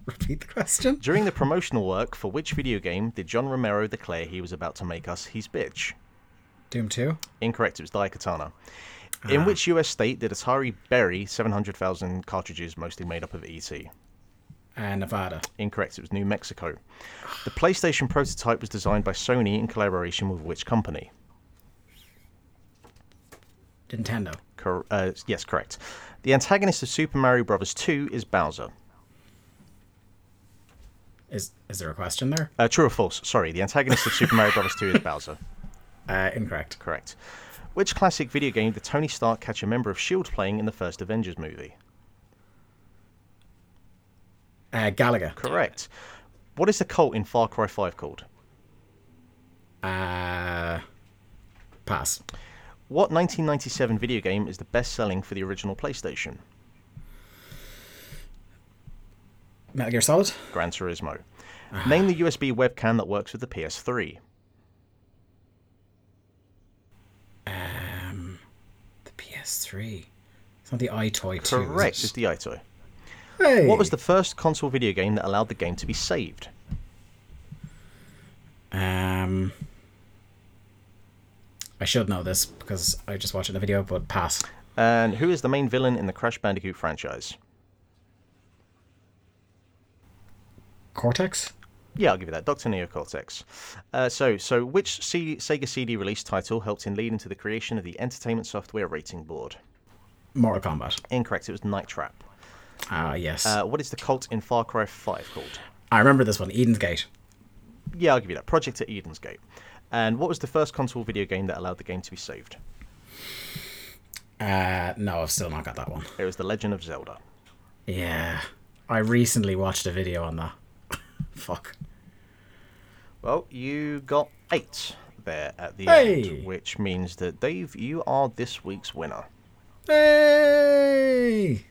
Repeat the question. During the promotional work for which video game did John Romero declare he was about to make us his bitch? Doom 2. Incorrect, it was Daikatana. In which US state did Atari bury 700,000 cartridges mostly made up of ET? Uh, Nevada. Incorrect, it was New Mexico. The PlayStation prototype was designed by Sony in collaboration with which company? Nintendo. Cor- uh, yes, correct. The antagonist of Super Mario Bros. 2 is Bowser. Is is there a question there? Uh, true or false? Sorry, the antagonist of Super Mario Bros. 2 is Bowser. Uh, incorrect. Correct. Which classic video game did Tony Stark catch a member of S.H.I.E.L.D. playing in the first Avengers movie? Uh, Galaga. Correct. What is the cult in Far Cry 5 called? Uh, pass. What 1997 video game is the best selling for the original PlayStation? Metal Gear Solid. Gran Turismo. Name the USB webcam that works with the PS3. The PS3. It's not the EyeToy 2. is Correct, it? it's the Ito. Hey. What was the first console video game that allowed the game to be saved? Um. I should know this because I just watched the video, but pass. And who is the main villain in the Crash Bandicoot franchise? Cortex. Yeah, I'll give you that. Dr. Neo Cortex. Uh, so, so which CD, Sega CD release title helped in leading to the creation of the Entertainment Software Rating Board? Mortal Kombat. Incorrect. It was Night Trap. Ah, yes. Uh, what is the cult in Far Cry 5 called? I remember this one. Eden's Gate. Yeah, I'll give you that. Project at Eden's Gate. And what was the first console video game that allowed the game to be saved? Uh, no, I've still not got that one. It was The Legend of Zelda. Yeah. I recently watched a video on that. Fuck. Well, you got eight there at the Hey! end, which means that Dave, you are this week's winner. Hey!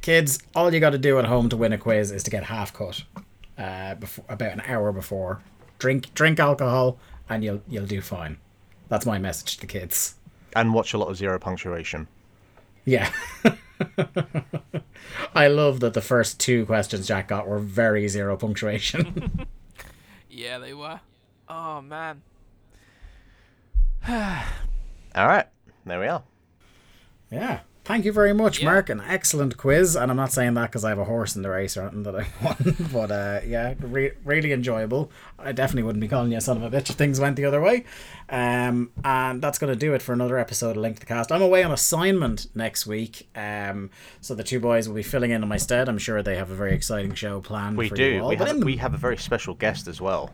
Kids, all you got to do at home to win a quiz is to get half cut uh, before, about an hour before. Drink drink alcohol and you'll you'll do fine. That's my message to the kids. And watch a lot of zero punctuation. Yeah. I love that the first two questions Jack got were very zero punctuation. Yeah, they were. Oh man. All right, there we are. yeah. Thank you very much, Yeah. Mark. An excellent quiz, and I'm not saying that because I have a horse in the race or anything that I won. but uh, yeah, re- really enjoyable. I definitely wouldn't be calling you a son of a bitch if things went the other way. Um, and that's going to do it for another episode of Link to the Cast. I'm away on assignment next week, um, so the two boys will be filling in on my stead. I'm sure they have a very exciting show planned. We for You do. all. We But have, the- we have a very special guest as well.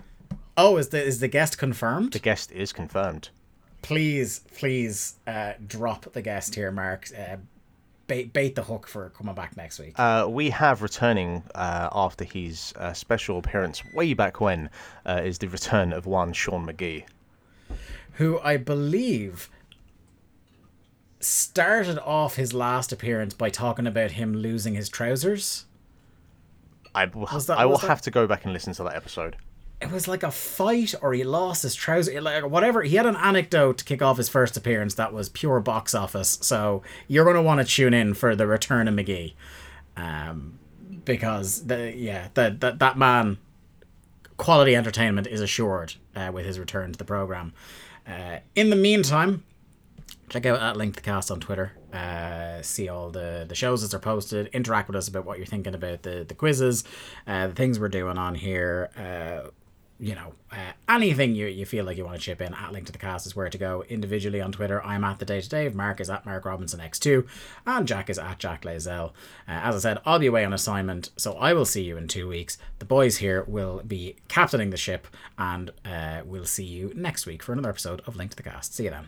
Oh, is the is the guest confirmed? The guest is confirmed. Please, please uh, drop the guest here, Mark. Uh, bait, bait the hook for coming back next week. Uh, we have returning uh, after his uh, special appearance way back when uh, is the return of one Sean McGee. who I believe started off his last appearance by talking about him losing his trousers. I will, Was that- I will that- have to go back and listen to that episode. It was like a fight, or he lost his trousers, like whatever. He had an anecdote to kick off his first appearance that was pure box office. So you're going to want to tune in for the return of McGee, um, because the yeah that that that man quality entertainment is assured uh, with his return to the program. Uh, in the meantime, check out at link the cast on Twitter. Uh, see all the the shows as they're posted. Interact with us about what you're thinking about the the quizzes, uh, the things we're doing on here. You know, uh, anything you, you feel like you want to chip in, at link to the cast is where to go. Individually on Twitter, I'm at the day to Dave. Mark is at Mark Robinson X2, and Jack is at Jack Layzell. Uh, as I said, I'll be away on assignment, so I will see you in two weeks. The boys here will be captaining the ship, and uh, we'll see you next week for another episode of Link to the Cast. See you then.